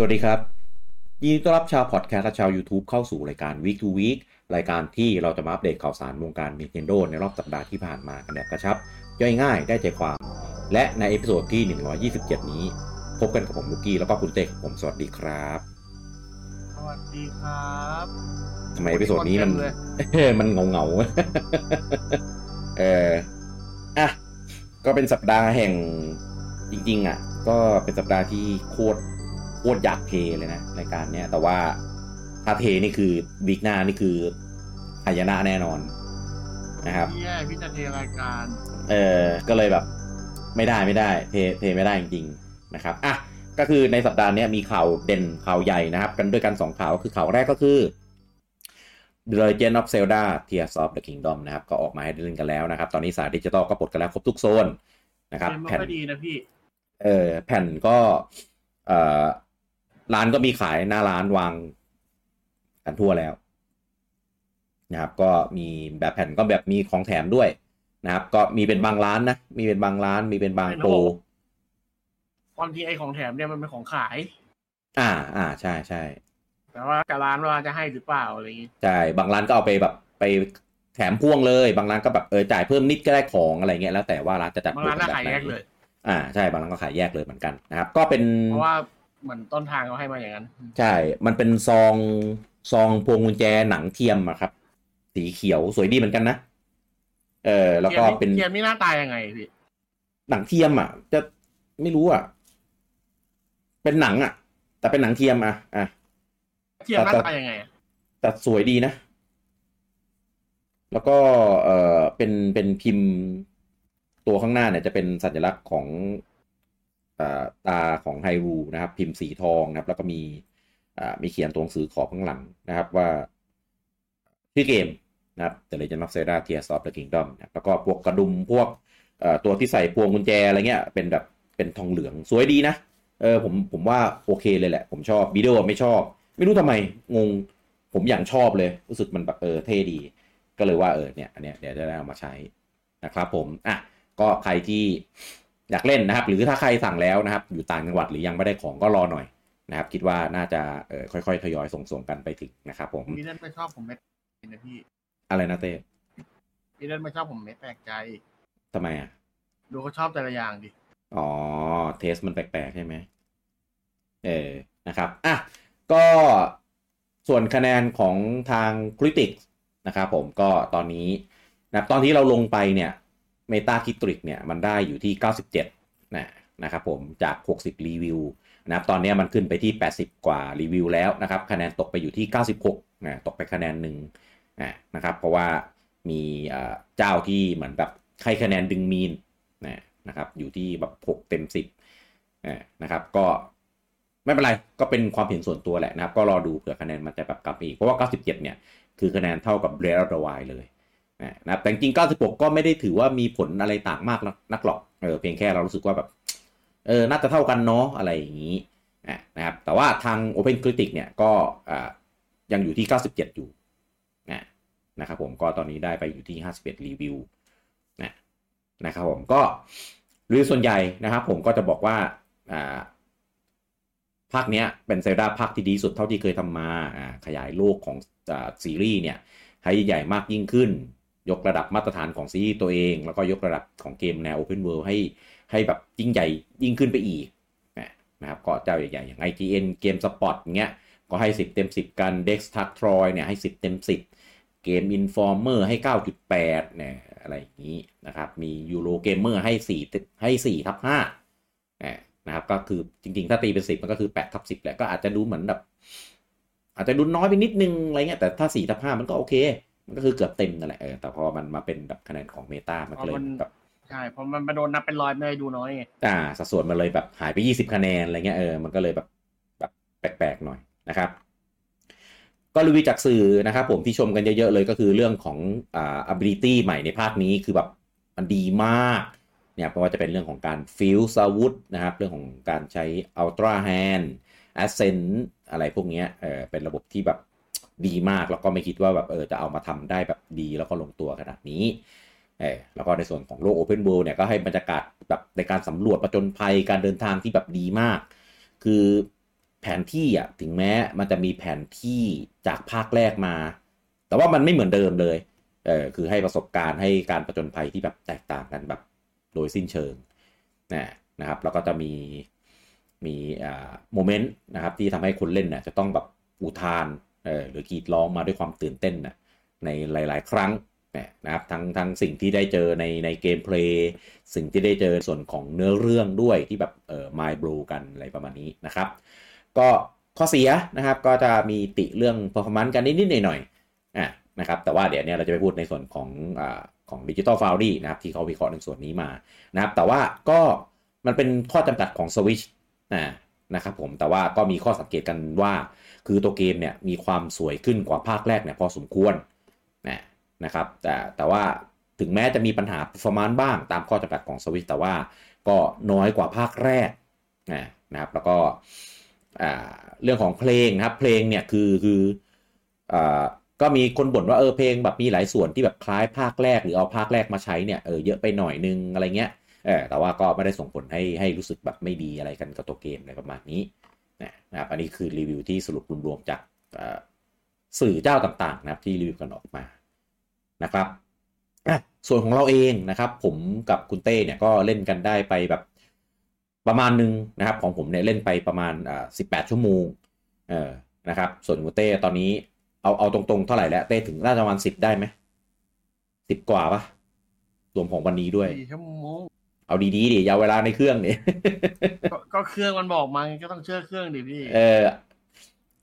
สวัสดีครับ ยินดีต้อนรับชาวพอดแคสต์และชาว YouTube เข้าสู่รายการ Week to Week รายการที่เราจะมาอัปเดตข่าวสารวงการ Nintendo ในรอบสัปดาห์ที่ผ่านมากันแบบกระชับ ย่อยง่ายได้ใจความ และใน episode ที่ 127 นี้ พบกันกับผมลูกี้แล้วก็คุณเต็กผมสวัสดีครับ สวัสดีครับทำไม episode นี้มันเต็มเลยเออมันเงาเงาๆเอออะก็เป็นสัปดาห์แห่งจริง ๆ อะ ก็เป็นสัปดาห์ที่โคตร โคตรอยากเทเลยนะรายการเนี้ยแต่ว่าถ้าเทนี่คือวีคหน้านี่คือหายนะแน่นอนนะครับแย่พี่จะเทรายการ เออก็เลยแบบไม่ได้ไม่ได้เทเทไม่ได้จริงๆนะครับอะก็คือในสัปดาห์เนี้ยมีข่าวเด่นข่าวใหญ่นะครับ กันด้วยกันสองข่าวคือข่าวแรกก็คือ The Legend of Zelda Tears of the Kingdom นะครับ ก็ออกมาให้ได้เล่นกันแล้วนะครับ ตอนนี้สายดิจิตอลก็ปลดกันแล้วครบทุกโซนนะครับเกมไม่แผ่นค่อยดีนะพี่เออแผ่นก็เอ่อ ร้านก็มีขายหน้าร้านวางกันทั่วแล้วนะครับ ก็มีแบบแผ่นก็แบบมีของแถมด้วยนะครับ ก็มีเป็นบางร้านนะ มีเป็นบางร้าน มีเป็นบางโปรบางทีไอของแถมเนี่ยมันเป็นของขาย อ่า อ่า ใช่ใช่ แต่ว่ากับร้านว่าจะให้หรือเปล่าอะไรอย่างงี้ใช่ บางร้านก็เอาไปแบบไปแถมพ่วงเลย บางร้านก็แบบเออจ่ายเพิ่มนิดก็ได้ของอะไรเงี้ยแล้วแต่ว่าร้านจะจัดบางร้านโปก็แบบขายไหนแยกเลย อ่า ใช่ บางร้านก็ขายแยกเลยเหมือนกันนะครับ ก็เป็น เพราะว่า เหมือนต้นทางเขาให้มาอย่างนั้น ใช่ มันเป็นซองซองพวงกุญแจหนังเทียมอะครับ สีเขียวสวยดีเหมือนกันนะ เออ แล้วก็เป็นเทียมนี่หน้าตายังไงพี่หนังเทียมอะ จะไม่รู้อะ เป็นหนังอะ แต่เป็นหนังเทียมอะอะเทียมหน้าตายังไงอะแต่สวยดีนะ แล้วก็เออเป็นเป็นพิมพ์ตัวข้างหน้าเนี่ยจะเป็นสัญลักษณ์ของเอ่อ ตาของไฮรูนะครับ พิมพ์สีทองนะครับ แล้วก็มีมีเขียนตัวหนังสือขอบข้างหลังนะครับ ว่าชื่อเกมนะครับ The Legend of Zelda Tears of the Kingdom นะครับแล้วก็พวกกระดุมพวกตัวที่ใส่พวงกุญแจอะไรเงี้ยเป็นแบบเป็นทองเหลืองสวยดีนะเออผมผมว่าโอเคเลยแหละ ผมชอบวิดีโอไม่ชอบ ไม่รู้ทำไมงงผมอย่างชอบเลย รู้สึกมันแบบเออเท่ดี ก็เลยว่าเออเนี่ยอันเนี้ยเดี๋ยวจะได้เอามาใช้นะครับผมอะก็ใครที่ อยากเล่นนะครับ หรือถ้าใครสั่งแล้วนะครับ อยู่ต่างจังหวัดหรือยังไม่ได้ของก็รอหน่อยนะครับ คิดว่าน่าจะเออค่อยๆทยอยส่งๆกันไปถึงนะครับผมพี่เล่นไม่ชอบผมไม่นะพี่อะไรนะเต้พี่เล่นไม่ชอบผมไม่แปลกใจทำไมอะดูเขาชอบแต่ละอย่างดิอ๋อเทสมันแปลกๆใช่ไหมเออนะครับอะก็ส่วนคะแนนของทาง Critics นะครับผมก็ตอนนี้นะตอนที่เราลงไปเนี่ย Meta Critic เนี่ยมันได้อยู่ที่ 97นะนะครับผมจาก 60 รีวิวนะครับตอนนี้มันขึ้นไปที่ 80 กว่ารีวิวแล้วนะครับคะแนนตกไปอยู่ที่ 96นะตกไปคะแนนหนึ่งนะครับเพราะว่ามีเจ้าที่เหมือนแบบให้คะแนนดึงมีนนะนะครับอยู่ที่แบบ 6 เต็ม 10นะครับก็ไม่เป็นไรก็เป็นความเห็นส่วนตัวแหละนะครับ ก็รอดูเผื่อคะแนนมันจะแบบกลับมาอีก เพราะว่า 97 เนี่ย คือคะแนนเท่ากับ Breath of the Wild เลย นะครับแต่จริง96 ก็ไม่ได้ถือว่ามีผลอะไรต่างมากนักหรอกเออเพียงแค่เรารู้สึกว่าแบบเออน่าจะเท่ากันเนาะอะไรอย่างนี้นะครับแต่ว่าทาง Open Critic เนี่ยก็ยังอยู่ที่ 97 อยู่นะครับผมก็ตอนนี้ได้ไปอยู่ที่ 51 รีวิวนะนะครับผมก็หรือส่วนใหญ่นะครับผมก็จะบอกว่าภาคเนี้ยเป็นเซลดาภาคที่ดีสุดเท่าที่เคยทำมาขยายโลกของอซีรีส์เนี่ยให้ใหญ่มากยิ่งขึ้น ยกระดับมาตรฐานของซีรีส์ตัวเอง แล้วก็ยกระดับของเกมแนว Open World ให้ให้แบบยิ่งใหญ่ยิ่งขึ้นไปอีกนะครับก็เจ้าใหญ่ๆอย่าง IGN เกมสปอร์ตเงี้ยก็ให้ 10 เต็ม 10 กัน Dex t r u c t r o y เนี่ยให้ 10 เต็ม 10 เกม Informer ให้ 9.8เนี่ยอะไรอย่างนี้นะครับมี Euro Gamer ให้4ให้4ทับ5นะครับก็คือจริงๆ ถ้าตีเป็น 10 มันก็คือ8ทับ10แหละก็อาจจะดูเหมือนแบบอาจจะดูน้อยไปนิดนึงอะไรเงี้ยแต่ถ้า4ทับ5มันก็โอเค มันก็คือเกือบเต็มนั่นแหละเออแต่พอมันมาเป็นแบบคะแนนของเมตามันก็เลยแบบใช่เพราะมันมาโดนนับเป็นร้อยไม่ได้ดูน้อยไงอ่าสัดส่วนมันเลยแบบหายไป20คะแนนอะไรเงี้ยเออมันก็เลยแบบแบบแปลกๆหน่อยนะครับก็รีวิวจากสื่อนะครับผมที่ชมกันเยอะๆเลยก็คือเรื่องของอ่า ability ใหม่ในภาคนี้คือแบบมันดีมากเนี่ยเพราะว่าจะเป็นเรื่องของการฟิลซาวุธนะครับ เรื่องของการใช้ ultra hand ascent อะไรพวกเนี้ยเออเป็นระบบที่แบบ ดีมากแล้วก็ไม่คิดว่าแบบเออจะเอามาทำได้แบบดีแล้วก็ลงตัวขนาดนี้เออแล้วก็ในส่วนของโลก Open World เนี่ยก็ให้บรรยากาศแบบในการสำรวจประจนภัยการเดินทางที่แบบดีมาก คือแผนที่อะถึงแม้มันจะมีแผนที่จากภาคแรกมา แต่ว่ามันไม่เหมือนเดิมเลยเออคือให้ประสบการณ์ให้การประจนภัยที่แบบแตกต่างกันแบบโดยสิ้นเชิงนะนะครับแล้วก็จะมีมีอ่าโมเมนต์นะครับที่ทำให้คนเล่นน่ะจะต้องแบบอุทาน เออหรือกรีดร้องมาด้วยความตื่นเต้นน่ะในหลาย ๆ ครั้งเนี่ยนะครับทั้งทั้งสิ่งที่ได้เจอในในเกมเพลย์สิ่งที่ได้เจอส่วนของเนื้อเรื่องด้วยที่แบบเออมายบลูกันอะไรประมาณนี้นะครับ ก็ข้อเสียนะครับก็จะมีติเรื่อง performance กันนิด ๆ หน่อยๆอะนะครับแต่ว่าเดี๋ยวเนี้เราจะไปพูดในส่วนของอ่าของดิจิ t a l Foundry นะครับที่เขาวิเคราะห์ในส่วนนี้มานะครับแต่ว่าก็มันเป็นข้อจำกัดของ Switch นะนะครับผมแต่ว่าก็มีข้อสังเกตกันว่า คือตัวเกมเนี่ยมีความสวยขึ้นกว่าภาคแรกเนี่ยพอสมควรนะนะครับแต่แต่ว่าถึงแม้จะมีปัญหา performance บ้างตามข้อจำกัดของ Switch แต่ว่าก็น้อยกว่าภาคแรกนะนะครับแล้วก็เรื่องของเพลงนะครับเพลงเนี่ยคือคืออก็มีคนบ่นว่าเออเพลงแบบมีหลายส่วนที่แบบคล้ายภาคแรก หรือเอาภาคแรกมาใช้เนี่ยเออเยอะไปหน่อยนึงอะไรเงี้ยเออแต่ว่าก็ไม่ได้ส่งผลให้ให้รู้สึกแบบไม่ดีอะไรกันกับตัวเกมอะไรประมาณนี้ นะครับอันนี้คือรีวิวที่สรุปรวมๆจากสื่อเจ้าต่างๆนะครับที่รีวิวกันออกมานะครับส่วนของเราเองนะครับผมกับคุณเต้เนี่ยก็เล่นกันได้ไปแบบประมาณหนึ่งนะครับ ของผมเนี่ยเล่นไปประมาณอ่าสิบแปดชั่วโมงเออนะครับส่วนคุณเต้ตอนนี้เอาเอาตรงๆเท่าไหร่แล้วเต้ถึงน่าจะประมาณสิบได้ไหมสิบกว่าปะรวมของวันนี้ด้วยสี่ชั่วโมง เอาดีๆดิยาวเวลาในเครื่องเนี่ยก็ก็เครื่องมันบอกมาไงก็ต้องเชื่อเครื่องดิพี่ เออ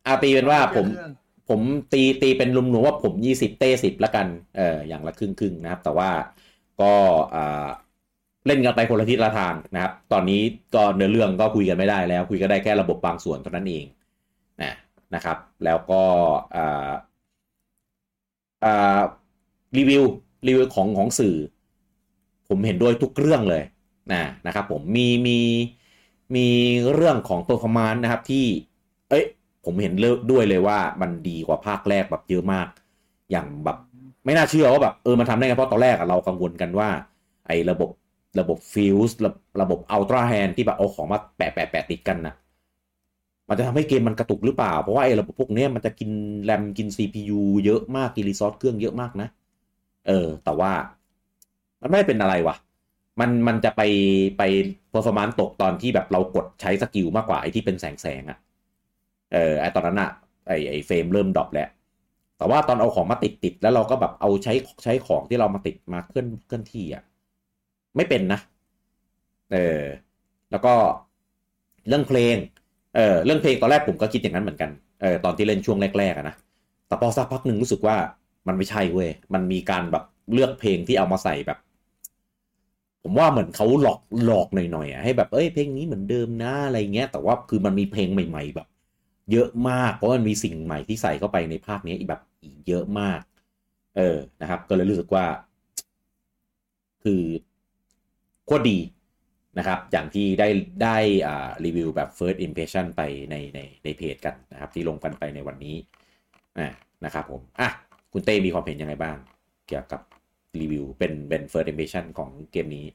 อาตีเป็นว่าผมชื่อเครื่องผมตีตีเป็นรวมๆว่าผมยี่สิบเต้สิบละกันเอออย่างละครึ่งครึ่งๆนะครับ แต่ว่าก็อ่าเล่นกันไปคนละทิศละทางนะครับ ตอนนี้ก็เนื้อเรื่องก็คุยกันไม่ได้แล้ว คุยกันได้แค่ระบบบางส่วนเท่านั้นเองนะนะครับ แล้วก็อ่าอ่ารีวิวรีวิวของของสื่อ ผมเห็นด้วยทุกเรื่องเลย นะนะครับผมมีมีมีเรื่องของตัวคอมมานด์นะครับที่เอ้ยผมเห็นเลิกด้วยเลยว่ามันดีกว่าภาคแรกแบบเยอะมาก อย่างแบบไม่น่าเชื่อว่าแบบเออมันทำได้ไงเพราะตอนแรกเรากังวลกันว่า ไอ้ระบบระบบฟิวส์ระบบ Ultrahand ที่แบบเอาของมาแปะแปะแปะติดกันนะมันจะทำให้เกมมันกระตุกหรือเปล่า เพราะว่าไอ้ระบบพวกนี้มันจะกินแรมกิน CPU เยอะมากกิน resource เครื่องเยอะมากนะ เออ แต่ว่า มันไม่เป็นอะไรวะ มันมันจะไปไป performance ตกตอนที่แบบเรากดใช้ skill มากกว่าไอ้ที่เป็นแสงแสงอะเออไอตอนนั้นอะไอไอ frame เริ่ม drop แล้ว แต่ว่าตอนเอาของมาติดติดแล้วเราก็แบบเอาใช้ใช้ของที่เรามาติดมาเคลื่อนเคลื่อนที่อะไม่เป็นนะ เออ แล้วก็เรื่องเพลง เออเรื่องเพลงตอนแรกผมก็คิดอย่างนั้นเหมือนกัน เออตอนที่เล่นช่วงแรกๆนะ แต่พอสักพักหนึ่งรู้สึกว่ามันไม่ใช่เว้ย มันมีการแบบเลือกเพลงที่เอามาใส่แบบ ผมว่าเหมือนเขาหลอกหลอกหน่อยๆอให้แบบเอ้ยเพลงนี้เหมือนเดิมนะอะไรเงี้ยแต่ว่าคือมันมีเพลงใหม่ ๆ แบบ เยอะมากเพราะมันมีสิ่งใหม่ที่ใส่เข้าไปในภาคนี้อีกแบบอีกเยอะมาก เออนะครับ ก็เลยรู้สึกว่า คือโคตรดีนะครับ อย่างที่ได้ได้อ่ารีวิวแบบ first impression ไปในในในเพจกันนะครับ ที่ลงกันไปในวันนี้อ่านะครับผมอะคุณเต้มีความเห็นยังไงบ้าง เกี่ยวกับ รีวิวเป็นเป็น first impression ของเกมนี้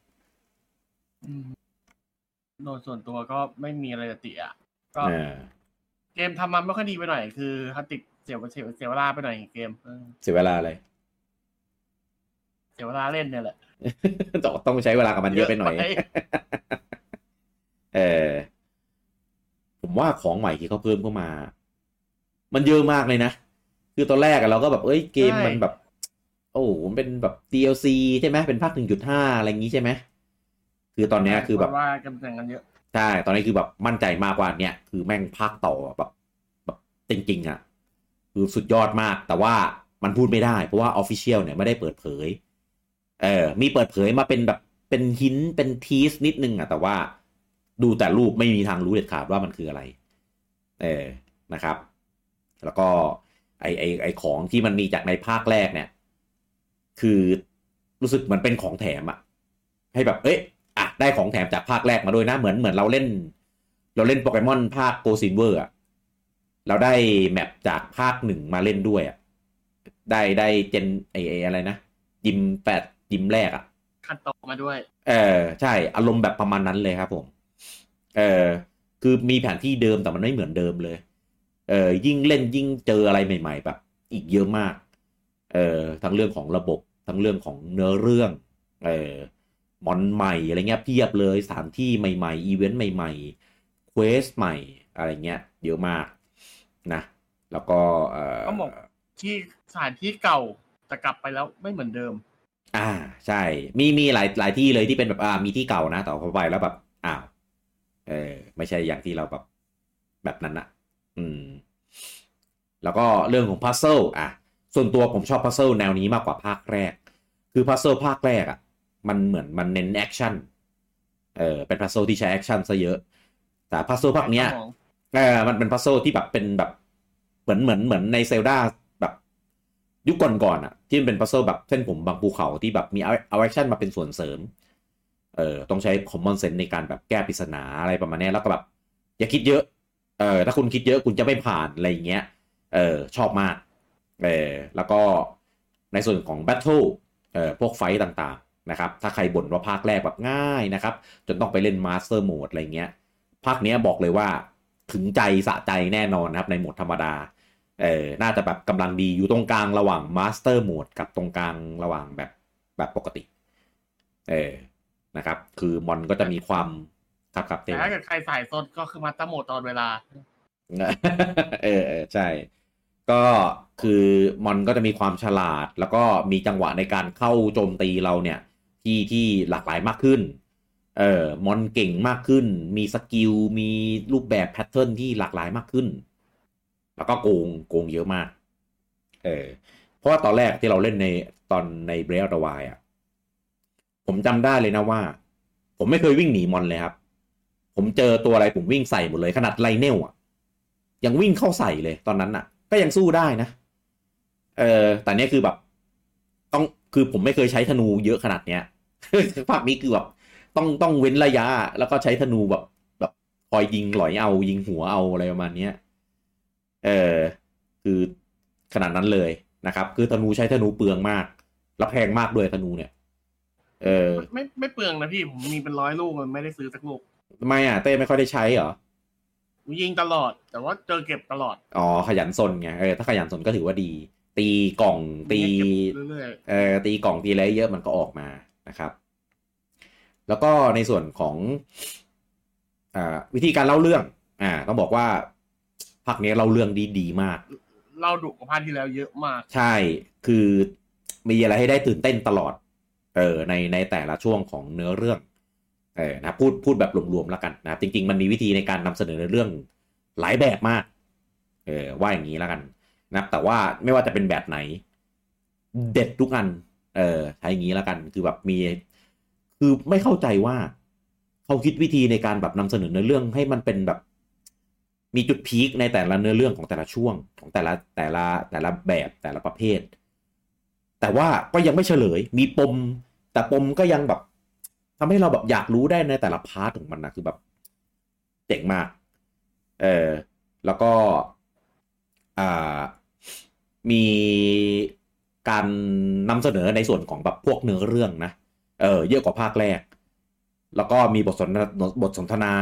อืมโดยส่วนตัวก็ไม่มีอะไรจะติอะก็เออเกมทำมาไม่ค่อยดีไปหน่อย คือฮัตติกเสียเสียเสียเวลาไปหน่อยเกมเออเสียเวลาเลยเสียเวลาเล่นเนี่ยแหละต้องต้องใช้เวลากับมันเยอะไปหน่อย เออผมว่าของใหม่ที่เขาเพิ่มเข้ามา มันเยอะมากเลยนะ คือตอนแรกอะเราก็แบบเอ้ยเกมใช่มันแบบ โอ้มันเป็นแบบ DLC ใช่ไหมเป็นภาคหนึ่งจุดห้าอะไรอย่างงี้ใช่ไหมคือตอนเนี้ยคือแบบว่ากันแต่งกันเยอะใช่ตอนนี้คือแบบมั่นใจมากว่าเนี่ยคือแม่งภาคต่อแบบแบบจริงๆอะ คือสุดยอดมาก แต่ว่ามันพูดไม่ได้ เพราะว่า official เนี่ยไม่ได้เปิดเผย เออ มีเปิดเผยมาเป็นแบบเป็น hint เป็น tease นิดนึงอะ แต่ว่าดูแต่รูปไม่มีทางรู้เด็ดขาดว่ามันคืออะไร เออนะครับ แล้วก็ไอไอไอของที่มันมีจากในภาคแรกเนี่ย คือรู้สึกเหมือนเป็นของแถมอะให้แบบเอ๊ะอะได้ของแถมจากภาคแรกมาด้วยนะเหมือนเหมือนเราเล่น เราเล่นโปเกมอนภาค Gold Silver อะเราได้ map จากภาคหนึ่งมาเล่นด้วยอะได้ได้ gen ไอไออะไรนะยิมแปดยิมแรกอะ Kanto มาด้วย เออใช่อารมณ์แบบประมาณนั้นเลยครับผม เออคือมีแผนที่เดิมแต่มันไม่เหมือนเดิมเลย เออยิ่งเล่นยิ่งเจออะไรใหม่ ๆ แบบ อีกเยอะมาก เออทั้งเรื่องของระบบทั้งเรื่องของเนื้อเรื่องเออมอนใหม่อะไรเงี้ยเพียบเลยสถานที่ใหม่ๆอีเวนต์ใหม่ๆ quest ใหม่อะไรเงี้ยเยอะมากนะแล้วก็เออก็บอกที่สถานที่เก่าแต่กลับไปแล้วไม่เหมือนเดิม อ่าใช่ มีมีหลายหลายที่เลยที่เป็นแบบอ่ามีที่เก่านะแต่พอไปแล้วแบบอ้าวเออไม่ใช่อย่างที่เราแบบแบบนั้นนะอืม แล้วก็เรื่องของ puzzle อะ ส่วนตัวผมชอบ puzzle แนวนี้มากกว่าภาคแรก คือ puzzle ภาคแรกอะมันเหมือนมันเน้น action เออเป็น puzzle ที่ใช้ action ซะเยอะ แต่ puzzle ภาคเนี้ยสมองเออมันเป็น puzzle ที่แบบเป็นแบบเหมือนเหมือนเหมือนใน Zelda แบบยุคก่อนๆอะ ที่มันเป็น puzzle แบบเส้นผมบังภูเขาที่แบบมีเอาเอา action มาเป็นส่วนเสริมเออต้องใช้ common sense ในการแบบแก้ปริศนาอะไรประมาณเนี้ยแล้วก็แบบอย่าคิดเยอะเออถ้าคุณคิดเยอะคุณจะไม่ผ่านอะไรอย่างเงี้ยเออชอบมาก เออแล้วก็ในส่วนของ battle เอ่อพวก fight ต่างๆนะครับ ถ้าใครบ่นว่าภาคแรกแบบง่ายนะครับ จนต้องไปเล่น master mode อะไรเงี้ย ภาคเนี้ยบอกเลยว่าถึงใจสะใจแน่นอนนะครับในโหมดธรรมดาเออน่าจะแบบกำลังดีอยู่ตรงกลางระหว่าง master mode กับตรงกลางระหว่างแบบแบบปกติเออนะครับ คือมอนก็จะมีความครับครับเต็แต่มถ้าเกิดใครสายสดก็คือ master mode ตลอดเวลา เออเออใช่ ก็คือมอนก็จะมีความฉลาด แล้วก็มีจังหวะในการเข้าโจมตีเราเนี่ย ที่ที่หลากหลายมากขึ้น เออมอนเก่งมากขึ้น มี skill มีรูปแบบ pattern ที่หลากหลายมากขึ้น แล้วก็โกงโกงเยอะมาก เออเพราะว่าตอนแรกที่เราเล่นในตอนใน Breath Wild อะผมจำได้เลยนะว่า ผมไม่เคยวิ่งหนีมอนเลยครับ ผมเจอตัวอะไรผมวิ่งใส่หมดเลยขนาดไลเนลอะยังวิ่งเข้าใส่เลยตอนนั้นอะ ก็ยังสู้ได้นะ เออแต่เนี้ยคือแบบ ต้องคือผมไม่เคยใช้ธนูเยอะขนาดเนี้ยภาคนี้คือแบบต้องต้องเว้นระยะ แล้วก็ใช้ธนูแบบ แบบคอยยิงหลอยเอายิงหัวเอาอะไรประมาณเนี้ยเออคือขนาดนั้นเลยนะครับ คือธนูใช้ธนูเปลืองมาก แล้วแพงมากด้วยธนูเนี่ย เออ ไม่ไม่เปลืองนะพี่ผมมีเป็นร้อยลูกมันไม่ได้ซื้อสักลูกทำไมอะเต้ไม่ค่อยได้ใช้เหรอผม ยิงตลอด แต่ว่าเจอเก็บตลอด อ๋อขยันซนไงเออถ้าขยันซนก็ถือว่าดี ตีกล่องตีเก็บเรื่อยเออตีกล่องตีอะไรเยอะมันก็ออกมานะครับ แล้วก็ในส่วนของอ่าวิธีการเล่าเรื่อง อ่าต้องบอกว่าภาคนี้เล่าเรื่องดีดีมากๆเราดุกว่าภาคที่แล้วเยอะมาก ใช่คือมีอะไรให้ได้ตื่นเต้นตลอด เออในในแต่ละช่วงของเนื้อเรื่อง เออนะพูดพูดแบบรวมๆแล้วกันนะจริง ๆ มันมีวิธีในการนำเสนอในเรื่องหลายแบบมากเออว่าอย่างนี้แล้วกันนะแต่ว่าไม่ว่าจะเป็นแบบไหน เด็ดทุกอันเออใช้อย่างนี้แล้วกัน คือแบบมี คือไม่เข้าใจว่าเขาคิดวิธีในการแบบนำเสนอเนื้อเรื่องให้มันเป็นแบบ มีจุดพีคในแต่ละเนื้อเรื่องของแต่ละช่วงของแต่ละแต่ละแต่ละแบบแต่ละประเภท แต่ว่าก็ยังไม่เฉลย มีปม แต่ปมก็ยังแบบ ทำให้เราแบบอยากรู้ได้ในแต่ละพาร์ทของมันนะคือแบบเจ๋งมาก เออแล้วก็อ่ามีการนำเสนอในส่วนของแบบพวกเนื้อเรื่องนะ เออเยอะกว่าภาคแรก แล้วก็มีบทสนทนาบทสนทนา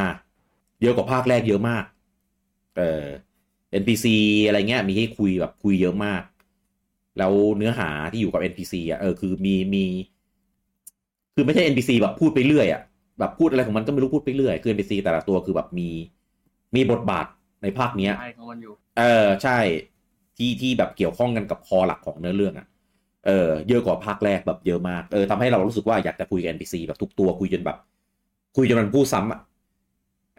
เยอะกว่าภาคแรกเยอะมาก เออ NPC อะไรเงี้ยมีให้คุยแบบคุยเยอะมาก แล้วเนื้อหาที่อยู่กับ NPC อะเออคือมีมี คือไม่ใช่ NPC แบบพูดไปเรื่อยอะแบบพูดอะไรของมันก็ไม่รู้พูดไปเรื่อยคือ NPC แต่ละตัวคือแบบมีมีบทบาทในภาคเนี้ยใช่ของมันอยู่ เออใช่ที่ที่แบบเกี่ยวข้องกันกับคอหลักของเนื้อเรื่องอะ่ะเออเยอะกว่าภาคแรกแบบเยอะมากเออทำให้เรารู้สึกว่าอยากจะคุยกับ NPC แบบทุกตัวคุยจนแบบ คุยจนมันพูดซ้ำอะ่ะ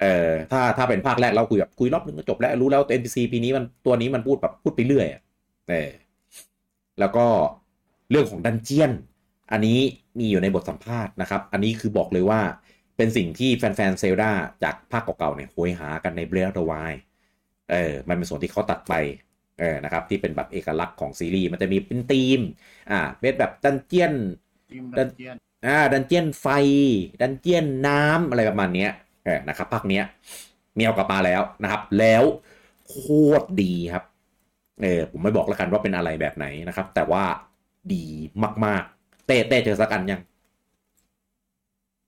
เออถ้าถ้าเป็นภาคแรกเราคุยแบบคุยรอบนึงก็จบแล้วรู้แล้ว NPC ปีนี้มันตัวนี้มันพูดแบบพูดไปเรื่อยอะเออแล้วก็เรื่องของดันเจียน อันนี้มีอยู่ในบทสัมภาษณ์นะครับ อันนี้คือบอกเลยว่าเป็นสิ่งที่แฟนๆเซลดาจากภาคเก่าๆเนี่ยโหยหากันในเบรดวายเออมันเป็นส่วนที่เขาตัดไปเออนะครับที่เป็นแบบเอกลักษณ์ของซีรีส์มันจะมีเป็นธีม อ่าเป็นแบบ dungeon theme dungeonอ่า dungeon ไฟ dungeon น้ำอะไรประมาณเนี้ยเออนะครับภาคเนี้ยมีเอากลับมาแล้วนะครับ แล้วโคตรดีครับเออผมไม่บอกแล้วกันว่าเป็นอะไรแบบไหนนะครับ แต่ว่าดีมากๆ เต้เต้เจอสักอันยัง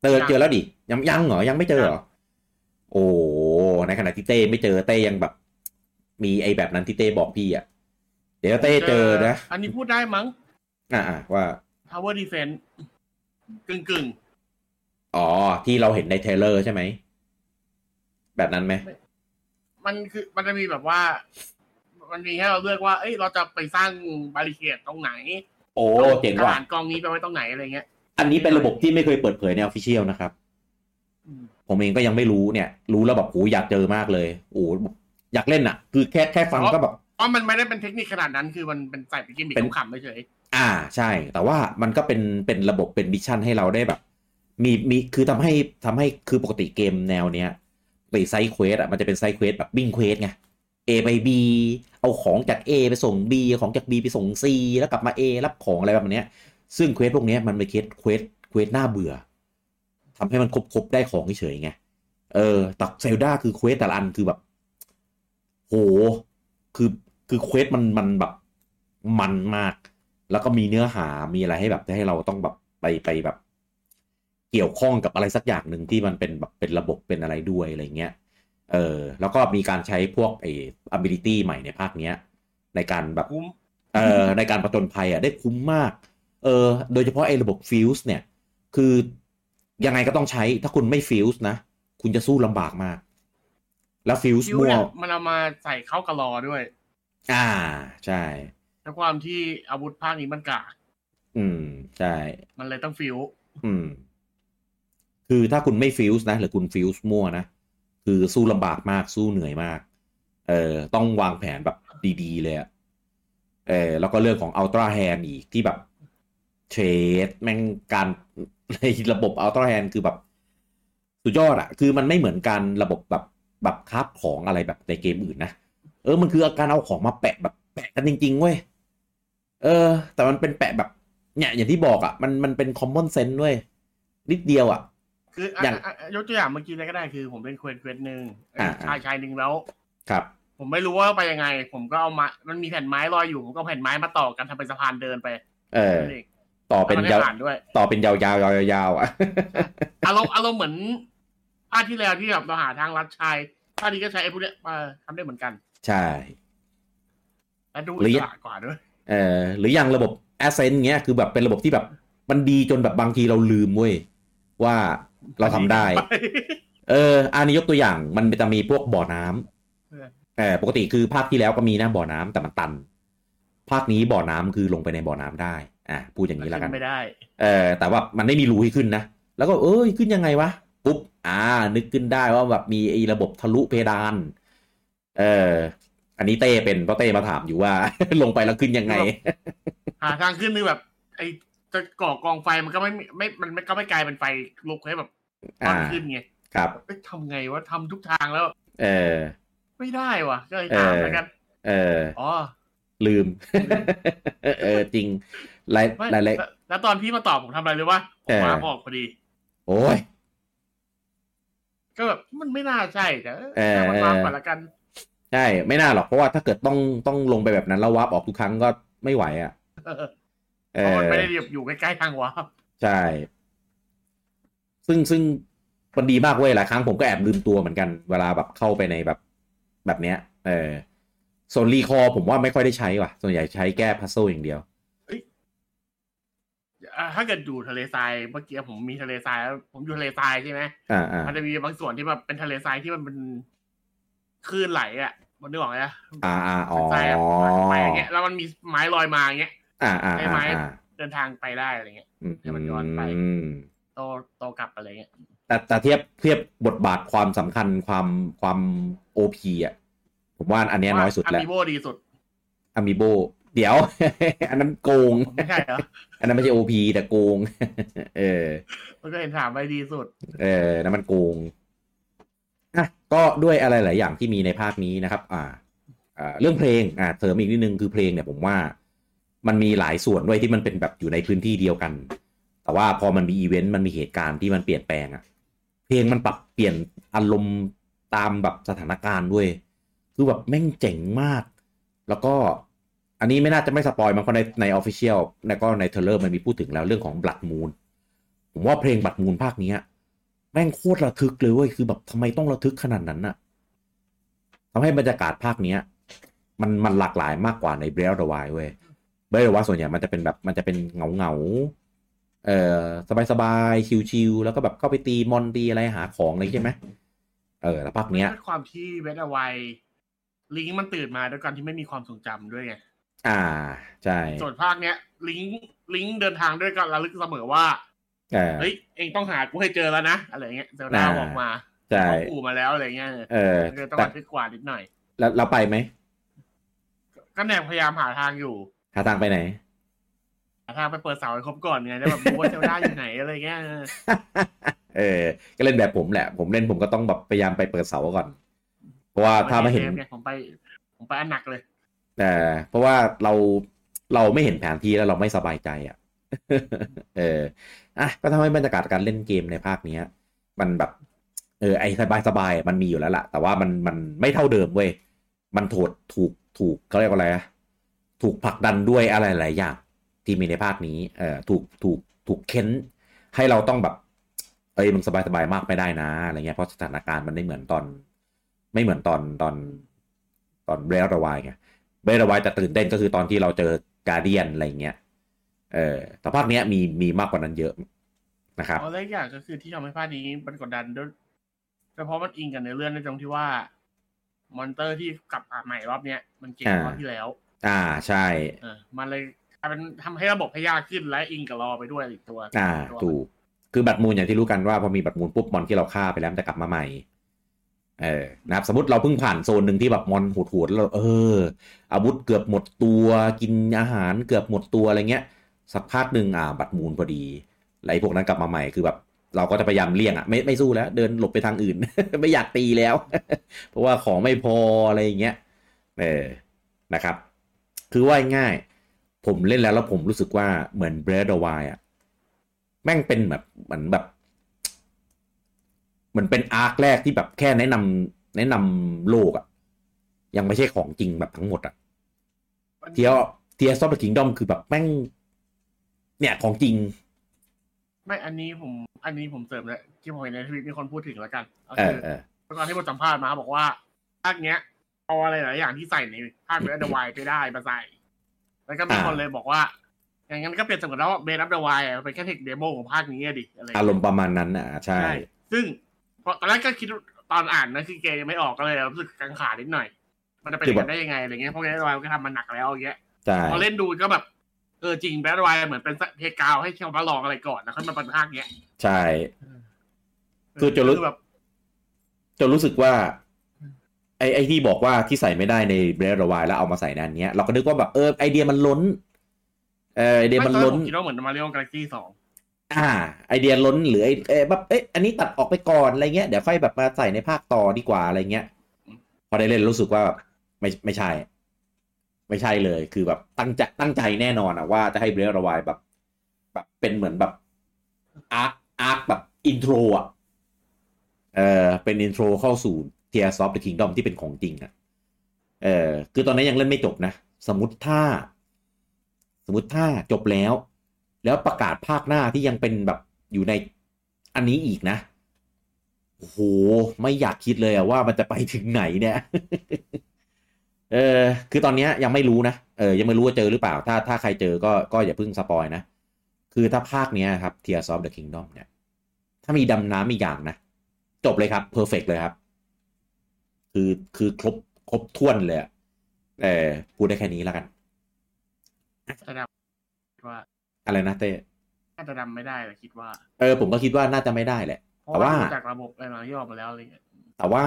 เจอเจอแล้วดิยังยังเหรอยังไม่เจอเหรอโอ้ไหนในขณะที่เต้ไม่เจอเต้ยังแบบ มีไอ้แบบนั้นที่เต้บอกพี่อะ เดี๋ยวเต้เจอนะ อันนี้พูดได้มั้ง อ่าว่า Tower Defense กึ่งกึ่งอ๋อ ที่เราเห็นในเทรลเลอร์ใช่ไหม แบบนั้นไหมๆมันคือมันจะมีแบบว่า มันมีให้เราเลือกว่า เอ้ยเราจะไปสร้างบาริเคดตรงไหน โอ้เจ๋งทว่ะหารกองนี้ไปไว้ตรงไหนอะไรเงี้ย อันนี้เป็นระบบที่ไม่เคยเปิดเผยใน official นะครับอืมผมเองก็ยังไม่รู้เนี่ย รู้แล้วแบบโหอยากเจอมากเลยโอ้อยากเล่นอะ คือแค่แค่ฟังก็แบบเพราะมันไม่ได้เป็นเทคนิคขนาดนั้นคือมันเป็นใส่เป็นกิมมิคเป็นขำๆเฉยอ่าใช่ แต่ว่ามันก็เป็นเป็นระบบเป็น mission ให้เราได้แบบ มีมีคือทำให้ทำให้คือปกติเกมแนวเนี้ยไป side quest อะมันจะเป็น side quest แบบวิ่ง quest ไง A ไป B เอาของจาก A ไปส่ง B ของจาก B ไปส่ง C แล้วกลับมา A รับของอะไรแบบเนี้ยซึ่ง quest พวกนี้มันเป็น quest quest quest น่าเบื่อทำให้มันครบครบได้ของเฉยไงเออแต่ Zelda คือ quest แต่ละอันคือแบบ โห คือคือ quest มันมันแบบมันมาก แล้วก็มีเนื้อหามีอะไรให้แบบให้เราต้องแบบไปไปแบบ เกี่ยวข้องกับอะไรสักอย่างหนึ่งที่มันเป็นแบบเป็นระบบเป็นอะไรด้วยอะไรเงี้ย เออแล้วก็มีการใช้พวกไอ้ ability ใหม่ในภาคเนี้ย ในการแบบๆคุ้มเอ่อในการประจนภัยอะได้คุ้มมาก เออโดยเฉพาะไอ้ระบบฟิวส์เนี่ย คือยังไงก็ต้องใช้ถ้าคุณไม่ฟิวส์นะ คุณจะสู้ลำบากมาก แล้วฟิวส์คิวมั่วเนี่ยมันเอามาใส่เข้ากับรอด้วย อ่าใช่ในความที่อาวุธภาคนี้มันกากอืมใช่มันเลยต้องฟิวอืม คือถ้าคุณไม่ฟิวส์นะ หรือคุณฟิวส์มั่วนะ คือสู้ลำบากมากสู้เหนื่อยมาก เออต้องวางแผนแบบดีๆ เลยอะเออแล้วก็เรื่องของ Ultra Hand อีกที่แบบเทรดแม่งการในระบบ Ultra Hand คือแบบ สุดยอดอะคือมันไม่เหมือนการระบบแบบแบบ craft ของอะไรแบบในเกมอื่นนะเออมันคือการเอาของมาแปะแบบแปะกันจริง ๆ เว้ยเออ แต่มันเป็นแปะแบบเนี่ยอย่างที่บอกอะ่ะ มันมันเป็น common sense ด้วยนิดเดียวอะ่ะ คืออะอย่างอะอะยกตัวอย่างเมื่อกี้เลยก็ได้คือ ผมเป็น quest quest หนึ่งอ่าชายชายหนึ่งแล้วครับ ผมไม่รู้ว่าไปยังไง ผมก็เอามา มันมีแผ่นไม้ลอยอยู่ผมก็เอาแผ่นไม้มาต่อกันทำเป็นสะพานเดินไป เออนั่นเองต่อเป็นแล้วมันยาวได้ผ่านด้วยต่อเป็นยาวๆยาวยาวๆอะอารมณ์อารมณ์เหมือนภาคที่แล้วที่แบบเราหาทางลัดชายภาคนี้ก็ใช้ไอ้พวกเนี้ยมาทำได้เหมือนกัน ใช่และดูหรือิอสระกว่าด้วยเออหรืออย่างระบบ Ascent เงี้ยคือแบบเป็นระบบที่แบบมันดีจนแบบบางทีเราลืมเว้ยว่า เราทำได้ เออ อันนี้ยกตัวอย่างมันจะมีพวกบ่อน้ำเออเออปกติคือภาคที่แล้วก็มีนะบ่อน้ำแต่มันตัน ภาคนี้บ่อน้ำคือลงไปในบ่อน้ำได้ อะพูดอย่างนี้แล้วกันขึ้ไม่ได้ เออ แต่ว่ามันไม่มีรูให้ขึ้นนะ แล้วก็เอ้ยขึ้นยังไงวะ ปุ๊บ อ่า นึกขึ้นได้ว่าแบบมีไอ้ระบบทะลุเพดาน เออ อันนี้เต้เป็นเพราะเต้มาถามอยู่ว่า ลงไปแล้วขึ้นยังไง หาทางขึ้นนึงแบบ ไอ้ จะก่อกองไฟมันก็ไม่มีไม่มันไม่ก็ไม่กลายเป็นไฟลุกให้แบบตออ่านขึ้นไงครับเอ้ยทำไงวะทำทุกทางแล้ว เออ ไม่ได้วะก็เลยถามเออแล้วกัน เอออ๋อลืม เออจริงรายไม่รายละแล้วแล้วตอนพี่มาตอบผมทำอะไรเลยว่าผเอมอมาออกพอดี โอ้ยก็แบบมันไม่น่าใช่แต่เออถ้ามันเออวางก่อนละกัน ใช่ ไม่น่าหรอกเพราะว่าถ้าเกิดต้องต้องลงไปแบบนั้นแล้ววับออกทุกครั้งก็ไม่ไหวอะ เออเอเพราะอมันไม่ได้อยู่ใกล้ๆทางวาร์ปใช่ ซึ่งซึ่งมันดีมากเว้ยหลายครั้งผมก็แอบลืมตัวเหมือนกันเวลาแบบเข้าไปในแบบแบบเนี้ย เออส่วนรีคอร์ผมว่าไม่ค่อยได้ใช้ว่ะ ส่วนใหญ่ใช้แก้พัซโซอย่างเดียวอะถ้าเกิดอยู่ทะเลทรายเมื่อกี้ผมมีทะเลทรายแล้วผมอยู่ทะเลทรายใช่ไหมอ่าอ่ามันจะมีบางส่วนที่แบบเป็นทะเลทรายที่มันเป็นคลื่นไหลอะ มันนึกออกไหมอะอ่าอ่าอ๋อทรายอะไปอย่างเงี้ยแล้วมันมีไม้ลอยมาอย่างเงี้ยอ่าอ่า ใช้อ่าไม้อ่าเดินทางไปได้อะไรเงี้ยอืมให้มันย้อนไปอืมโตโตกลับอะไรเงี้ยแต่แต่เทียบเทียบบทบาทความสำคัญความความโอพีอะผมว่าอันเนี้ยน้อยสุดแล้วมีโบดีสุดอามิโบเดี๋ยว อันนั้นโกงไม่ใช่เหรออันนั้นไม่ใช่โอพีแต่โกง เออ มันก็เห็นถามไปดีสุด เออนั่นมันโกงอะก็ด้วยอะไรหลายอย่างที่มีในภาคนี้นะครับ อ่าอ่าเรื่องเพลงอ่าเสริมอีกนิดนึงคือเพลงเนี่ยผมว่า มันมีหลายส่วนด้วยที่มันเป็นแบบอยู่ในพื้นที่เดียวกัน แต่ว่าพอมันมีอีเวนต์มันมีเหตุการณ์ที่มันเปลี่ยนแปลงอะเพลงมันปรับเปลี่ยนอารมณ์ตามแบบสถานการณ์ด้วย คือแบบแม่งเจ๋งมาก แล้วก็อันนี้ไม่น่าจะไม่สปอยมันเพราะในใน official แล้วก็ใน trailer มันมีพูดถึงแล้วเรื่องของ Blood Moon ผมว่าเพลง Blood Moon ภาคนี้แม่งโคตรระทึกเลยเว้ยคือแบบทำไมต้องระทึกขนาดนั้นน่ะทำให้บรรยากาศภาคเนี้ยมันมันหลากหลายมากกว่าใน Breath of the Wild เว้ย Breath of the Wild ส่วนใหญ่มันจะเป็นแบบมันจะเป็นเหงาเหงาๆเอ่อสบายสบายๆชิวๆแล้วก็แบบเข้าไปตีมอนตีอะไรหาของอะไรใช่ไหมเออแล้วภาคเนี้ยด้วยความที่เวทเอาไวลิงก์มันตื่นมาด้วยการที่ไม่มีความทรงจำด้วยไงอ่าใช่ส่วนภาคเนี้ย ลิงก์ลิงก์เดินทางด้วยการระลึกเสมอว่าเออเฮ้ยเองต้องหากูให้เจอแล้วนะอะไรเงี้ยเซลดาอ่าบอกมาใช่บอกกูมาแล้วอะไรเงี้ยเออมันก็ต้องแต่ระลึกกว่านิดหน่อย แล้วเราไปไหมก็แนบพยายามหาทางอยู่ หาทางไปไหนหาทางไปเปิดเสาให้ครบก่อนไงได้แบบรู้ว่าเซลดาอยู่ไหนอะไรเงี้ยเออเออก็เล่นแบบผมแหละ ผมเล่นผมก็ต้องแบบพยายามไปเปิดเสาก่อน เพราะว่าถ้าไม่เห็นซฟไงผมไปผมไปอันหนักเลยแต่เพราะว่าเราเราไม่เห็นแผนที่แล้วเราไม่สบายใจอะ เอออะก็ทำให้บรรยากาศการเล่นเกมในภาคเนี้ย มันแบบเออไอสบายสบายๆมันมีอยู่แล้วล่ะ แต่ว่ามันมันไม่เท่าเดิมเว้ย มันถูกถูกถูกเขาเรียกว่าอะไรอะ ถูกผลักดันด้วยอะไรหลายอย่างที่มีในภาคนี้เออถูกถูกถูกเค้น ให้เราต้องแบบเอ้ยมึงสบายสบายๆมากไม่ได้นะอะไรเงี้ยเพราะสถานการณ์มันไม่เหมือนตอน ไม่เหมือนตอนตอนตอน Breath Wild ไง Breath Wild จะตื่นเต้นก็คือตอนที่เราเจอ Guardian อะไรเงี้ยเออแต่ภาคเนี้ยมีมีมากกว่านั้นเยอะนะครับเอาแล้วอีกอย่างก็คือที่ทำให้ภาคนี้มันกดดันด้วยแต่เพราะมันอิงกันในเรื่องในตรงที่ว่า มอนสเตอร์ที่กลับมาใหม่รอบเนี้ยมันเก่งกว่าอ่าที่แล้ว อ่าใช่เออมันเลยกลายเป็นทำให้ระบบให้ยากขึ้นและอิงกับรอไปด้วยอีกตัว อ่าตัวถูก คือบัตรมูลอย่างที่รู้กันว่าพอมีบัตรมูลปุ๊บมอนที่เราฆ่าไปแล้วมันจะกลับมาใหม่ เออนะครับ สมมติเราเพิ่งผ่านโซนหนึ่งที่แบบมอนโหดๆแล้วเราเออ อาวุธเกือบหมดตัวกินอาหารเกือบหมดตัวอะไรเงี้ย สักพักหนึ่งอ่า บัตรมูลพอดีแล้วไอ้พวกนั้นกลับมาใหม่คือแบบเราก็จะพยายามเลี่ยงอะไม่ไม่สู้แล้ว เดินหลบไปทางอื่น ไม่อยากตีแล้ว เพราะว่าของไม่พออะไรอย่างเงี้ยเออนะครับ คือว่าง่ายๆผมเล่นแล้วแล้วผมรู้สึกว่าเหมือน Breath of the Wild อะแม่งเป็นแบบเหมือนแบบเหมือนเป็น arc แรกที่แบบแค่แนะนำแนะนำโลกอะยังไม่ใช่ของจริงแบบทั้งหมดอะ Tears Tears of the Kingdom คือแบบแม่ง เนี่ยของจริง ไม่อันนี้ผม อันนี้ผมเสริมเลยที่ผมเห็นในทวิตมีคนพูดถึงแล้วกันก็เอคืออเออตอนที่บทสัมภาษณ์มาบอกว่าภาคเนี้ย เอาอะไรหลายอย่างที่ใส่ในภาค Breath of the Wild ไม่ได้มาใส่ แล้วก็มีคนเลยบอกว่า อย่างนั้นก็เปลี่ยนสมมติว่า Breath of the Wild เป็นแค่ tech demo ของภาคนี้อะดิอะไรย่งอาเงี้ยรมณ์ประมาณนั้นอะใช่ใช่ซึ่งเพราะตอนแรกก็คิดตอนอ่านนะคือเกมยังไม่ออกก็เลยรู้สึกกังขานิดหน่อย มันจะเป็นอย่างนั้นได้ยังไงอะไรเงี้ยเพราะเบสเดวายมันก็ทำมันหนักแล้วอย่างเงี้ยใช่พอเล่นดูก็แบบเออจริงแบทไวเหมือนเป็นเทกาวให้ชาวบ้านลองอะไรก่อนแล้วค่อยมาปันภาคเนี้ย ใช่คือจะรู้แบบจนรู้สึกว่า ไอ้ไอ้ที่บอกว่าที่ใส่ไม่ได้ในเบรดวายแล้วเอามาใส่ในอันเนี้ยเราก็นึกว่าแบบเออไอเดียมันล้นเออไอเดียมันล้นผมคิดว่าเหมือนมาริโอกาแล็กซี่สองอ่า ไอเดียล้นหรือไอเอยแบบเอ๊ะอันนี้ตัดออกไปก่อนอะไรเงี้ยเดี๋ยวค่อยแบบมาใส่ในภาคต่อดีกว่าอะไรเงี้ย พอได้เล่นรู้สึกว่าไม่ไม่ใช่ ไม่ใช่เลย คือแบบตั้งใจตั้งใจแน่นอนอะว่าจะให้ Breath Wild แบบ แบบเป็นเหมือนแบบ arc arc แบบ intro อะเออเป็น intro เข้าสู่ Tears of the Kingdom ที่เป็นของจริงอะเออคือตอนนี้ยังเล่นไม่จบนะ สมมติถ้า สมมติถ้าจบแล้ว แล้วประกาศภาคหน้าที่ยังเป็นแบบอยู่ในอันนี้อีกนะโอ้โหไม่อยากคิดเลยอะว่ามันจะไปถึงไหนเนี่ยเออคือตอนนี้ยยังไม่รู้นะเออยังไม่รู้ว่าเจอหรือเปล่า ถ้าถ้าใครเจอก็ก็อย่าเพิ่งสปอยนะ คือถ้าภาคเนี้ยครับ Tears of the Kingdom เนี่ย ถ้ามีดำน้ำอีกอย่างนะ จบเลยครับเพอร์เฟกเลยครับ คือคือครบครบถ้วนเลยอะเออพูดได้แค่นี้แล้วกันจะดำว่า อะไรนะเต้น่าจะดำไม่ได้เลยคิดว่า เออผมก็คิดว่าน่าจะไม่ได้แหละเพราะแต่ว่าว่าดูจากระบบอะไรมาที่ออกมาแล้วอะไรเงี้ยแต่ว่า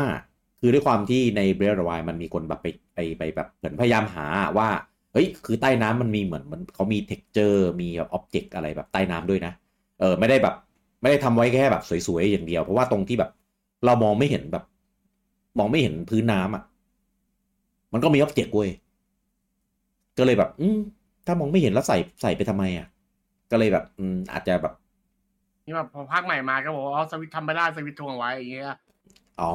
คือด้วยความที่ใน Breath Wild มันมีคนแบบไปไปไปแบบเหมือนพยายามหาว่า เฮ้ย คือใต้น้ำมันมีเหมือนมันเขามี texture มีแบบ object อะไรแบบใต้น้ำด้วยนะ เออ ไม่ได้แบบ ไม่ได้ทำไว้แค่แบบสวยๆอย่างเดียว เพราะว่าตรงที่แบบเรามองไม่เห็นแบบ มองไม่เห็นพื้นน้ำอะ มันก็มี object เว้ยก็เลยแบบ อืมถ้ามองไม่เห็นแล้วใส่ใส่ไปทำไมอะ ก็เลยแบบ อืม อาจจะแบบ นี่แบบพอภาคใหม่มาก็บอกว่าอ๋อสวิตช์ทำไม่ได้สวิตช์ทวงไว้อย่างเงี้ยอ๋อ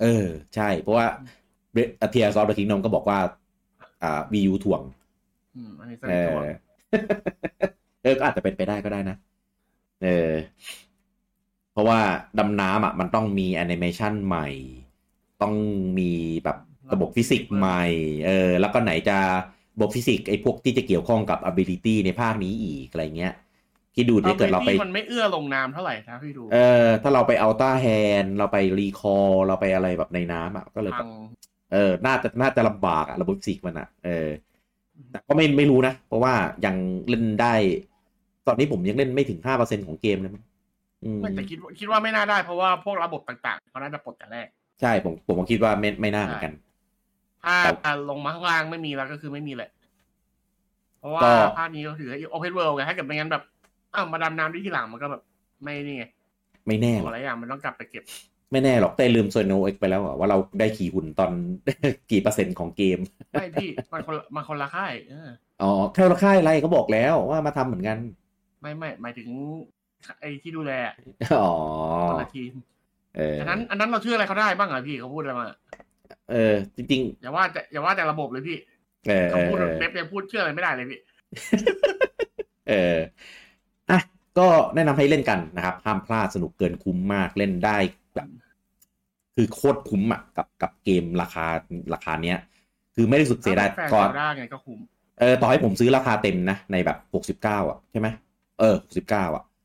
เออ ใช่ เพราะว่า Tears of the Kingdom ก็บอกว่า อ่า Wii U ถ่วงอืมอันนี้สเอวิตช์ทอวงเออก็อาจจะเป็นไปได้ก็ได้นะ เออเพ ราะว่าดำน้ำอะมันต้องมีแอนิเมชันใหม่ ต้องมีแบบระบบฟิสิกส์ใหม่ เออ แล้วก็ไหนจะระบบฟิสิกส์ไอ้พวกที่จะเกี่ยวข้องกับ ability ในภาคนี้อีกอะไรเงี้ยที่ดูถ้าเกิดเราไปมันไม่เอื้อลงน้ำเท่าไหร่นะพี่ดู เออ ถ้าเราไป Ultra Hand เราไป Recall เราไปอะไรแบบในน้ำอะก็เลยแบบพังเออ น่าจะน่าจะลำบากอะระบบฟิสิกส์มันอะเออ แต่ก็ไม่ไม่รู้นะ เพราะว่ายังเล่นได้ ตอนนี้ผมยังเล่นไม่ถึงห้าเปอร์เซ็นต์ของเกมเลยมั้งอืมไม่ แต่คิดว่าคิดว่าไม่น่าได้เพราะว่าพวกระบบต่างๆเขาน่าจะปลดแต่แรก ใช่ผมผมก็คิดว่าไม่ไม่น่าเหมือนกัน ถ้าแต่ลงมาข้างล่างไม่มีแล้วก็คือไม่มีแหละ เพราะว่าก็ภาคนี้ก็ถือ open world ไงถ้าเกิดไม่งั้นแบบอ้าวมาดำน้ำได้ทีหลังมันก็แบบ ไม่นี่ไงไม่แน่หรอกหลายอย่างมันต้องกลับไปเก็บ ไม่แน่หรอกแต่ลืม Xeno X ไปแล้วอะว่าเราได้ขี่หุ่นตอนกี่เปอร์เซ็นต์ของเกมไม่พี่มันคนละมันคนละค่ายเอออ๋อคนละค่ายอะไรก็บอกแล้วว่ามาทำเหมือนกัน ไม่ไม่หมายถึง ไอ้ที่ดูแลอะอ๋อคนละทีมเอออันนั้น อันนั้นเราเชื่ออะไรเขาได้บ้างอะพี่เขาพูดอะไรมาเออ จริงอย่าว่าแต่อย่าว่าแต่ระบบเลยพี่ๆเออเอเขาอพูดเออเป๊ปยังพูดเชื่ออะไรไม่ได้เลยพี่เอออะก็แนะนำให้เล่นกันนะครับ ห้ามพลาดสนุกเกินคุ้มมากเล่นได้แบบคือโคตรคุ้มอะกับกับเกมราคาราคาเนี้ย คือไม่ได้รู้สึกเสียดายแฟนก่อนซาร่าไงก็คุ้มเออต่อให้ผมซื้อราคาเต็มนะในแบบหกสิบเก้าอะใช่ไหมเออหกสิบเก้าอะเ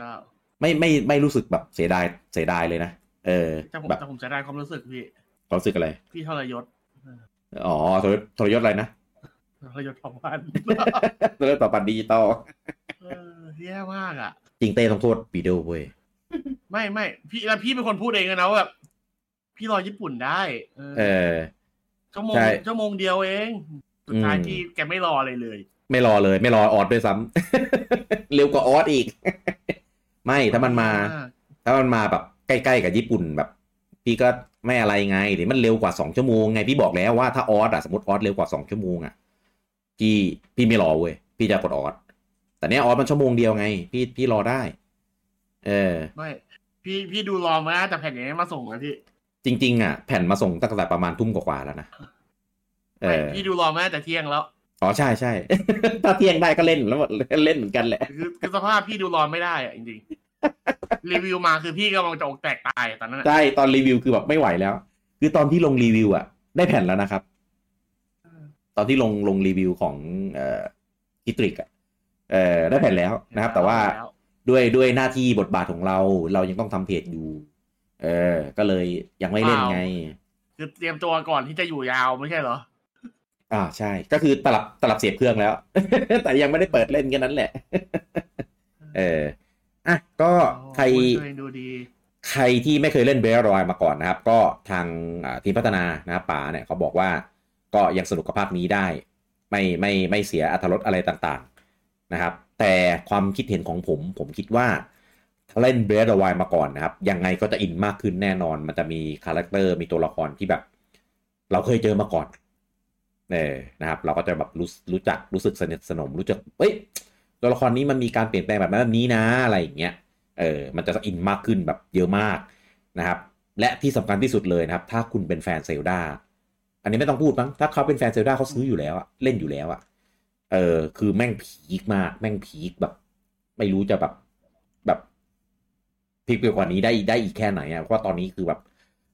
ก้าไม่ไม่ไม่รู้สึกแบบเสียดายเสียดายเลยนะเออแต่ผมแบบแต่ผมจะได้ความรู้สึกพี่ความรู้สึกอะไร พี่ทรยศอ๋อทรยศทรยศอะไรนะทรยศของพันทรยศต่อปันดิจิตอลเออแย่มากอะ จริงเต้ต้องโทษปีโดเว้ยไม่ไม่พี่แล้วพี่เป็นคนพูดเองเลยนะว่าแบบพี่รอญี่ปุ่นได้ เออเออชั่วโมงใช่ชั่วโมงเดียวเองสุดท้ายอืมที่แกไม่รออะไรเลย ไม่รอเลย ไม่รอออสด้วยซ้ำเร็วกว่าออสอีก ไม่ถ้ามันมา ถ้ามันมาแบบใกล้ๆกับญี่ปุ่นแบบ พี่ก็ไม่อะไรไงเดี๋ยวมันเร็วกว่าสองชั่วโมงไงพี่บอกแล้วว่าถ้าออสอะสมมติออสเร็วกว่าสองชั่วโมงอะพี่พี่ไม่รอเว้ยพี่จะกดออสแต่เนี้ยออสมันชั่วโมงเดียวไง พี่พี่รอได้ เออไม่พี่พี่ดูรอมาแต่แผ่นอย่างนี้มาส่งนะพี่จริง ๆ อะ แผ่นมาส่งตั้งแต่ประมาณทุ่มกว่าๆแล้วนะเอไม่อพี่ดูรอมาแต่เที่ยงแล้วอ๋อใช่ใช่ถ้าเที่ยงได้ก็เล่นแล้วเล่นเหมือนกันแหละคือคือสภาพพี่ดูรอไม่ได้อะจริงๆ รีวิวมาคือพี่กำลังจะอกแตกตายอะตอนนั้นอะใช่ตอนรีวิวคือแบบไม่ไหวแล้ว คือตอนที่ลงรีวิวอะได้แผ่นแล้วนะครับ ตอนที่ลงลงรีวิวของเอ่อคิตริกอะเออได้แผ่นแล้วนะครับ แต่ว่าแล้วด้วยด้วยหน้าที่บทบาทของเรา เรายังต้องทำเพจอยู่ เออ ก็เลยยังไม่เล่นไง คือเตรียมตัวก่อนที่จะอยู่ยาวไม่ใช่เหรอ อ่าใช่ ก็คือตลับตลับเสียบเครื่องแล้ว แต่ยังไม่ได้เปิดเล่นแค่นั้นแหละ เออ อะก็ใครโอ้ยตัวเองดูดีใครที่ไม่เคยเล่นเบรรอยมาก่อนนะครับ ก็ทางอ่าทีมพัฒนานะครับป๋าเนี่ยเขาบอกว่าก็ยังสนุกกับภาคนี้ได้ ไม่ไม่ไม่เสียอรรถรสอะไรต่างๆนะครับ แต่ความคิดเห็นของผม ผมคิดว่าถ้าเล่น Breath Wild มาก่อนนะครับ ยังไงก็จะอินมากขึ้นแน่นอน มันจะมี character มีตัวละครที่แบบ เราเคยเจอมาก่อนเออนะครับ เราก็จะแบบรู้รู้จักรู้สึกสนิทสนมรู้จักเอ้ย ตัวละครนี้มันมีการเปลี่ยนแปลงแบบนั้นแบบนี้นะอะไรอย่างเงี้ยเออมันจะอินมากขึ้นแบบเยอะมากนะครับและที่สำคัญที่สุดเลยนะครับ ถ้าคุณเป็นแฟนเซลดาอันนี้ไม่ต้องพูดมั้งถ้าเขาเป็นแฟนเซลดาเขาซื้ออยู่แล้วอะเล่นอยู่แล้วอะเออคือแม่งพีคมากแม่งพีคแบบ ไม่รู้จะแบบแบบพีคไปกว่านี้ได้ได้อีกแค่ไหนอะเพราะตอนนี้คือแบบ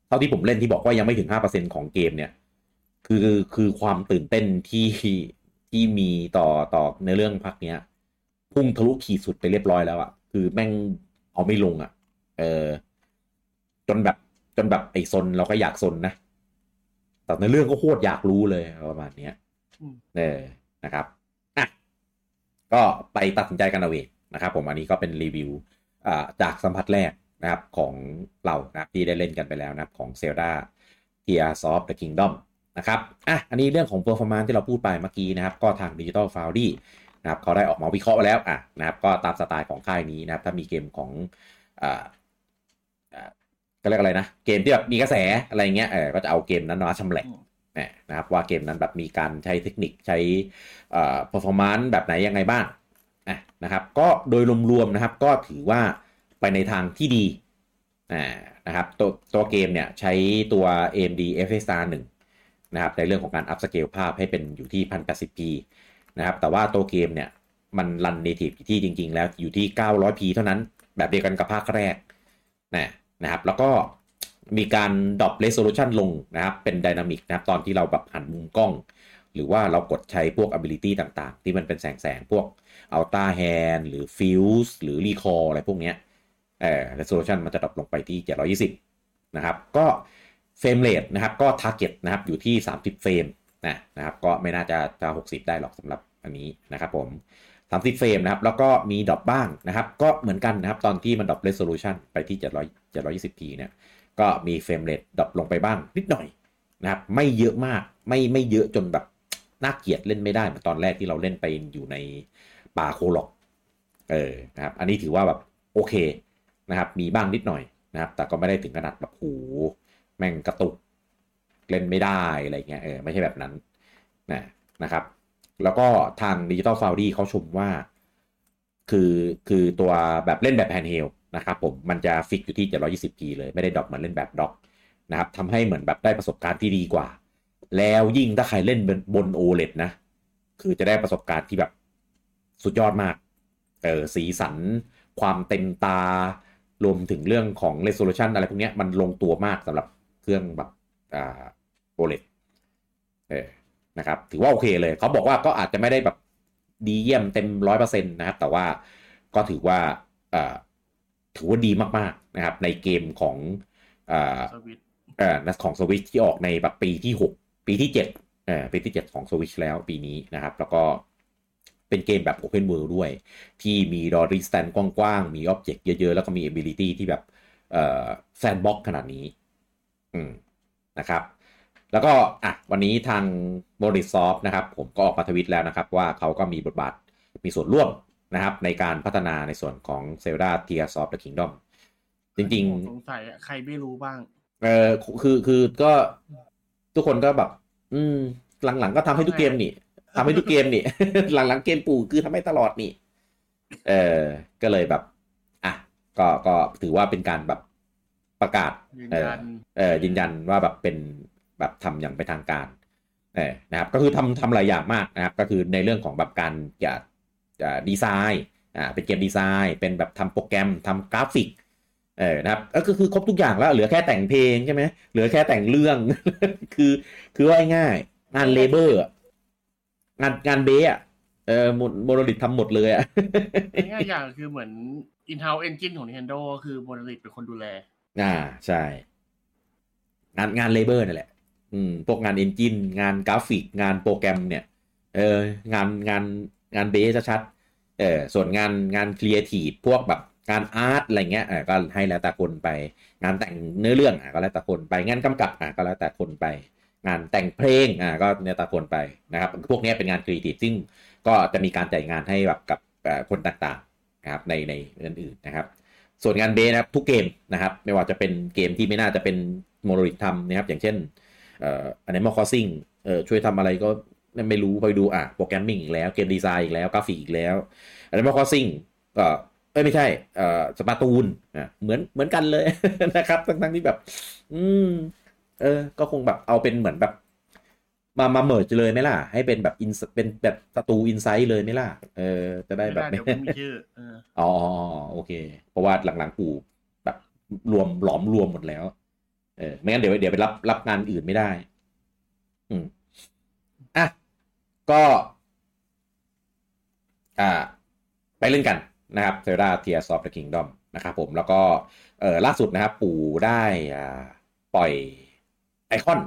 เท่าที่ผมเล่นที่บอกว่ายังไม่ถึงห้าเปอร์เซ็นของเกมเนี่ย คือคือความตื่นเต้นที่ที่มีต่อต่อในเรื่องพักเนี้ย พุ่งทะลุขีดสุดไปเรียบร้อยแล้วอะคือแม่งเอาไม่ลงอะเออ จนแบบจนแบบไอ้ซนเราก็อยากซนนะแต่ในเรื่องก็โคตรอยากรู้เลยประมาณเนี้ยอืมเออนะครับอะก็ไปตัดสินใจกันเอาเองนะครับ ผมอันนี้ก็เป็นรีวิวอ่าจากสัมผัสแรกนะครับของเรานะครับที่ได้เล่นกันไปแล้วนะครับของ Zelda Tears of the Kingdom นะครับ อะ อันนี้เรื่องของ performance ที่เราพูดไปเมื่อกี้นะครับ ก็ทาง Digital Foundry นะครับเขาได้ออกมาวิเคราะห์ไว้แล้วอะนะครับก็ตามสไตล์ของค่ายนี้นะครับถ้ามีเกมของอ่าอ่าก็เรียกอะไรนะ เกมที่แบบมีกระแสอะไรเงี้ยเออก็จะเอาเกมนั้นมาชำแหละอืมเนี่ยนะครับว่าเกมนั้นแบบมีการใช้เทคนิคใช้เอ่อ performance แบบไหนยังไงบ้างอะนะครับก็โดยรวมๆนะครับก็ถือว่าไปในทางที่ดีอ่านะครับตัวตัวเกมเนี่ยใช้ตัว AMD FSR 1นะครับในเรื่องของการ upscale ภาพให้เป็นอยู่ที่ 1080p นะครับแต่ว่าตัวเกมเนี่ยมันรัน native ที่จริง ๆ แล้วอยู่ที่ 900p เท่านั้น แบบเดียวกันกับภาคแรกนะนะครับ แล้วก็มีการดรอปเร s โซลูชันลงนะครับ เป็น dynamic นะครับ ตอนที่เราแบบหันมุมกล้อง หรือว่าเรากดใช้พวก ability ต่างๆ ที่มันเป็นแสงแสงพวก Ultra Hand หรือ Fuse หรือ Recall อะไรพวกเนี้ยเออ resolution มันจะ drop ลงไปที่ 720 นะครับ ก็ frame rate นะครับ ก็ target นะครับ อยู่ที่ 30 frame นะนะครับก็ไม่น่าจะจะ 60 ได้หรอกสำหรับอันนี้นะครับผม 30 frame นะครับ แล้วก็มี drop บ้างนะครับ ก็เหมือนกันนะครับ ตอนที่มัน drop resolution ไปที่ 700 720p เนี่ยก็มี frame rate drop ลงไปบ้างนิดหน่อยนะครับ ไม่เยอะมากไม่ไม่เยอะจนแบบน่าเกลียดเล่นไม่ได้เหมือนตอนแรกที่เราเล่นไปอยู่ในป่า Korokเออนะครับ อันนี้ถือว่าแบบโอเคนะครับ มีบ้างนิดหน่อยนะครับ แต่ก็ไม่ได้ถึงขนาดแบบโหแม่งกระตุก เล่นไม่ได้อะไรเงี้ยเออไม่ใช่แบบนั้นนะนะครับ แล้วก็ทาง Digital Foundry เขาชมว่า คือคือตัวแบบเล่นแบบ handheld นะครับผมมันจะ fix อยู่ที่ 720p เลยไม่ได้ drop เหมือนเล่นแบบ dock นะครับทำให้เหมือนแบบได้ประสบการณ์ที่ดีกว่า แล้วยิ่งถ้าใครเล่นบน OLED นะ คือจะได้ประสบการณ์ที่แบบสุดยอดมากเออสีสัน ความเต็มตารวมถึงเรื่องของ resolution อะไรพวกนี้มันลงตัวมากสำหรับเครื่องแบบ อ่า OLED เออนะครับ ถือว่าโอเคเลย เขาบอกว่าก็อาจจะไม่ได้แบบดีเยี่ยมเต็มร้อยเปอร์เซ็นต์นะครับ แต่ว่าก็ถือว่าอ่าถือว่าดีมากๆนะครับ ในเกมของอ่าสวิตช์เอ่อของสวิชที่ออกในแบบปีที่ 6 ปีที่7เอ่อปีที่ 7 ของสวิชแล้วปีนี้นะครับ แล้วก็เป็นเกมแบบ Open World ด้วย ที่มี draw distance กว้างๆ มี Object เยอะ ๆ แล้วก็มี Ability ที่แบบเอ่อ sandbox ขนาดนี้ อืม นะครับ แล้วก็อะวันนี้ทาง m o r i s o f t นะครับผมก็ออกมาทวิตแล้วนะครับ ว่าเขาก็มีบทบาทมีส่วนร่วมนะครับในการพัฒนาในส่วนของ Zelda Tears of the Kingdom จริงๆ สงสัยอะใครไม่รู้บ้าง เออคือคือก็ทุกคนก็แบบ อืม หลังๆก็ทำให้ทุกเกมนี่ทำให้ทุกเกมนี่ หลังๆเกมปู่คือทำให้ตลอดนี่ เออก็เลยแบบ อะ ก็ก็ถือว่าเป็นการแบบ ประกาศยืนเออยันเออยืนยันว่าแบบเป็นแบบทำอย่างเป็นทางการเออนะครับก็คือทำทำหลายอย่างมากนะครับก็คือในเรื่องของแบบการจะจะดีไซน์อ่าเป็น game design เป็นแบบทำโปรแกรมทำกราฟิกเออนะครับก็คือครบทุกอย่างแล้วเหลือแค่แต่งเพลงใช่ไหมเหลือแค่แต่งเรื่อง คือคือว่าง่ายๆงาน labor งานงาน base อะเออ Monolith ทำหมดเลยอะง่ายๆอย่างคือเหมือน in-house engine ของ Nintendo คือ Monolith เป็นคนดูแล อ่าใช่ งานงาน labor นั่นแหละ อืมพวกงาน engineงานกราฟิก งานโปรแกรมเนี่ย เอองานงานงาน base ชัดเออส่วนงานงานครีเอทีฟพวกแบบงาน art อะไรเงี้ยเออก็ให้แล้วแต่คนไป งานแต่งเนื้อเรื่องอะก็แล้วแต่คนไปงานกำกับอะก็แล้วแต่คนไป งานแต่งเพลงอะก็แล้วแต่คนไปนะครับ พวกนี้เป็นงานครีเอทีฟซึ่งก็จะมีการจ่ายงานให้แบบกับคนต่างๆนะครับในในอื่นๆนะครับ ส่วนงาน base นะครับทุกเกมนะครับ ไม่ว่าจะเป็นเกมที่ไม่น่าจะเป็นMonolith ทำนะครับ อย่างเช่นอ่อ Animal Crossing เอ่อช่วยทำอะไรก็ไม่รู้ไปดูอะ programming อีกแล้ว game design อีกแล้วกราฟิกอีกแล้ว Animal Crossing ก็เอ้ยไม่ใช่ Splatoon อะเหมือนเหมือนกันเลยนะครับทั้งทั้งๆที่แบบ อืมเออ ก็คงแบบเอาเป็นเหมือนแบบ มามา merge เลยไหมล่ะ ให้เป็นแบบ in เป็นแบบ studio inside เลยไหมล่ะ เออ จะได้ไม่แบบได้เดี๋ยวไม่มีชื่อเอออ๋อโอเค เพราะว่าหลังๆปู่แบบรวมหลอมรวมหมดแล้ว เออไม่งั้นเดี๋ยวเดี๋ยวไปรับรับงานอื่นไม่ได้ อืมอะก็ อ่า ไปเล่นกันนะครับ Zelda Tears of the Kingdom นะครับผมแล้วก็เออล่าสุดนะครับ ปู่ได้อ่าปล่อยไอคอน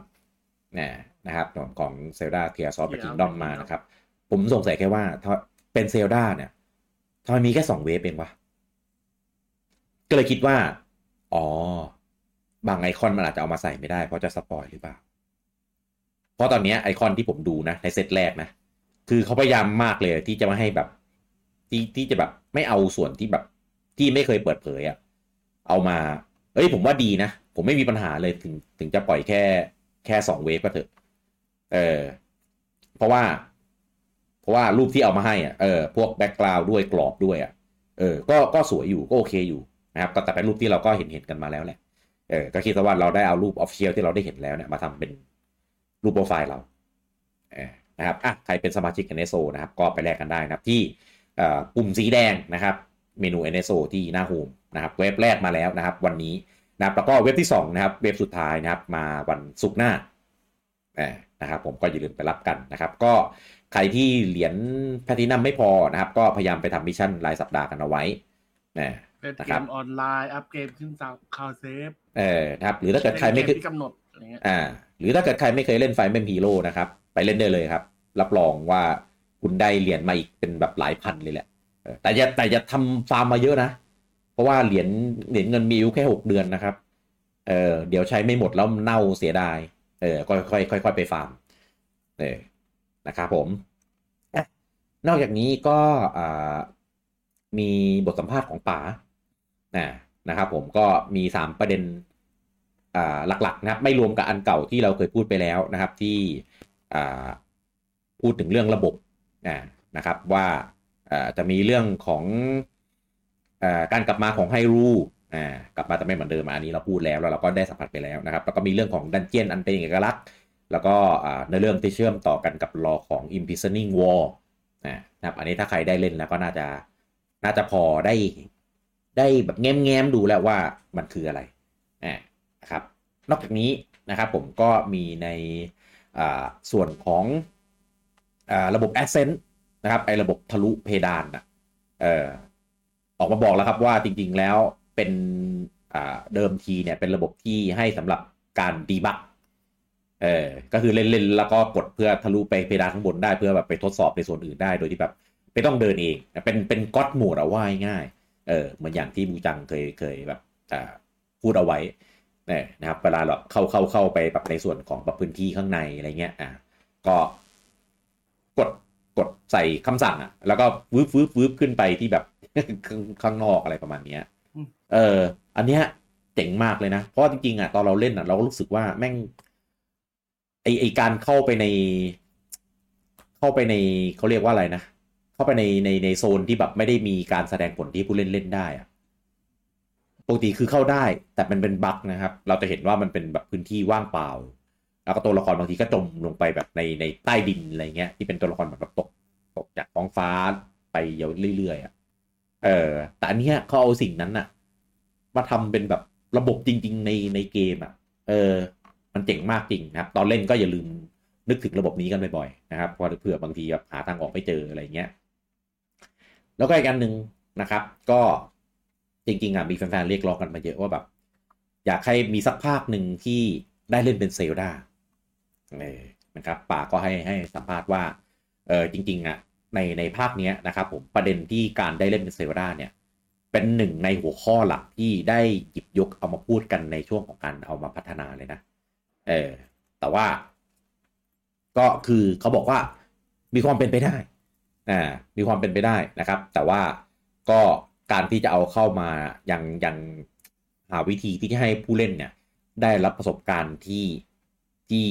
นะ นะครับของของ Zelda Tears of the Kingdom มานะครับ ผมสงสัยแค่ว่าถ้าเป็นเซลดาเนี่ยทำไมมีแค่สองเวฟเองวะ ก็เลยคิดว่า อ๋อ บางไอคอนมันอาจจะเอามาใส่ไม่ได้เพราะจะสปอยหรือเปล่า เพราะตอนเนี้ยไอคอนที่ผมดูนะ ในเซตแรกนะ คือเขาพยายามมากเลยที่จะไม่ให้แบบ ที่ที่จะแบบไม่เอาส่วนที่แบบ ที่ไม่เคยเปิดเผยอะเอามา เอ้ยผมว่าดีนะ ผมไม่มีปัญหาเลยถึงถึงจะปล่อยแค่แค่สอง wave ก็เถอะ เออเพราะว่า เพราะว่ารูปที่เอามาให้อะเออพวก background ด้วยกรอบด้วยอะเออก็ก็สวยอยู่ก็โอเคอยู่นะครับก็แต่เป็นรูปที่เราก็เห็นเห็นกันมาแล้วแหละเออก็คิดซะว่าเราได้เอารูป official ที่เราได้เห็นแล้วเนี่ยมาทำเป็นรูปโปรไฟล์เราเออนะครับอะใครเป็นสมาชิก NSO นะครับ ก็ไปแลกกันได้นะครับที่เอ่อปุ่มสีแดงนะครับ เมนู NSO ที่หน้า home นะครับ wave แรกมาแล้วนะครับ วันนี้นะครับแล้วก็ wave ที่2นะครับ wave สุดท้ายนะครับ มาวันศุกร์หน้า นะครับผมก็อย่าลืมไปรับกันนะครับ ก็ใครที่เหรียญแพทินัมไม่พอนะครับ ก็พยายามไปทำ mission รายสัปดาห์กันเอาไว้นะเป็นนะเกครับมออนไลน์ up เกมขึ้นจาก cloud saveเออนะครับ หรือถ้าเกิดใครไม่เคเกยที่กำหนดอะไรเงี้ยอ่า หรือถ้าเกิดใครไม่เคยเล่น Fire Emblem Heroes นะครับ ไปเล่นได้เลยครับ รับรองว่าคุณได้เหรียญมาอีกเป็นแบบหลายพันเลยแหละเออแต่อย่าแต่อย่าทำฟาร์มมาเยอะนะ เพราะว่าเหรียญเหรียญเงินมีอายุแค่หกเดือนนะครับ เออเดี๋ยวใช้ไม่หมดแล้วเน่าเสียดาย เออค่อยค่อยค่อยค่อยไปฟาร์มเออนะครับผมอะนอกจากนี้ก็อ่ามีบทสัมภาษณ์ของป๋านะนะครับผมก็มีสามประเด็นอ่าหลักๆนะครับไม่รวมกับอันเก่าที่เราเคยพูดไปแล้วนะครับที่อ่าพูดถึงเรื่องระบบอ่านะครับว่าอ่าจะมีเรื่องของอ่าการกลับมาของไฮรู อ่ากลับมาแต่ไม่เหมือนเดิมอันนี้เราพูดแล้วแล้วเราก็ได้สัมผัสไปแล้วนะครับแล้วก็มีเรื่องของดันเจียนอันเป็นเอกลักษณ์ แล้วก็ในเรื่องที่เชื่อมต่อกันกับรอของ Imprisoning War นะครับอันนี้ถ้าใครได้เล่นแล้วก็น่าจะน่าจะพอได้ได้แบบแง้มๆดูแล้วว่ามันคืออะไรนะครับนอกจากนี้นะครับผมก็มีในส่วนของอระบบ Ascent นะครับไอระบบทะลุเพดานอะเออออกมาบอกแล้วครับว่าจริงๆแล้ว เป็นเดิมทีเนี่ยเป็นระบบที่ให้สำหรับการดีบักเออก็คือเล่นๆแล้วก็กดเพื่อทะลุไปเพดานข้างบนได้เพื่อแบบไปทดสอบในส่วนอื่นได้โดยที่แบบไม่ต้องเดินเอง เป็นเป็นก็อดหมดเอาว่าง่ายเออเหมือนอย่างที่บูจังเคยเคยแบบพูดเอาไว้เนี่ยนะครับเวลาเราเข้าเข้าเข้าไปแบบในส่วนของแบบพื้นที่ข้างในอะไรเงี้ยอ่าก็กดกดใส่คำสั่งอะแล้วก็วืบวืบวืบขึ้นไปที่แบบข้างนอกอะไรประมาณเนี้ย เอออันเนี้ยเจ๋งมากเลยนะ เพราะจริงๆอะตอนเราเล่นอะเราก็รู้สึกว่าแม่งไอไอการเข้าไปใน เข้าไปในเขาเรียกว่าอะไรนะ เข้าไปในในในโซนที่แบบไม่ได้มีการแสดงผลที่ผู้เล่นเล่นได้อะปกติคือเข้าได้ แต่มันเป็นบั๊กนะครับ เราจะเห็นว่ามันเป็นแบบพื้นที่ว่างเปล่า แล้วก็ตัวละครบางทีก็จมลงไปแบบในในใต้ดินอะไรเงี้ยที่เป็นตัวละครแบบตกตกจากท้องฟ้าไปยาวเรื่อยๆอะเออแต่อันเนี้ยเขาเอาสิ่งนั้นน่ะ มาทำเป็นแบบระบบจริง ๆ ในในเกมอะ เออ มันเจ๋งมากจริงนะครับ ตอนเล่นก็อย่าลืมนึกถึงระบบนี้กันบ่อยๆนะครับเพราะเผื่อบางทีแบบหาทางออกไม่เจออะไรเงี้ย แล้วก็อีกอันหนึ่งนะครับ ก็จริงๆอะมีแฟนๆเรียกร้องกันมาเยอะว่าแบบ อยากให้มีสักภาคหนึ่งที่ได้เล่นเป็นเซลดาเออนะครับป่าก็ให้ให้สัมภาษณ์ว่าเออจริง ๆอะในในภาคเนี้ยนะครับผมประเด็นที่การได้เล่นเป็นเซลดาเนี่ย เป็นหนึ่งในหัวข้อหลักที่ได้หยิบยกเอามาพูดกันในช่วงของการเอามาพัฒนาเลยนะ เออ แต่ว่า ก็คือเขาบอกว่ามีความเป็นไปได้อ่ามีความเป็นไปได้นะครับ แต่ว่าก็การที่จะเอาเข้ามายังยังหาวิธีที่จะให้ผู้เล่นเนี่ย ได้รับประสบการณ์ที่ที่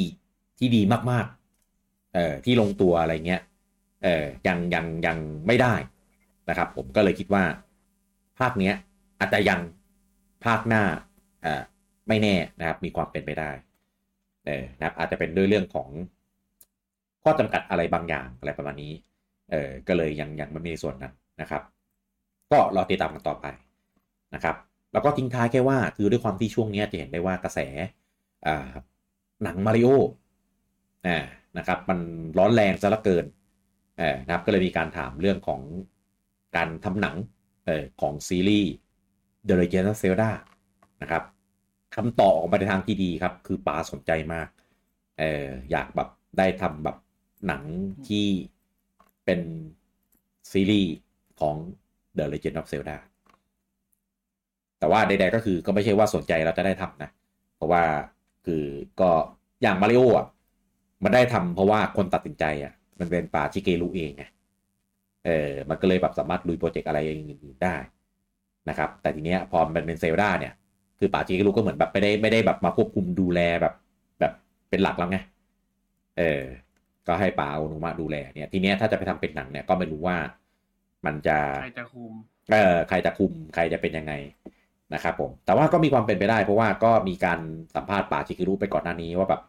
ที่ดีมากๆ เอ่อที่ลงตัวอะไรเงี้ย เอ่อยังยังยังไม่ได้นะครับ ผมก็เลยคิดว่า ภาคเนี้ยอาจจะยังภาคหน้าอ่าไม่แน่นะครับ มีความเป็นไปได้เออนะครับ อาจจะเป็นด้วยเรื่องของข้อจำกัดอะไรบางอย่างอะไรประมาณนี้เออก็เลยยังยังไม่มีส่วนนั้นนะครับ ก็รอติดตามกันต่อไปนะครับ แล้วก็ทิ้งท้ายแค่ว่าคือด้วยความที่ช่วงนี้จะเห็นได้ว่ากระแสอ่าหนังมาริโออ่านะครับมันร้อนแรงซะเหลือเกินเออนะครับก็เลยมีการถามเรื่องของการทำหนัง เออของซีรีส์ The Legend of Zelda นะครับคำตอบออกมาในทางที่ดีครับ คือป๋าสนใจมากเอออยากแบบได้ทำแบบหนังที่เป็นซีรีส์ของ The Legend of Zelda แต่ว่าใดๆก็คือก็ไม่ใช่ว่าสนใจเราจะได้ทำนะ เพราะว่าคือก็อย่างมาริโออะ มันได้ทำเพราะว่าคนตัดสินใจอะ มันเป็นป่าชิเกรุเองไง เออมันก็เลยแบบสามารถลุยโปรเจกต์อะไรอื่นๆได้นะครับ แต่ทีเนี้ยพอมันเป็นเซลดาเนี่ย คือป่าชิเกรุก็เหมือนแบบไม่ได้ไม่ได้แบบมาควบคุมดูแลแบบแบบเป็นหลักแล้วไง เออ ก็ให้ป่าอนุมาดูแลเนี่ย ทีเนี้ยถ้าจะไปทำเป็นหนังเนี่ยก็ไม่รู้ว่ามันจะใครจะคุม เออ ใครจะคุมใครจะเป็นยังไงนะครับผม แต่ว่าก็มีความเป็นไปได้เพราะว่าก็มีการสัมภาษณ์ป่าชิคิรุไปก่อนหน้านี้ว่าแบบ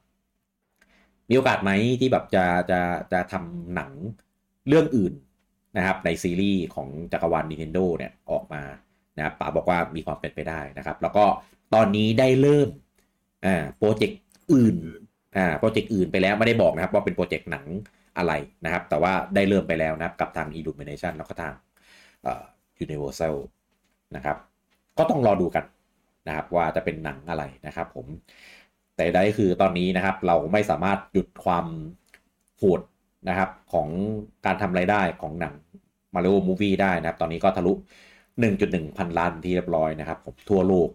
มีโอกาสไหมที่แบบจะจะจะทำหนังเรื่องอื่น นะครับในซีรีส์ของจักรวาล Nintendo เนี่ยออกมานะครับป๋าบอกว่ามีความเป็นไปได้นะครับ แล้วก็ตอนนี้ได้เริ่มอ่าโปรเจกต์อื่นอ่าโปรเจกต์อื่นไปแล้วไม่ได้บอกนะครับว่าเป็นโปรเจกต์หนังอะไรนะครับ แต่ว่าได้เริ่มไปแล้วนะครับกับทาง Illumination แล้วก็ทางเอ่อ Universal นะครับก็ต้องรอดูกันนะครับว่าจะเป็นหนังอะไรนะครับผมแต่ใดคือตอนนี้นะครับเราไม่สามารถหยุดความโหด นะครับของการทำรายได้ของหนังมาริโอมูฟี่ได้นะครับ ตอนนี้ก็ทะลุ 1.1 พันล้านที่เรียบร้อยนะครับผมทั่วโลก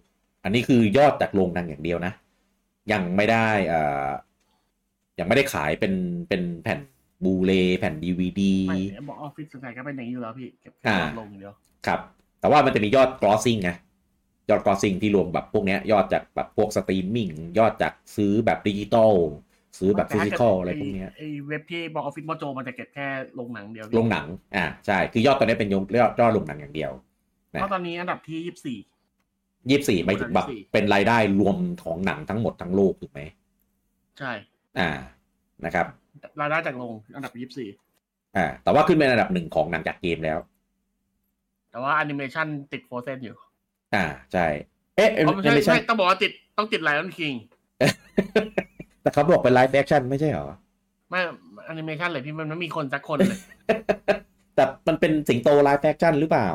อันนี้คือยอดจากโรงหนังอย่างเดียวนะ ยังไม่ได้อ่ายังไม่ได้ขายเป็นเป็นแผ่นบูเลแผ่นดีวดีไม่บอกออฟฟิศส่วนใหญ่ก็เป็นอย่างนี้อยู่แล้วพี่เก็บอ่าลงอย่างเดียวครับ แต่ว่ามันจะมียอด crossing ไงยอด grossing ที่รวมแบบพวกเนี้ยยอดจากแบบพวกสตรีมมิ่งยอดจากซื้อแบบดิจิตอล ซื้อแบบ physical อะไรพวกเนี้ยไอเว็บที่ Box Office Mojo มันจะเก็บแค่โรงหนังเดียวโรงหนัง อ่าใช่คือยอดตอนนี้เป็นยอดยอดยอดโรงหนังอย่างเดียวเพราะตอนนี้อันดับที่ยี่สิบสี่ยี่สิบสี่ไม่ถึงแบบ24เป็นรายได้รวมของหนังทั้งหมดทั้งโลกถูกไหมใช่ อ่านะครับรายได้จากโรงอันดับยี่สิบสี่อ่าแต่ว่าขึ้นเป็นอันดับหนึ่งของหนังจากเกมแล้ว แต่ว่าแอนิเมชันติด Frozen อยู่ อ่าใช่ เอ๊ะอ๋อไม่ไม่ใช่ใช่ไม่ต้องบอกว่าติดต้องติด Lion King แต่เขาบอกเป็น live action ไม่ใช่เหรอไม่แอนิเมชันเลยพี่มันไม่มีคนสักคนเลย แต่มันเป็นสิงโต live action หรือเปล่า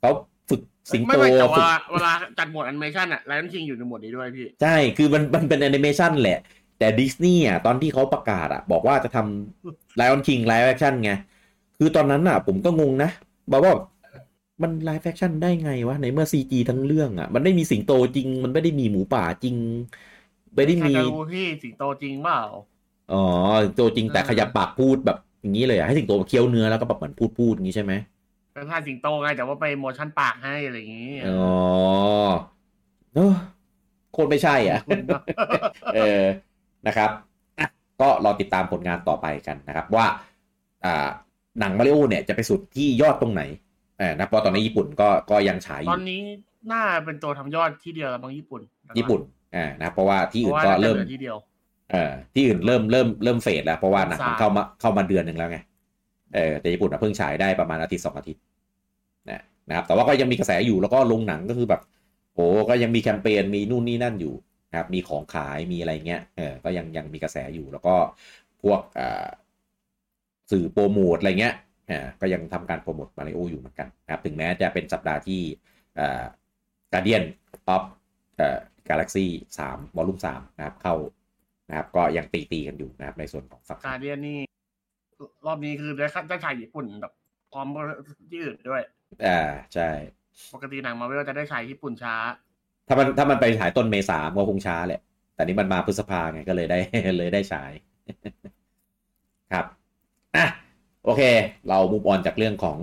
เขาฝึกสิงไม่โตไม่แต่ฝึกว่าเวลาจัดหมวดแอนิเมชันอะ Lion King อยู่ในหมวดนี้ด้วยพี่ ใช่คือมันมันเป็นแอนิเมชันแหละ แต่ดิสนีย์อะตอนที่เขาประกาศอะ บอกว่าจะทำ Lion King Live Action ไงคือตอนนั้นอะ ผมก็งงนะบอกว่ามัน Live Action ได้ไงวะ ในเมื่อ CG ทั้งเรื่องอะ มันไม่มีสิงโตจริง มันไม่ได้มีหมูป่าจริง ไม่ได้ใครมีจะรู้พี่สิงโตจริงเปล่าอ๋อสิงโตจริงแต่เออขยับปากพูดแบบอย่างนี้เลยอะให้สิงโตเคี้ยวเนื้อแล้วก็แบบเหมือนพูดพูดอย่างนี้ใช่ไหมเป็นท่าสิงโตไงแต่ว่าไปโมชั่นปากให้อะไรอย่างงี้อ๋อเนอะโคตรไม่ใช่อะเออนะครับอะก็รอติดตามผลงานต่อไปกันนะครับ ว่าอ่าหนังมาริโอเนี่ยจะไปสุดที่ยอดตรงไหนเออนะเพราะตอนนี้ญี่ปุ่นก็ก็ยังฉายอตอยู่นนี้น่าเป็นตัวทำยอดที่เดียวแล้วบางญี่ปุ่น ญี่ปุ่น อ่านะครับเพราะว่าที่เพอื่ราะนว่าก็น่าจะเริ่มเหลือที่เดียวเออที่อื่นเริ่มเริ่มเริ่มเฟดแล้วเพราะว่าหนังมันสามเข้ามาเข้ามาเดือนหนึ่งแล้วไงเออแต่ญี่ปุ่นอะเพิ่งฉายได้ประมาณอาทิตย์สองอาทิตย์นะนะครับ แต่ว่าก็ยังมีกระแสอยู่แล้วก็ลงหนังก็คือแบบโอ้ก็ยังมีแคมเปญมีนู่นนี่นั่นอยู่นะครับมีของขายมีอะไรเงี้ยเออก็ยังยังมีกระแสอยู่แล้วก็พวกอ่าสื่อโปรโมทอะไรเงี้ยอ่าก็ยังทำการโปรโมทมาริโออยู่เหมือนกันนะครับ ถึงแม้จะเป็นสัปดาห์ที่อ่า Guardians of เอ่อ Galaxy สาม Volume สามนะครับ เข้านะครับ ก็ยังตีตีกันอยู่นะครับ ในส่วนของฝั่ง Guardian นี่ รอบนี้คือได้ค่าได้ฉายญี่ปุ่นแบบพร้อมที่อื่นด้วยอ่าใช่ ปกติหนังมาเวลจะได้ฉายญี่ปุ่นช้า ถ้ามันถ้ามันไปฉายต้นเมษาก็คงช้าแหละ แต่นี้มันมาพฤษภาไงก็เลยได้เลยได้ฉาย ครับอะโอเค เรามุมออนจากเรื่องของ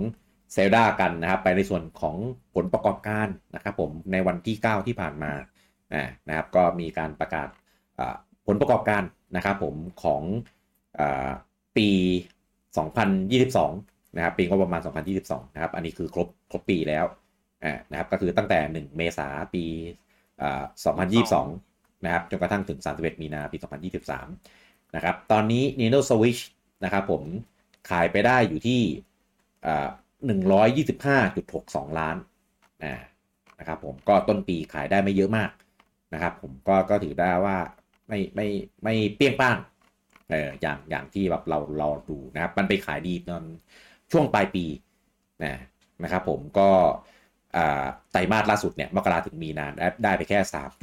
เซลดากันนะครับ ไปในส่วนของผลประกอบการนะครับผมในวันที่ 9 ที่ผ่านมาอ่า นะครับก็มีการประกาศผลประกอบการนะครับผมของอปี 2022 นะครับปีงบประมาณ 2022 นะครับ อันนี้คือครบครบปีแล้วอ่านะครับก็คือตั้งแต่ 1 เมษาปีอ่า2022 นะครับจนกระทั่งถึง 31 มีนาปี 2023 นะครับ ตอนนี้ Nintendo Switch นะครับผมขายไปได้อยู่ที่อ่า125.62 ล้านอ่านะครับผมก็ต้นปีขายได้ไม่เยอะมาก นะครับ ผมก็ก็ถือได้ว่าไม่ไม่ไม่เปรี้ยงป้างเอออย่างอย่างที่แบบเราเราดูนะครับ มันไปขายดีตอนช่วงปลายปีนะนะครับผมก็ไตรมาสล่าสุดเนี่ยมกราถึงมีนาได้ได้ไปแค่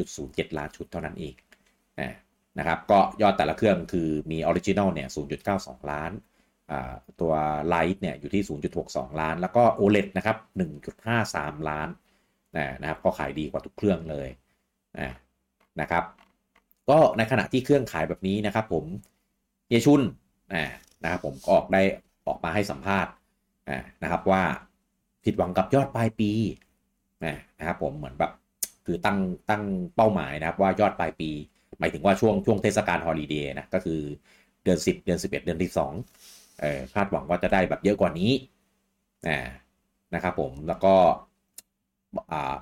3.07 ล้านชุดเท่านั้นเองนะนะครับก็ยอดแต่ละเครื่องคือมีออริจิน l ลเนี่ย0.92 ล้านอ่าตัว Lite เนี่ยอยู่ที่ 0.62 ล้าน แล้วก็ OLED นะครับ 1.53 ล้านนะนะครับก็ขายดีกว่าทุกเครื่องเลย นะนะครับ ก็ในขณะที่เครื่องขายแบบนี้นะครับ ผมเยชุนนะนะครับผมออกได้ออกมาให้สัมภาษณ์นะนะครับว่าผิดหวังกับยอดปลายปีนะนะครับผมเหมือนแบบคือตั้งตั้งเป้าหมายนะครับว่ายอดปลายปี หมายถึงว่าช่วงช่วงเทศกาลฮอลิเดย์นะก็คือเดือน 10 เดือน 11 เดือนที่2เอ่อคาดหวังว่าจะได้แบบเยอะกว่านี้นะนะครับผมแล้วก็อ่า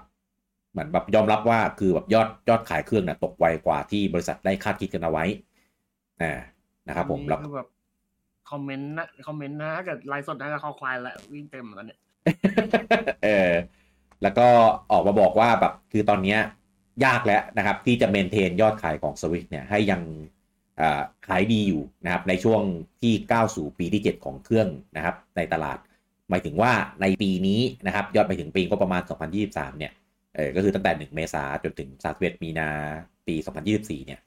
เหมือนแบบยอมรับว่าคือแบบยอดยอดขายเครื่องเนี่ยตกไวกว่าที่บริษัทได้คาดคิดกันเอาไว้อ่านะครับผมแล้วคือแบบคอมเมนต์นะคอมเมนต์นะถ้าเกิดไลฟ์สดน่าจะคอควายแล้ววิ่งเต็มแล้วเนี่ยเออแล้วก็ออกมาบอกว่าแบบคือตอนเนี้ยยากแล้วนะครับที่จะเมนเทนยอดขายของสวิตเนี่ยให้ยังอ่าขายดีอยู่นะครับในช่วงที่ก้าวสู่ปีที่ 7 ของเครื่องนะครับในตลาด หมายถึงว่าในปีนี้นะครับยอดไปถึงปีก็ประมาณ 2023 เนี่ย เออก็คือตั้งแต่1เมษาจนถึง31มีนาปี2024เนี่ย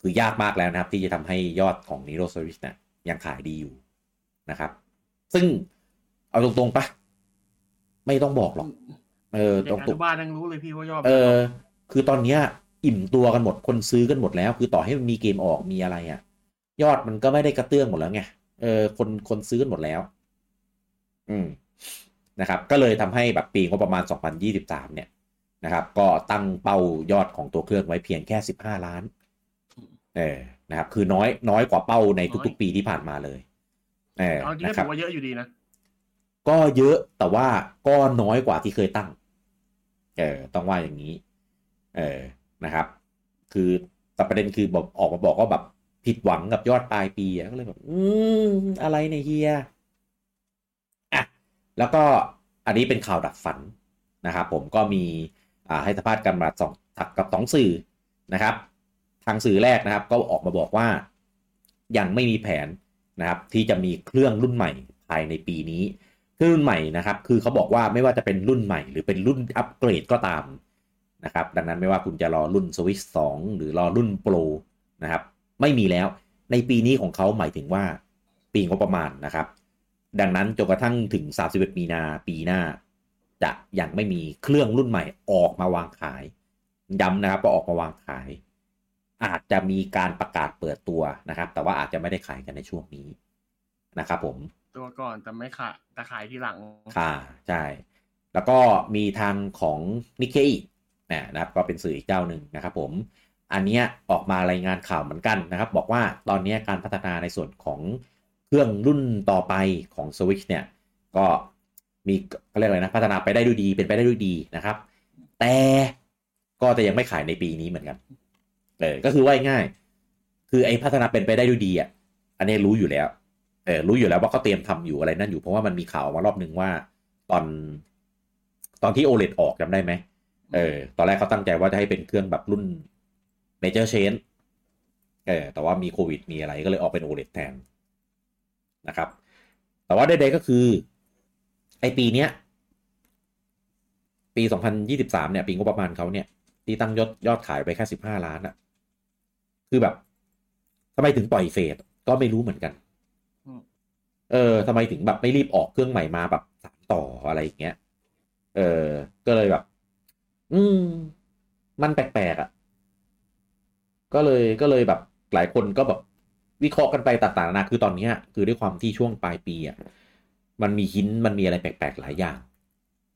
คือยากมากแล้วนะครับ ที่จะทำให้ยอดของ Niro Switch เนี่ยยังขายดีอยู่นะครับ ซึ่งเอาตรงๆปะไม่ต้องบอกหรอก เออเด็ตกรงอๆนุบาลยังรู้เลยพี่ว่ายอดเออ คือตอนเนี้ยอิ่มตัวกันหมดคนซื้อกันหมดแล้ว คือต่อให้มันมีเกมออกมีอะไรอะ่ะ ยอดมันก็ไม่ได้กระเตื้องหมดแล้วไงเออคนคนซื้อกันหมดแล้ว อืมนะครับ ก็เลยทำให้แบบปีงบประมาณ 2023 เนี่ย นะครับก็ตั้งเป้ายอดของตัวเครื่องไว้เพียงแค่ 15 ล้านเออนะครับ คือน้อยน้อยกว่าเป้าในทุกๆ ปีที่ผ่านมาเลยเออเอาจริงก็นะครัถืบอว่าเยอะอยู่ดีนะก็เยอะแต่ว่าก็น้อยกว่าที่เคยตั้ง เออต้องว่าอย่างนี้ เออนะครับ คือแต่ประเด็นคือบอกออกมาบอกว่าแบบผิดหวังกับยอดปลายปีอะก็เลยแบบ อืมอะไรเนี่ยเฮียอะแล้วก็อันนี้เป็นข่าวดักฝันนะครับผมก็มีอ่า ให้สัมภาษณ์กันมาสองกับสองสื่อนะครับ ทางสื่อแรกนะครับ ก็ออกมาบอกว่ายังไม่มีแผนนะครับ ที่จะมีเครื่องรุ่นใหม่ภายในปีนี้เครื่องรุ่นใหม่นะครับ คือเขาบอกว่าไม่ว่าจะเป็นรุ่นใหม่ หรือเป็นรุ่นอัปเกรดก็ตามนะครับ ดังนั้นไม่ว่าคุณจะรอรุ่น Switch 2 หรือรอรุ่น Pro นะครับ ไม่มีแล้วในปีนี้ของเขาหมายถึงว่าปีงบประมาณนะครับ ดังนั้นจนกระทั่งถึง 31 มีนาปีหน้า จะยังไม่มีเครื่องรุ่นใหม่ออกมาวางขาย ย้ำนะครับว่าออกมาวางขาย อาจจะมีการประกาศเปิดตัวนะครับ แต่ว่าอาจจะไม่ได้ขายกันในช่วงนี้นะครับผมตัวก่อนแต่ไม่ขายแต่ขายทีหลังค่ะใช่แล้วก็มีทางของนิเคอีนะครับก็เป็นสื่ออีกเจ้าหนึ่งนะครับผมอันเนี้ยออกมารายงานข่าวเหมือนกันนะครับ บอกว่าตอนนี้การพัฒนาในส่วนของเครื่องรุ่นต่อไปของ Switch เนี่ย ก็ มีเขาเรียกอะไรนะพัฒนาไปได้ด้วยดีเป็นไปได้ด้วยดีนะครับ แต่ก็จะยังไม่ขายในปีนี้เหมือนกันเออก็คือว่าง่าย คือไอ้พัฒนาเป็นไปได้ด้วยดีอะอันนี้รู้อยู่แล้วเออรู้อยู่แล้วว่าเขาเตรียมทำอยู่อะไรนั่นอยู่เพราะว่ามันมีข่าวมารอบนึงว่าตอนตอนที่ OLED ออกจำได้ไหมเออตอนแรกเขาตั้งใจว่าจะให้เป็นเครื่องแบบรุ่น Major Change เออแต่ว่ามีโควิดมีอะไรก็เลยออกเป็น OLED แทนนะครับ แต่ว่าใดๆก็คือ ไอปีเนี้ย ปี 2023 เนี่ย ปีงบประมาณเขาเนี่ย ที่ตั้งยอดยอดขายไปแค่ 15 ล้านอะคือแบบทำไมถึงปล่อยเฟสก็ไม่รู้เหมือนกัน เออทำไมถึงแบบไม่รีบออกเครื่องใหม่มาแบบสามต่ออะไรอย่างเงี้ย เออ ก็เลยแบบ อืม มันแปลกๆอะ่ะ ก็เลยก็เลยแบบหลายคนก็แบบวิเคราะห์กันไปต่างๆนานาคือตอนเนี้ยคือด้วยความที่ช่วงปลายปีอะ่ะ มันมีหินมันมีอะไรแปลกๆหลายอย่าง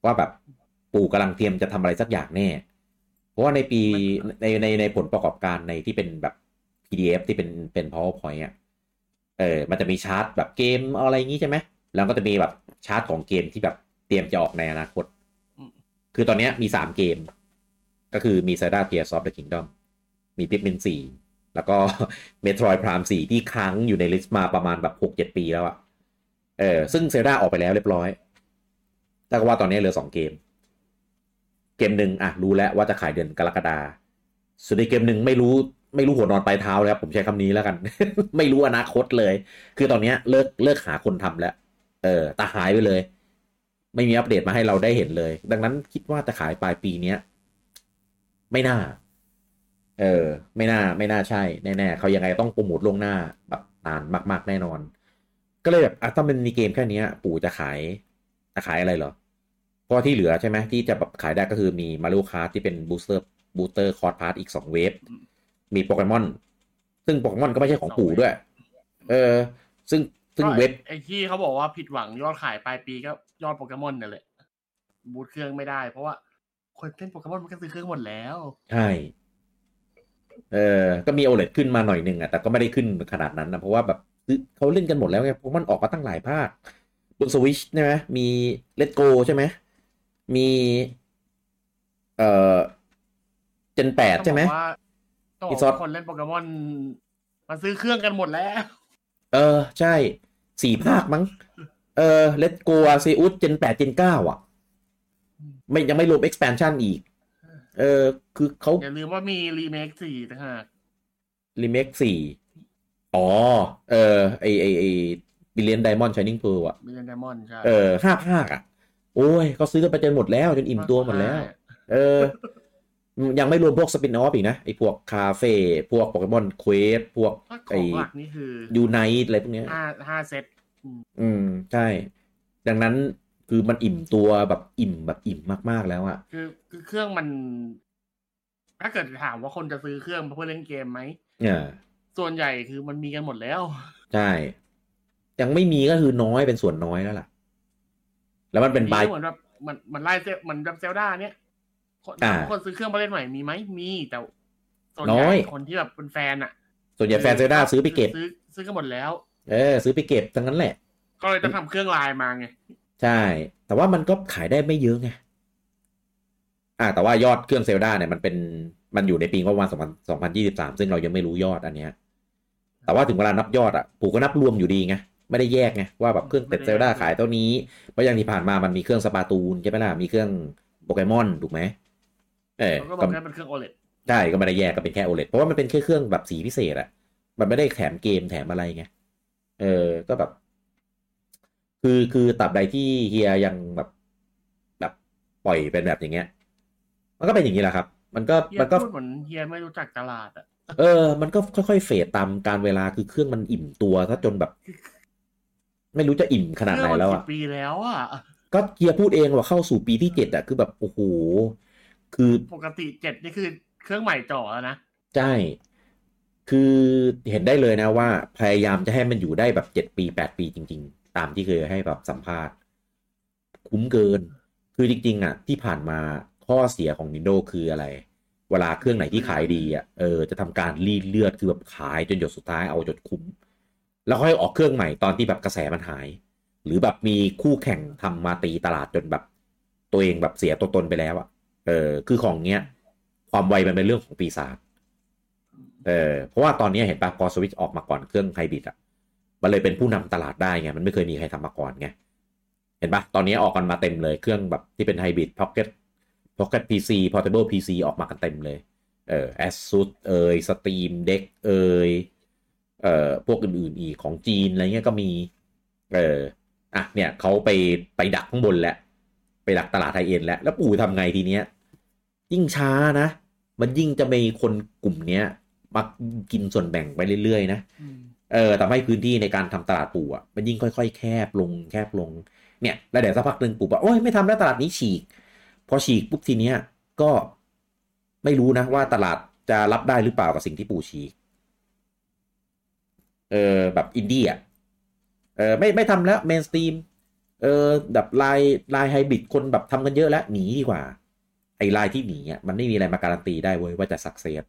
ว่าแบบปู่กำลังเตรียมจะทำอะไรสักอย่างแน่ เพราะว่าในปีในในในผลประกอบการในที่เป็นแบบ PDF ที่เป็นเป็น powerpoint อะเออมันจะมีชาร์ตแบบเกมอะไรอย่างงี้ใช่ไหมแล้วก็จะมีแบบชาร์ตของเกมที่แบบเตรียมจะออกในอนาคต คือตอนนี้มีสามเกม ก็คือมี Zelda Tears of the Kingdom มี Pikmin 4 แล้วก็ Metroid Prime 4 ที่ค้างอยู่ในลิสต์มาประมาณแบบหกเจ็ดปีแล้วอะ เออซึ่ง Zelda ออกไปแล้วเรียบร้อยแต่ก็ว่าตอนนี้เหลือสองเกม เกมหนึ่งอะรู้แล้วว่าจะขายเดือนกรกฎาส่วนในเกมหนึ่งไม่รู้ไม่รู้หัวนอนปลายเท้าเลยครับผมใช้คำนี้แล้วกัน ไม่รู้อนาคตเลย คือตอนนี้เลิกเลิกหาคนทำแล้ว เออตาหายไปเลย ไม่มีอัปเดตมาให้เราได้เห็นเลย ดังนั้นคิดว่าจะขายปลายปีเนี้ยไม่น่า เออ ไม่น่า ไม่น่าใช่ แน่ๆเขายังไงต้องโปรโมทล่วงหน้าแบบนานมาก ๆ แน่นอน ก็เลยแบบอะถ้ามันมีเกมแค่เนี้ยปู่จะขายจะขายอะไรเหรอเพราะที่เหลือใช่ไหมที่จะแบบขายได้ก็คือมี Mario Kart ที่เป็น Booster Booster Course Pass อีกสอง wave มีโปเกมอนซึ่งโปเกมอนก็ไม่ใช่ของปู่ด้วย เออ ซึ่งซึ่งก็ไอ้เว็บไอ้ที่เขาบอกว่าผิดหวังยอดขายปลายปีก็ยอดโปเกมอนนั่นแหละ boost เครื่องไม่ได้ เพราะว่าคนเล่นโปเกมอนมันก็ซื้อเครื่องหมดแล้ว ใช่ เออ ก็มี OLED ขึ้นมาหน่อยหนึ่งอะ แต่ก็ไม่ได้ขึ้นขนาดนั้นนะ เพราะว่าแบบเขาเล่นกันหมดแล้วไง เพราะมันออกมาตั้งหลายภาคบนสวิชใช่ไหมมี Let's Go ใช่ไหม มี เอ่อ gen แปดใช่ไหมต้องบอกว่าต้องอีบอกซอสว่าคนเล่นโปเกมอนมาซื้อเครื่องกันหมดแล้ว เออ ใช่ สี่ภาคมั้ง เออ Let's Go Arceus gen แปด gen เก้าอะ ไม่ยังไม่รวม expansion อีก เออคือเขาอย่าลืมว่ามีรีเมคสี่ต่างหากรีเมคสี่อ๋อ เออไอไอไอบิลเลียนไดมอนด์ช i นิ่ง e ร์อะมิเลนไดมอนด์ใช่เออห้าภาคอะโอ้ยเขาซื้อกันไปจนหมดแล้ว จนอิ่มตัวหมดแล้ว เออ ยังไม่รวมพวกสปินออฟอีกนะ ไอพวกคาเฟ่พวกโปเกมอนเควสพวกถ้าขไอ้องหลักนี่คือยูไนท์อะไรพวกเนี้ยห้าห้าเซตอืม ใช่ ดังนั้น คือมันอิ่มตัวแบบอิ่มแบบอิ่มมากๆแล้วอะคือคือเครื่องมัน ถ้าเกิดถามว่าคนจะซื้อเครื่องเพื่อเล่นเกมไหมเนี่ย ส่วนใหญ่คือมันมีกันหมดแล้ว ใช่ ยังไม่มีก็คือน้อยเป็นส่วนน้อยแล้วล่ะ แล้วมันเป็นบายเหมือนแบบมันมันไล่เซลมันแบบเซลดาเนี้ยคนอ่าคนซื้อเครื่องมาเล่นใหม่มีไหมมีแต่ส่วนน้ใหญ่อยคนที่แบบเป็นแฟนอะส่วนใหญ่แฟนเซลดาซื้อไปเก็บซื้อซื้อกันหมดแล้ว เออ ซื้อไปเก็บทั้งนั้นแหละ ก็เลยต้องทำเครื่องลายมาไง ใช่ แต่ว่ามันก็ขายได้ไม่เยอะไงอ่าแต่ว่ายอดเครื่องเซลดาเนี่ยมันเป็นมันอยู่ในปีงบประมาณ2023ซึ่งเรายังไม่รู้ยอดอันเนี้ย แต่ว่าถึงเวลานับยอดอะปู่ก็นับรวมอยู่ดีไงไม่ได้แยกไงว่าแบบเครื่องเป็ดเซลดาขายเท่านี้เพราะอย่างที่ผ่านมามันมีเครื่องสปาตูนใช่ไหมล่ะมีเครื่องโปเกมอนถูกไหมเออเขาก็บอกแค่เป็นเครื่อง OLED ใช่ก็ไม่ได้แยกก็เป็นแค่ OLED เพราะว่ามันเป็นแค่เครื่องแบบสีพิเศษอะมันไม่ได้แถมเกมแถมอะไรไงเออ ก็แบบ คือคือตับใดที่เฮียยังแบบแบบปล่อยเป็นแบบอย่างเงี้ย มันก็เป็นอย่างนี้แหละครับ มันก็เฮียมันก็พูดเหมือนเฮียไม่รู้จักตลาดอะเออ มันก็ค่อยๆเฟดตามการเวลาคือเครื่องมันอิ่มตัวถ้าจนแบบ ไม่รู้จะอิ่มขนาดไหนแล้วเครื่อะองมันกี่ปีแล้วอะก็เฮียพูดเองว่าเข้าสู่ปีที่เจ็ดอะคือแบบโอ้โหคือปกติเจ็ดนี่คือเครื่องใหม่จ่อแล้วนะใช่คือเห็นได้เลยนะว่า พยายามจะให้มันอยู่ได้แบบเจ็ดปีแปดปีจริง ๆ ตามที่เคยให้แบบสัมภาษณ์ คุ้มเกิน คือจริงๆอะ ที่ผ่านมาข้อเสียของ Nintendo คืออะไร เวลาเครื่องไหนที่ขายดีอะเออจะทำการรีดเลือดคือแบบขายจนหยดสุดท้ายเอาจนคุ้ม แล้วค่อยออกเครื่องใหม่ตอนที่แบบกระแสมันหาย หรือแบบมีคู่แข่งทำมาตีตลาดจนแบบ ตัวเองแบบเสียตัวตนไปแล้วอะเออคือของเนี้ยความไวมันเป็นเรื่องของปีศาจเออเพราะว่าตอนนี้เห็นปะพอสวิตช์ออกมาก่อนเครื่องไฮบริดอะ มันเลยเป็นผู้นำตลาดได้ไง มันไม่เคยมีใครทำมาก่อนไง เห็นปะตอนนี้ออกกันมาเต็มเลย เครื่องแบบที่เป็น hybrid pocket pocket PC portable PC ออกมากันเต็มเลย เออ Asus เอย Steam Deck เอยเอ่อพวกอื่นๆอีกของจีนอะไรเงี้ยก็มี เอออะเนี่ยเขาไปไปดักข้างบนแล้ว ไปดักตลาดไทยเอ็นแล้วแล้วปู่ทำไงทีเนี้ย ยิ่งช้านะ มันยิ่งจะมีคนกลุ่มเนี้ยมากินส่วนแบ่งไปเรื่อยๆนะ เออทำให้พื้นที่ในการทำตลาดปู่อะมันยิ่งค่อย ๆ แคบลงแคบลงเนี่ยแล้วเดี๋ยวสักพักหนึ่งปู่บอกโอ้ยไม่ทำแล้วตลาดนี้ฉีก พอฉีกปุ๊บทีเนี้ยก็ไม่รู้นะว่าตลาดจะรับได้หรือเปล่ากับสิ่งที่ปู่ฉีกเออแบบอินดี้อะเออไม่ไม่ทำแล้ว mainstream เออแบบลายลายไฮบริดคนแบบทำกันเยอะแล้วหนีดีกว่า ไอ้ลายที่หนีอะมันไม่มีอะไรมาการันตีได้เว้ยว่าจะ success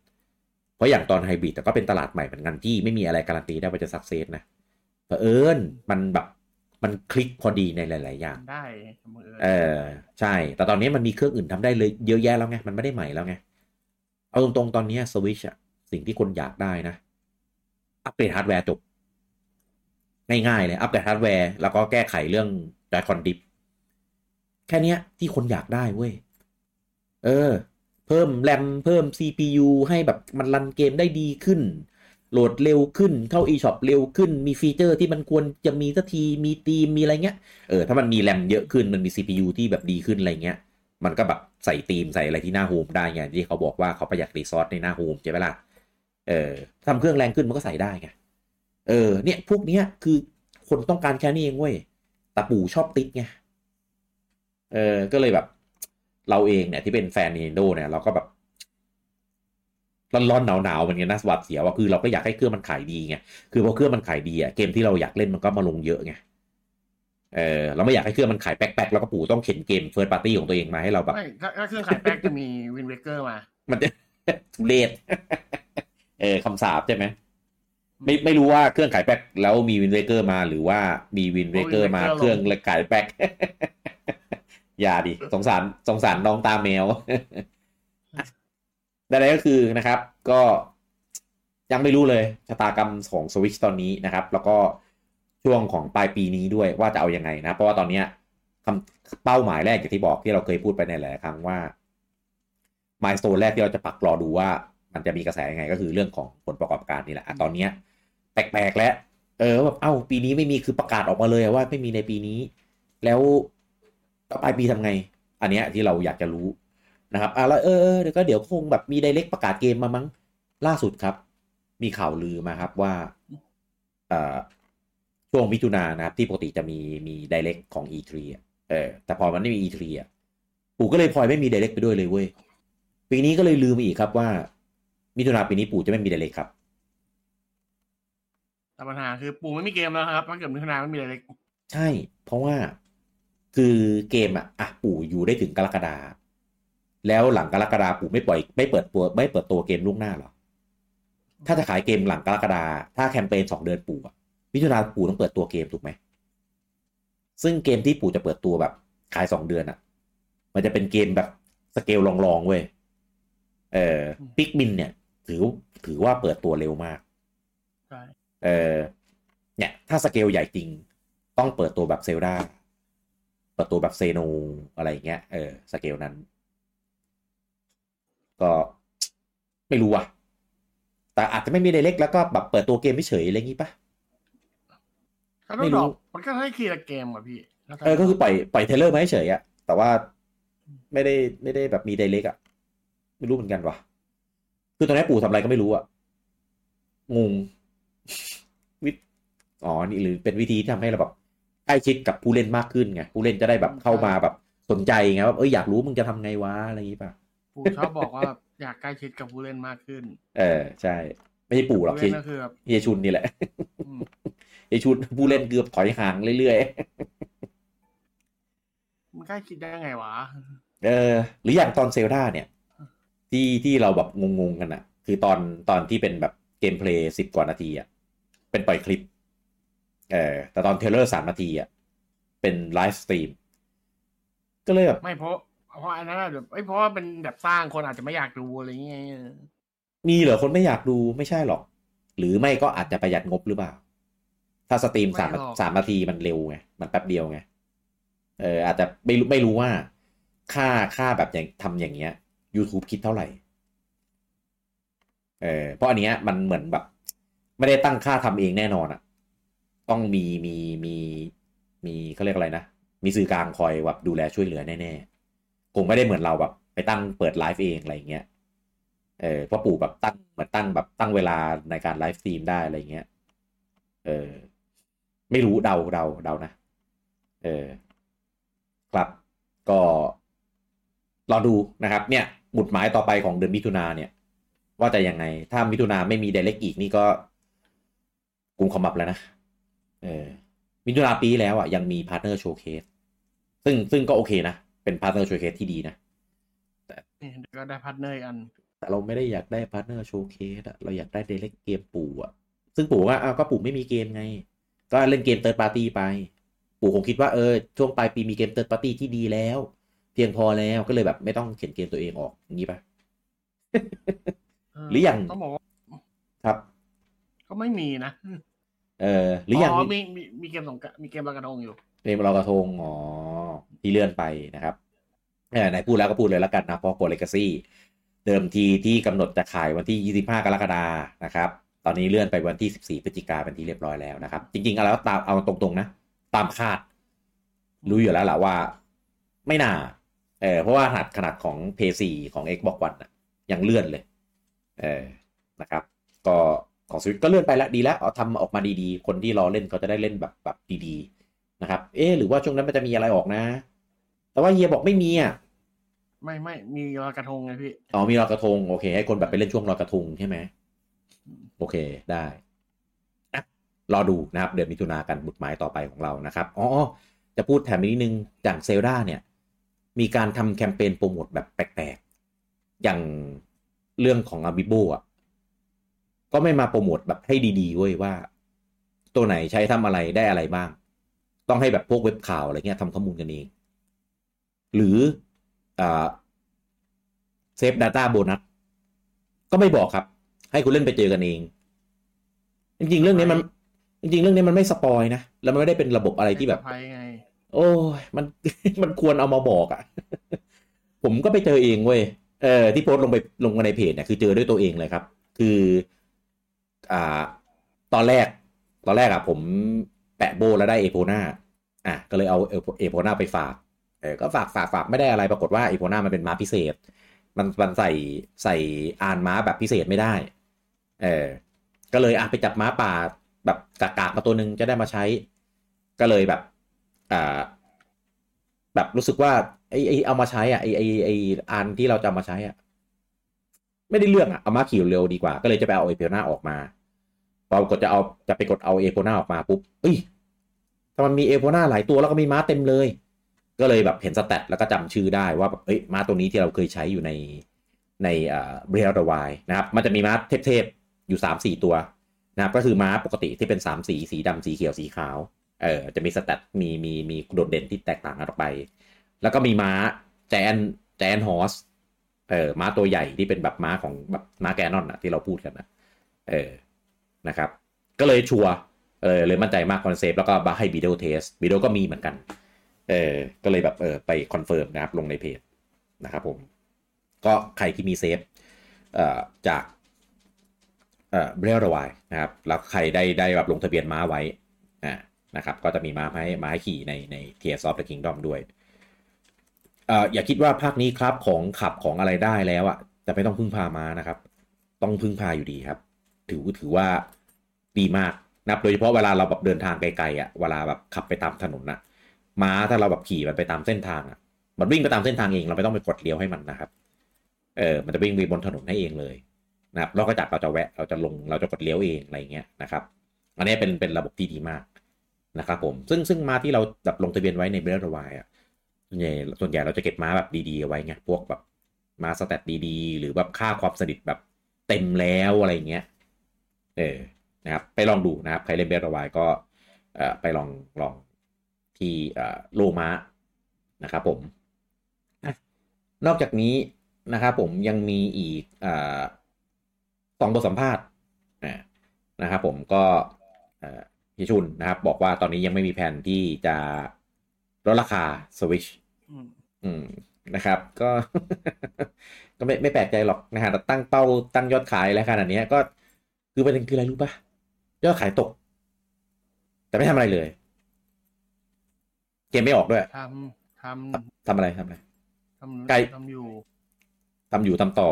เพราะอย่างตอนไฮบริดก็เป็นตลาดใหม่เหมือนกันที่ไม่มีอะไรการันตีได้ว่าจะ success นะเผอิญมันแบบมันคลิกพอดีในหลาย ๆ อย่างทำได้บังเอิญเออ ใช่ แต่ตอนนี้มันมีเครื่องอื่นทำได้เลยเยอะแยะแล้วไง มันไม่ได้ใหม่แล้วไง เอาตรง ๆ ตอนนี้สวิชอะสิ่งที่คนอยากได้นะ upgrade hardware จบ ง่าย ๆ เลย upgrade hardware แล้วก็แก้ไขเรื่อง Joy-Con drift แค่เนี้ยที่คนอยากได้เว้ย เออ เพิ่มแรมเพิ่ม CPU ให้แบบมัน run เกมได้ดีขึ้น load เร็วขึ้นเข้า eShop เร็วขึ้นมี feature ที่มันควรจะมีสักทีมีธีมมีอะไรเงี้ยเออถ้ามันมีแรมเยอะขึ้นมันมี CPU ที่แบบดีขึ้นอะไรเงี้ยมันก็แบบใส่ธีมใส่อะไรที่หน้า home ได้ไงที่เขาบอกว่าเขาประหยัด resource ในหน้า home ใช่ไหมล่ะเออทำเครื่องแรงขึ้นมันก็ใส่ได้ไงเออเนี่ยพวกเนี้ยคือคนต้องการแค่นี้เองเว้ยแต่ปู่ชอบติสต์ไงเออก็เลยแบบ เราเองเนี่ยที่เป็นแฟน Nintendo เนี่ยเราก็แบบร้อนๆหนาวๆเหมือนกันนะหวาดเสียวอะคือเราก็อยากให้เครื่องมันขายดีไงคือพอเครื่องมันขายดีอะเกมที่เราอยากเล่นมันก็มาลงเยอะไงเออเราไม่อยากให้เครื่องมันขายแป๊กๆแล้วก็ปู่ต้องเข็นเกม first party ของตัวเองมาให้เราแบบไม่ถ้าถ้าเครื่องขายแป๊กจะมี Wind Waker มา มันจะทุเรศเออคำสาปใช่ไหมไม่ไม่รู้ว่าเครื่องขายแป๊กแล้วมี Wind Waker มาหรือว่ามี Wind Waker มาเครื่องเลยขายแป๊ก อย่าดิสงสารสงสารน้องตาแมวใดๆก็คือนะครับ ก็ยังไม่รู้เลยชะตากรรมของสวิชตอนนี้นะครับ แล้วก็ช่วงของปลายปีนี้ด้วยว่าจะเอาอยัางไงนะ เพราะว่าตอนเนี้ยคำเป้าหมายแรกอย่างที่บอกที่เราเคยพูดไปในหลายครั้งว่ามายสโตนแรกที่เราจะปักรอดูว่ามันจะมีกระแสยังไงก็คือเรื่องของผลประกอบการนี่แหละอะตอนเนี้ยแปลกๆแล้วเออแบบเอ้าปีนี้ไม่มีคือประกาศออกมาเลยว่าไม่มีในปีนี้ แล้วต่อ ปลายปีทำไง อันเนี้ยที่เราอยากจะรู้นะครับอะแล้วเออเดี๋ยวก็เดี๋ยวคงแบบมีไดเรกประกาศเกมมามั้งล่าสุดครับ มีข่าวลือมาครับว่าเอ่อช่วงมิถุนายนนะครับ ที่ปกติจะมีมีไดเรกของ E3 อะเออแต่พอมันไม่มี E3 อะปู่ก็เลยพลอยไม่มีไดเรกไปด้วยเลยเว้ยปีนี้ก็เลยลืมอีกครับว่า มิถุนาปีนี้ปู่จะไม่มีไดเรกครับแต่ปัญหาคือปูไม่มีเกมแล้วครับถ้าเกิดมิถุนายนไม่มีอะไรเลยใช่ เพราะว่า คือเกมอะอะปู่อยู่ได้ถึงกรกฎาแล้วหลังกรกฎาปู่ไม่ปล่อยไม่เปิดตัวไม่เปิดตัวเกมล่วงหน้าหรอ ถ้าจะขายเกมหลังกรกฎาถ้าแคมเปญสองเดือนปู่อะมิถุนาปู่ต้องเปิดตัวเกมถูกไหม ซึ่งเกมที่ปู่จะเปิดตัวแบบขายสองเดือนอะมันจะเป็นเกมแบบสเกลลองๆเว้ย เออPikmin เนี่ย ถือถือว่าเปิดตัวเร็วมากใช่เออเนี่ย ถ้าสเกลใหญ่จริง ต้องเปิดตัวแบบ Zelda เปิดตัวแบบ Xeno อะไรอย่างเงี้ยเออสเกลนั้น ก็ไม่รู้ว่ะ แต่อาจจะไม่มี Direct แล้วก็แบบเปิดตัวเกมไม่เฉยอะไรอย่างงี้ปะถ้าไม่ต้องรู้ดอกมันก็ให้เคลียร์เกมอะพี่แล้วถ้าเออก็คือปล่อยปล่อย trailer มาให้เฉยอะแต่ว่าไม่ได้ไม่ได้แบบมีไดเรกอะไม่รู้เหมือนกันว่ะ คือตอนนี้ปู่ทำอะไรก็ไม่รู้อะงงวิอ๋อนี่หรือเป็นวิธีที่ทำให้เราแบบใก ล้ชิดกับผู้เล่นมากขึ้นไงผู้เล่นจะได้แบบเข้ามาแบบสนใจไงว่าเอ้ยอยากรู้มึงจะทำไงวะอะไรอย่างงี้ป่ะปูชอบบอกว่าอยากใกล้ชิดกับผู้เล่นมากขึ้น เออใช่ ไม่ใช่ปู่หรอกผู้เฮีเล่ยนก็คือแบบเฮียชุนนี่แหละอืมเฮียชุนผู้เล่นเกือบถอยห่างเรื่อยมันใกล้ชิดได้ไงวะๆเออ หรืออย่างตอน Zelda เนี่ย ที่ที่เราแบบงงๆกันอะคือตอนตอนที่เป็นแบบ gameplay สิบกว่านาทีอะเป็นปล่อยคลิป เออแต่ตอน trailer สามนาทีอะเป็น livestream ก็เลยแบบไม่เพราะเพราะอันนั้นอะแบบเอ้ยเพราะว่าเป็นแบบสร้างคนอาจจะไม่อยากดูอะไรอย่างเงี้ยมีเหรอคนไม่อยากดูไม่ใช่หรอก หรือไม่ก็อาจจะประหยัดงบหรือเปล่า ถ้าสตรีมสามสามนาทีมันเร็วไงมันแป๊บเดียวไงเอออาจจะไม่รู้ไม่รู้ว่า ค่าค่าแบบอย่างทำอย่างเงี้ย YouTube คิดเท่าไหร่เออเพราะอันเนี้ยมันเหมือนแบบ ไม่ได้ตั้งค่าทำเองแน่นอนอะ ต้องมีมีมีมีเขาเรียกอะไรนะ มีสื่อกลางคอยแบบดูแลช่วยเหลือแน่ๆคงไม่ได้เหมือนเราแบบ ไปตั้งเปิดไลฟ์เองอะไรอย่างเงี้ยเออพราะปู่แบบตั้งเหมือนตั้งแบบตั้งเวลาในการ livestream ได้อะไรเงี้ยเออไม่รู้เดาเดาเดานะเออครับก็รอดูนะครับ เนี่ยหมุดหมายต่อไปของเดือนมิถุนาเนี่ย ว่าจะยังไง ถ้ามิถุนาไม่มี Direct อีกนี่ก็กุมขมับแล้วนะ เออมิถุนาปีแล้วอะยังมี partner showcase ซึ่งซึ่งก็โอเคนะ เป็น partner showcase ที่ดีนะนี่เดี๋ยวก็ได้ partner อีกอัน แต่เราไม่ได้อยากได้ partner showcase อะเราอยากได้ Direct เกมปู่อะซึ่งปู่ว่าอ้าวก็ปู่ไม่มีเกมไง ก็เล่นเกม third party ไป ปู่คงคิดว่าเออช่วงปลายปีมีเกม third party ที่ดีแล้ว เพียงพอแล้วก็เลยแบบไม่ต้องเข็นเกมตัวเองออกอย่างนี้ปะหรืออย่างต้องบอกว่าครับ ก็ไม่มีนะ เออ หรืออย่างมีมีมีเกมสงกรานต์มีเกมลอยกระทงอยู่เกมลอยกระทงอ๋อที่เลื่อนไปนะครับเออไหนพูดแล้วก็พูดเลยแล้วกันนะเพราะโกเลกาซี่เดิมทีที่กำหนดจะขายวันที่ 25 กรกฎานะครับ ตอนนี้เลื่อนไปวันที่ 14 พฤศจิกาเป็นที่เรียบร้อยแล้วนะครับ จริงๆเอาแล้วตามเอาตรงๆนะ ตามคาด รู้อยู่แล้วแหละว่า ไม่น่าเออเพราะว่าขนาดขนาดของ p 4ของ Xbox One น่ะยังเลื่อนเลย เออนะครับ ก็ ของสวิตก็เลื่อนไปแล้วดีแล้วเอาทำออกมาดีๆ คนที่รอเล่นเขาจะได้เล่นแบบแบบดีๆนะครับ เอ๊ะหรือว่าช่วงนั้นมันจะมีอะไรออกนะ แต่ว่าเฮียบอกไม่มีอะไม่ไม่มีลอยกระทงไงพี่อ๋อมีลอยกระทงโอเค ให้คนแบบไปเล่นช่วงลอยกระทงใช่ไหมโอเคได้อะรอดูนะครับเดือนมิถุนากันบุตรหมายต่อไปของเรานะครับอ๋อจะพูดแถมอีกนิดนึงอย่างเซลดาเนี่ย มีการทำแคมเปญโปรโมทแบบแปลกๆ อย่างเรื่องของอาบิโบอะ ก็ไม่มาโปรโมทแบบให้ดีๆเว้ยว่า ตัวไหนใช้ทำอะไรได้อะไรบ้าง ต้องให้แบบพวกเว็บข่าวอะไรเงี้ยทำข้อมูลกันเอง หรืออ่าเซฟ Data โบนัสก็ไม่บอกครับ ให้คุณเล่นไปเจอกันเอง จริงๆ เรื่องนี้มัน จริงๆ เรื่องนี้มันไม่ spoil นะ แล้วมันไม่ได้เป็นระบบอะไรที่แบบเซอร์ไพรส์ไงโอ้ยมันมันควรเอามาบอกอะ่ะ ผมก็ไปเจอเองเว้ยเออที่โพสต์ลงไปลงในเพจเนี่ยคือเจอด้วยตัวเองเลยครับ คือ อ่าตอนแรก ตอนแรกอะผมแปะโบแล้วได้เอโพนาอะก็เลยเอาเอโพนาไปฝากเออก็ฝากฝากฝากไม่ได้อะไรปรากฏว่าเอโพนามันเป็นม้าพิเศษ มันมันใส่ใส่อานม้าแบบพิเศษไม่ได้เออก็เลยอะไปจับม้าป่าแบบกากามาตัวหนึ่งจะได้มาใช้ ก็เลยแบบอ่าแบบรู้สึกว่าไอไอเอามาใช้อะไอไอไออันที่เราจะมาใช้อะไม่ได้เลือกอะเอามาขี่เร็วดีกว่า ก็เลยจะไปเอาเอโพนาออกมา พอกดจะเอาจะไปกดเอาเอโพนาออกมาปุ๊บเอ้ยถ้ามันมีเอโพนาหลายตัวแล้วก็มีม้าเต็มเลย ก็เลยแบบเห็นสแตทแล้วก็จำชื่อได้ว่าแบบเอ้ยม้าตัวนี้ที่เราเคยใช้อยู่ในในอ่าเบรลดวายนะครับ มันจะมีม้าเทพๆอยู่สามสี่ตัวนะครับ ก็คือม้าปกติที่เป็นสามสี สีดำสีเขียวสีขาว เออจะมีสแตทมีมีมีโดดเด่นที่แตกต่างกันออกไป แล้วก็มีม้าแจนแจนฮอสเออม้าตัวใหญ่ที่เป็นแบบม้าของแบบม้าแกนนอนอะที่เราพูดกันนะเออ นะครับ ก็เลยชัวร์เออเลยมั่นใจมากคอนเซปต์แล้วก็บาให้บีโดเทสบีโดก็มีเหมือนกันเออก็เลยแบบเออไปคอนเฟิร์มนะครับลงในเพจนะครับผม ก็ใครที่มีเซฟเอ่อจากเอ่อเบรลวายนะครับแล้วใครได้ได้แบบลงทะเบียนม้าไว้อ่านะครับก็จะมีม้าให้ม้าให้ขี่ในใน Tears of the Kingdom ด้วยเอ่ออย่าคิดว่าภาคนี้ครับของขับของอะไรได้แล้วอะจะไม่ต้องพึ่งพาม้านะครับ ต้องพึ่งพาอยู่ดีครับ ถือถือว่าดีมากนะโดยเฉพาะเวลาเราแบบเดินทางไกลๆอะเวลาแบบขับไปตามถนนอะม้าถ้าเราแบบขี่มันไปตามเส้นทางอะมันวิ่งไปตามเส้นทางเองเราไม่ต้องไปกดเลี้ยวให้มันนะครับเออมันจะวิ่งไปบนถนนให้เองเลยนะครับเราก็จับเราจะแวะเราจะลงเราจะกดเลี้ยวเองอะไรเงี้ยนะครับ อันนี้เป็นเป็นระบบที่ดีมากนะครับผมซึ่งซึ่งม้าที่เราแบบลงทะเบียนไว้ในเบลล์วายอะส่วนใหญ่ส่วนใหญ่เราจะเก็บม้าแบบดีๆเอาไว้ไงพวกแบบม้าสแตทดีๆ หรือแบบค่าความสนิทแบบเต็มแล้วอะไรเงี้ย เออนะครับไปลองดูนะครับใครเล่นเบลล์วายก็เอ่อไปลองลองที่เอ่อโลม้านะครับผมนอกจากนี้นะครับผมยังมีอีกอสองบทสัมภาษณ์นะครับผมก็พี่ชุนนะครับ บอกว่าตอนนี้ยังไม่มีแผนที่จะลดราคา Switch อืมนะครับ ก็ ก็ไม่ไม่แปลกใจหรอกนะฮะตั้งเป้าตั้งยอดขายแล้วขนาดนี้ก็ คือประเด็นคืออะไรรู้ปะยอดขายตก แต่ไม่ทำอะไรเลย เกมไม่ออกด้วยทำทำทำอะไรทำอะไรทำไกลทำอยู่ทำอยู่ทำต่อ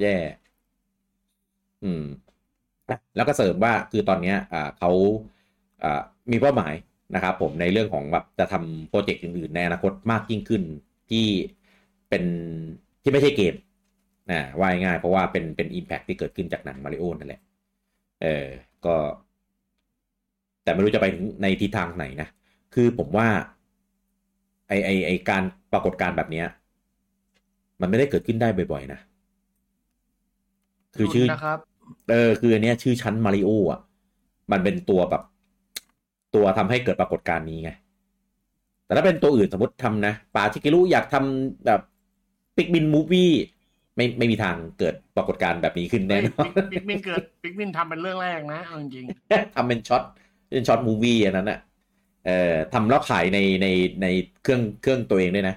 แย่อืม แล้วก็เสริมว่าคือตอนเนี้ย อ่าเขาอ่ามีเป้าหมายนะครับผมในเรื่องของแบบจะทำโปรเจกต์อื่นๆในอนาคตมากยิ่งขึ้นที่เป็นที่ไม่ใช่เกม นะว่าง่ายๆเพราะว่าเป็นเป็นอิมแพคที่เกิดขึ้นจากหนังมาริโอนั่นแหละ เออก็ แต่ไม่รู้จะไปถึงในทิศทางไหนนะ คือผมว่า ไอไอไอการปรากฏการณ์แบบเนี้ย มันไม่ได้เกิดขึ้นได้บ่อยๆนะ คือชื่อนะครับเออคืออันเนี้ยชื่อชั้นมาริโออะ มันเป็นตัวแบบ ตัวทำให้เกิดปรากฏการณ์นี้ไง แต่ถ้าเป็นตัวอื่นสมมติทำนะป่าชิกิรุอยากทำแบบปิกบินมูฟวี่ ไม่ไม่มีทางเกิดปรากฏการณ์แบบนี้ขึ้นแน่นอน Pikmin เกิด Pikmin ทำเป็นเรื่องแรกนะเอาจริงทำเป็น short เป็น short movie อันนั้นอะเอ่อทำแล้วขายในในในเครื่องเครื่องตัวเองด้วยนะ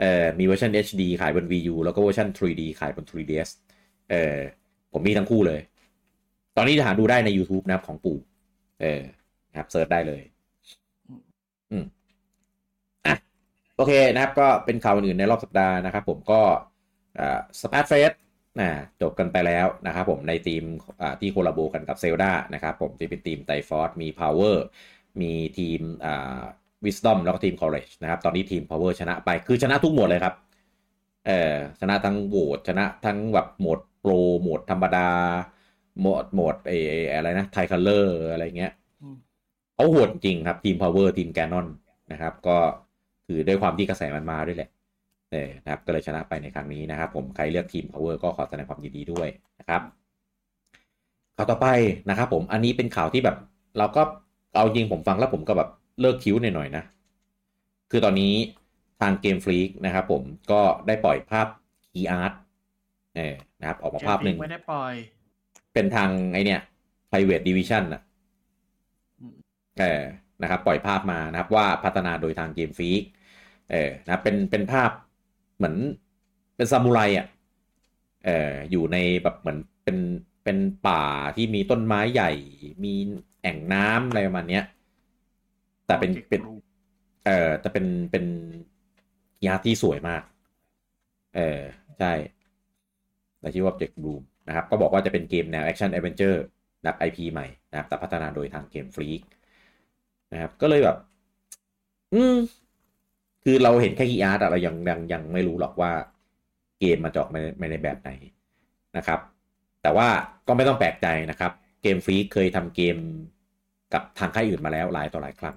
เอ่อมีเวอร์ชัน HD ขายบน VU แล้วก็เวอร์ชัน 3D ขายบน 3DS เอ่อผมมีทั้งคู่เลย ตอนนี้จะหาดูได้ใน YouTube นะครับของปู่ เออนะครับ search ได้เลย อืมอะโอเคนะครับ ก็เป็นข่าวอื่นๆในรอบสัปดาห์นะครับผมก็ Splatfest นะจบกันไปแล้วนะครับผมในทีมอ่าที่ collabo กันกับ Zelda นะครับผมที่เป็นทีม Triforce มี Power มีทีมอ่า Wisdom แล้วก็ทีม Courage นะครับตอนนี้ทีม Power ชนะไปคือชนะทุกหมวดเลยครับเออชนะทั้งโหวตชนะทั้งแบบโหมด pro โหมดธรรมดาโหมดโหมดเอออะไรนะ Tricolor อะไรเงี้ยอืมเขาโหดจริงครับทีม Power ทีมแกนนอนนะครับ ก็คือด้วยความที่กระแสมันมาด้วยแหละ เออนะครับก็เลยชนะไปในครั้งนี้นะครับ ผมใครเลือกทีม Power ก็ขอแสดงความยินดีด้วยนะครับข่าวต่อไปนะครับผมอันนี้เป็นข่าวที่แบบ เราก็เอาจริงผมฟังแล้วผมก็แบบเลิกคิ้วหน่อยๆนะ คือตอนนี้ทางเกมฟรีกนะครับผมก็ได้ปล่อยภาพ key art เออนะครับออกมาภาพหนึ่งไม่ได้ปล่อย เป็นทางไอเนี่ย private division อะอืมเออนะครับ ปล่อยภาพมานะครับว่าพัฒนาโดยทางเกมฟีกเออนะเป็นเป็นภาพ เหมือนเป็นซามูไรอะเอออยู่ในแบบเหมือนเป็นเป็นป่าที่มีต้นไม้ใหญ่ มีแอ่งน้ำอะไรประมาณเนี้ย แต่เป็นเป็นเออแต่เป็นเป็นยาที่สวยมาก เออใช่ในชื่อว่า Object Bloom นะครับ ก็บอกว่าจะเป็นเกมแนว Action Adventure นับ IP ใหม่นะครับ แต่พัฒนาโดยทางเกมฟรีกนะครับ ก็เลยแบบ อืม คือเราเห็นแค่คีอาร์ตเรายังยังยังไม่รู้หรอกว่าเกมมาจอกมาในแบบไหนนะครับ แต่ว่าก็ไม่ต้องแปลกใจนะครับ เกมฟรีเคยทำเกมกับทางค่ายอื่นมาแล้วหลายต่อหลายครั้ง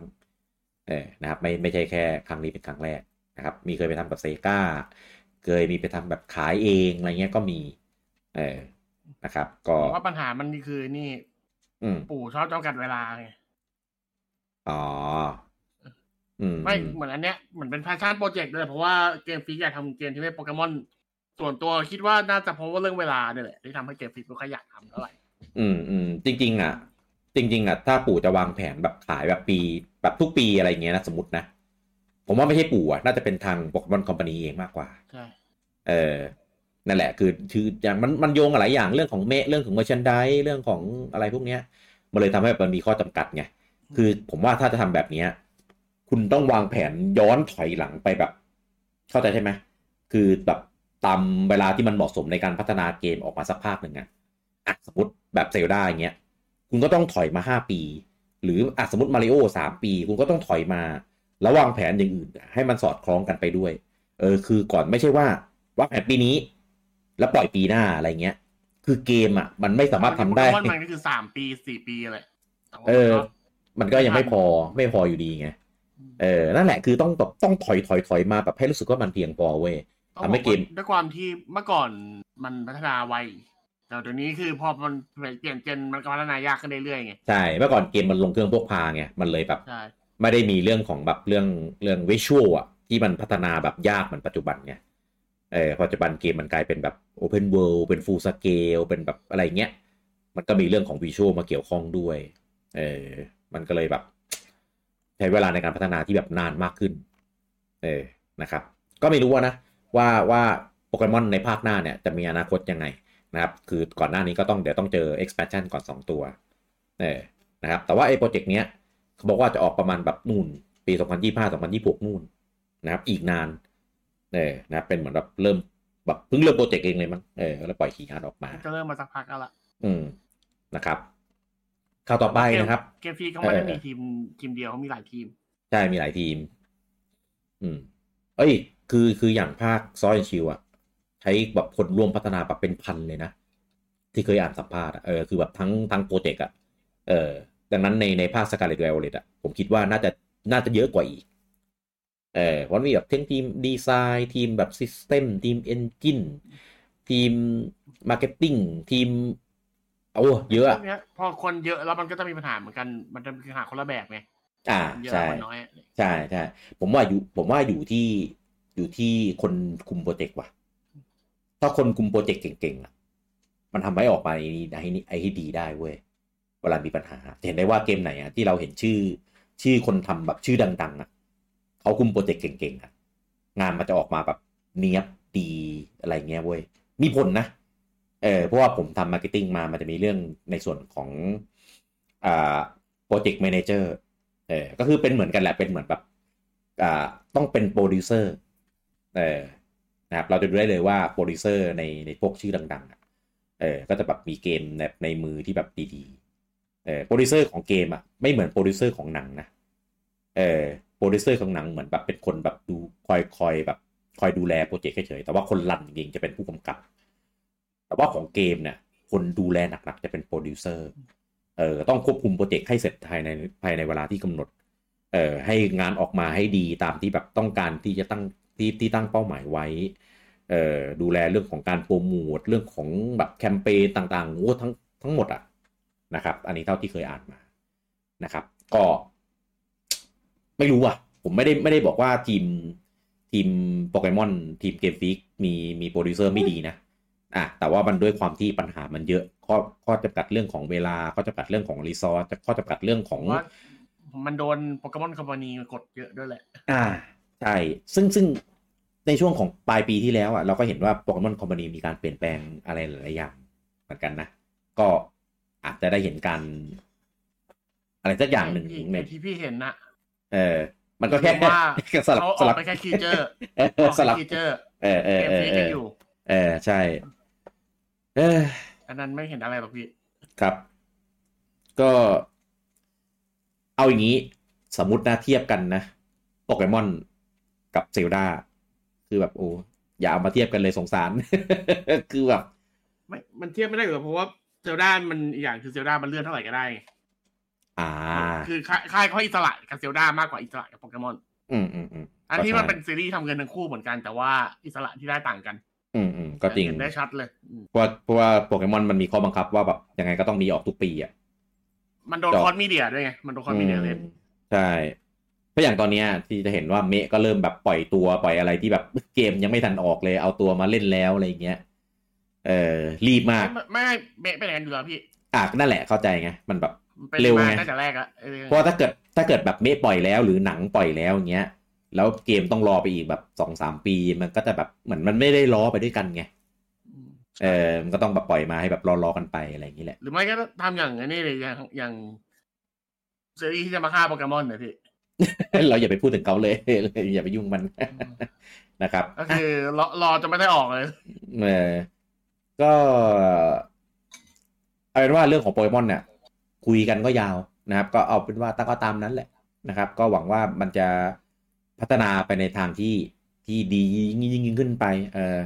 เออนะครับไม่ไม่ใช่แค่ครั้งนี้เป็นครั้งแรกนะครับ มีเคยไปทำกับ Sega เคยมีไปทำแบบขายเองอะไรเงี้ยก็มีเออนะครับ ก็ผมว่าปัญหามันนี่คือนี่ อืมปู่ชอบจำกัดเวลาไงอ๋ออืม ไม่เหมือนอันเนี้ยเหมือนเป็น passion project เลยเพราะว่า Game Freak อยากทำเกมที่ไม่โปเกมอน ส่วนตัวคิดว่าน่าจะเพราะว่าเรื่องเวลาเนี่ยแหละที่ทำให้ Game Freak ไม่ค่อยอยากทำเท่าไหร่อืมอืมจริง ๆ อะ จริง ๆ อะ ถ้าปู่จะวางแผนแบบขายแบบปี แบบทุกปีอะไรเงี้ยนะสมมตินะ ผมว่าไม่ใช่ปู่อะน่าจะเป็นทางโปเกมอนคอมพานีเองมากกว่าใช่เออนั่นแหละคือคืออย่างมันมันโยงกับหลายอย่างเรื่องของเมะเรื่องของเมอร์ชันดายเรื่องของอะไรพวกเนี้ย มันเลยทำให้มันมีข้อจำกัดไงคือผมว่าถ้าจะทำแบบเนี้ย คุณต้องวางแผนย้อนถอยหลังไปแบบ เข้าใจใช่ไหมคือแบบตามเวลาที่มันเหมาะสมในการพัฒนาเกมออกมาสักภาคหนึ่งอะอะสมมติแบบเซลดาอย่างเงี้ย คุณก็ต้องถอยมาห้าปี หรืออะสมมติมาริโอสามปี คุณก็ต้องถอยมา แล้ววางแผนอย่างอื่น ให้มันสอดคล้องกันไปด้วย เออ คือก่อนไม่ใช่ว่าวางแผนปีนี้ แล้วปล่อยปีหน้าอะไรเงี้ย คือเกมอะ มันไม่สามารถทำได้โปเกมอนมันก็คือสามปีสี่ปีเลยแต่ว่าเออมันก็มันก็ยังไม่พอไม่พออยู่ดีไง เออนั่นแหละคือต้องแบบต้องถอยถอยถอยมาแบบให้รู้สึกว่ามันเพียงพอเว้ยต้องทำให้บอกเกว่ามด้วยความที่เมื่อก่อนมันพัฒนาไวแต่เดี๋ยวนี้คือพอมันเปลี่ยนเจนมันก็พัฒนายากขึ้นเรื่อยๆไงใช่เมื่อก่อนเกมมันลงเครื่องพวกพาไงมันเลยแบบใช่ไม่ได้มีเรื่องของแบบเรื่องเรื่องวิชวลอะที่มันพัฒนาแบบยากเหมือนปัจจุบันไงเออปัจจุบันเกมมันกลายเป็นแบบ Open World เป็น Full Scale เป็นแบบอะไรเงี้ยมันก็มีเรื่องของวิชวลมาเกี่ยวข้องด้วยเออมันก็เลยแบบ ใช้เวลาในการพัฒนาที่แบบนานมากขึ้น เออนะครับ ก็ไม่รู้ว่านะว่าว่าโปเกมอนในภาคหน้าเนี่ยจะมีอนาคตยังไงนะครับ คือก่อนหน้านี้ก็ต้องเดี๋ยวต้องเจอ expansion ก่อน 2 ตัว เออนะครับ แต่ว่าไอ้โปรเจกต์เนี้ยเขาบอกว่าจะออกประมาณแบบนู่น ปี 2025 2026 นู่นนะครับ อีกนาน เออนะครับเป็นเหมือนแบบเริ่มแบบเพิ่งเริ่มโปรเจกต์เองเลยมั้ง เออแล้วปล่อย key art ออกมา ก็เริ่มมาสักพักแล้วล่ะ อืมนะครับ ข่าวต่อไปนะครับ Game Freak เขาไม่ได้เออมีทีมทีมเดียวเขามีหลายทีม ใช่มีหลายทีม อืม เอ้ย คือคืออย่างภาคซอยชิวอะใช้แบบคนร่วมพัฒนาแบบเป็นพันเลยนะ ที่เคยอ่านสัมภาษณ์อะเออคือแบบทั้งทั้งโปรเจกต์อะเออดังนั้นในในภาค Scarlet Violet อะผมคิดว่าน่าจะน่าจะเยอะกว่าอีกเออเพราะมีแบบทั้งทีมดีไซน์ทีมแบบ system ทีม engineทีม marketing ทีม เอาเยอะพอะวกเนี้ยพอคนเยอะแล้วมันก็จะมีปัญหาเหมือนกัน มันจะมีปัญหาคนละแบบไงอ่าเยอะใช่คนน้อยใช่ใช่ผมว่าอยู่ผมว่าอยู่ที่อยู่ที่คนคุมโปรเจกต์ว่ะ ถ้าคนคุมโปรเจกต์เก่งๆอะ มันทำให้ออกมาไอ้นี่ไอ้นี่ไอ้ที่ดีได้เว้ยเวลามีปัญหา เห็นได้ว่าเกมไหนอะที่เราเห็นชื่อ ชื่อคนทำแบบชื่อดัง ๆ อะเขาคุมโปรเจกต์เก่งๆอะ งานมันจะออกมาแบบเนียบดีอะไรเงี้ยเว้ยมีผลนะ เออเพราะว่าผมทำ marketing มามันจะมีเรื่องในส่วนของอ่า project manager เออก็คือเป็นเหมือนกันแหละเป็นเหมือนแบบอ่าต้องเป็นโปรดิวเซอร์เออนะครับเราจะดูได้เลยว่าโปรดิวเซอร์ในในพวกชื่อดังๆอะเออก็จะแบบมีเกมในในมือที่แบบดีๆเออโปรดิวเซอร์ของเกมอะไม่เหมือนโปรดิวเซอร์ของหนังนะเออโปรดิวเซอร์ของหนังเหมือนแบบเป็นคนแบบดูคอยคอยแบบคอยดูแลโปรเจกต์เฉยๆแต่ว่าคน run จริงๆจะเป็นผู้กำกับ แต่ว่าของเกมเนี่ยคนดูแลหนักๆจะเป็นโปรดิวเซอร์เออต้องควบคุมโปรเจกต์ให้เสร็จภายในภายในเวลาที่กำหนดเอ่อให้งานออกมาให้ดีตามที่แบบต้องการที่จะตั้งที่ที่ตั้งเป้าหมายไว้เอ่อดูแลเรื่องของการโปรโมทเรื่องของแบบแคมเปญต่างๆโอ้ทั้งทั้งหมดอะนะครับ อันนี้เท่าที่เคยอ่านมานะครับ ก็ ไม่รู้อะ ผมไม่ได้ไม่ได้บอกว่าทีมทีมโปเกมอนทีม Game Freak มีมีโปรดิวเซอร์ไม่ดีนะ อะแต่ว่ามันด้วยความที่ปัญหามันเยอะ ข้อข้อจำกัดเรื่องของเวลาข้อจำกัดเรื่องของ resource ข้อจำกัดเรื่องของว่ามันโดน Pokémon Company กดเยอะด้วยแหละ อ่าใช่ซึ่งซึ่งในช่วงของปลายปีที่แล้วอะเราก็เห็นว่า Pokémon Company มีการเปลี่ยนแปลงอะไรหลายๆอย่างเหมือนกันนะ ก็อาจจะได้เห็นการอะไรสักอย่างหนึ่งที่ในที่พี่เห็นนะเออ มันก็แค่ว่าสลับเขาอสอกลับไปแค่คีเจอร์เออออกสลับคีเจอร์เออเออเกมเออฟรีเอกันออยู่เออใช่เอออันนั้นไม่เห็นอะไรหรอกพี่ ครับ ก็ เอาอย่างนี้ สมมตินะเทียบกันนะโปเกมอนกับ Zelda คือแบบโอ้อย่าเอามาเทียบกันเลยสงสาร คือแบบไม่มันเทียบไม่ได้หรอกเพราะว่า Zelda มันอีกอย่างคือ Zelda มันเลื่อนเท่าไหร่ก็ได้ไงอ่า คือค่ายค่ายเขาอิสระกับ Zelda มากกว่าอิสระกับโปเกมอน อืมอืมอืมอันที่มันก็ใช่เป็นซีรีส์ทำเงินทั้งคู่เหมือนกันแต่ว่าอิสระที่ได้ต่างกัน อืมอืมก็จริงเห็นได้ชัดเลยอืมเพราะว่าเพราะว่าโปเกมอนมันมีข้อบังคับว่าแบบยังไงก็ต้องมีออกทุกปีอะมันโดนจบ cross media ด้วยไงมันโดน cross media เล่นอืมใช่เพราะอย่างตอนเนี้ยที่จะเห็นว่าเมะก็เริ่มแบบปล่อยตัวปล่อยอะไรที่แบบเกมยังไม่ทันออกเลย เอาตัวมาเล่นแล้วอะไรอย่างเงี้ยเออรีบมากไม่ไม่เบะเป็นอย่างนั้นอยู่แล้วพี่อะนั่นแหละเข้าใจไงมันแบบมันเป็นเร็วมาไงตั้งแต่แรกอะเออเพราะว่าถ้าเกิดถ้าเกิดแบบเมะปล่อยแล้วหรือหนังปล่อยแล้วอย่างเงี้ย แล้วเกมต้องรอไปอีกแบบสองสามปี มันก็จะแบบเหมือนมันไม่ได้ล้อไปด้วยกันไงมเออมันก็ต้องแบบปล่อยมาให้แบบรอๆกันไปอะไรอย่างนี้แหละ หรือไม่ก็ทำอย่างนี้เลยอย่างอย่างซีรีส์ที่จะมาฆ่าโปเกมอนเนี่ยพี่ เราอย่าไปพูดถึงเขาเลย อย่าไปยุ่งมันนะครับก็คือรอรอจะไม่ได้ออกเลยเออก็เอาเป็นว่าเรื่องของโปเกมอนเนี่ยคุยกันก็ยาวนะครับ ก็เอาเป็นว่าตั้งก็ตามนั้นแหละนะครับ ก็หวังว่ามันจะ พัฒนาไปในทางที่ที่ดียิ่งยิ่งยิ่งขึ้นไปเอ่อ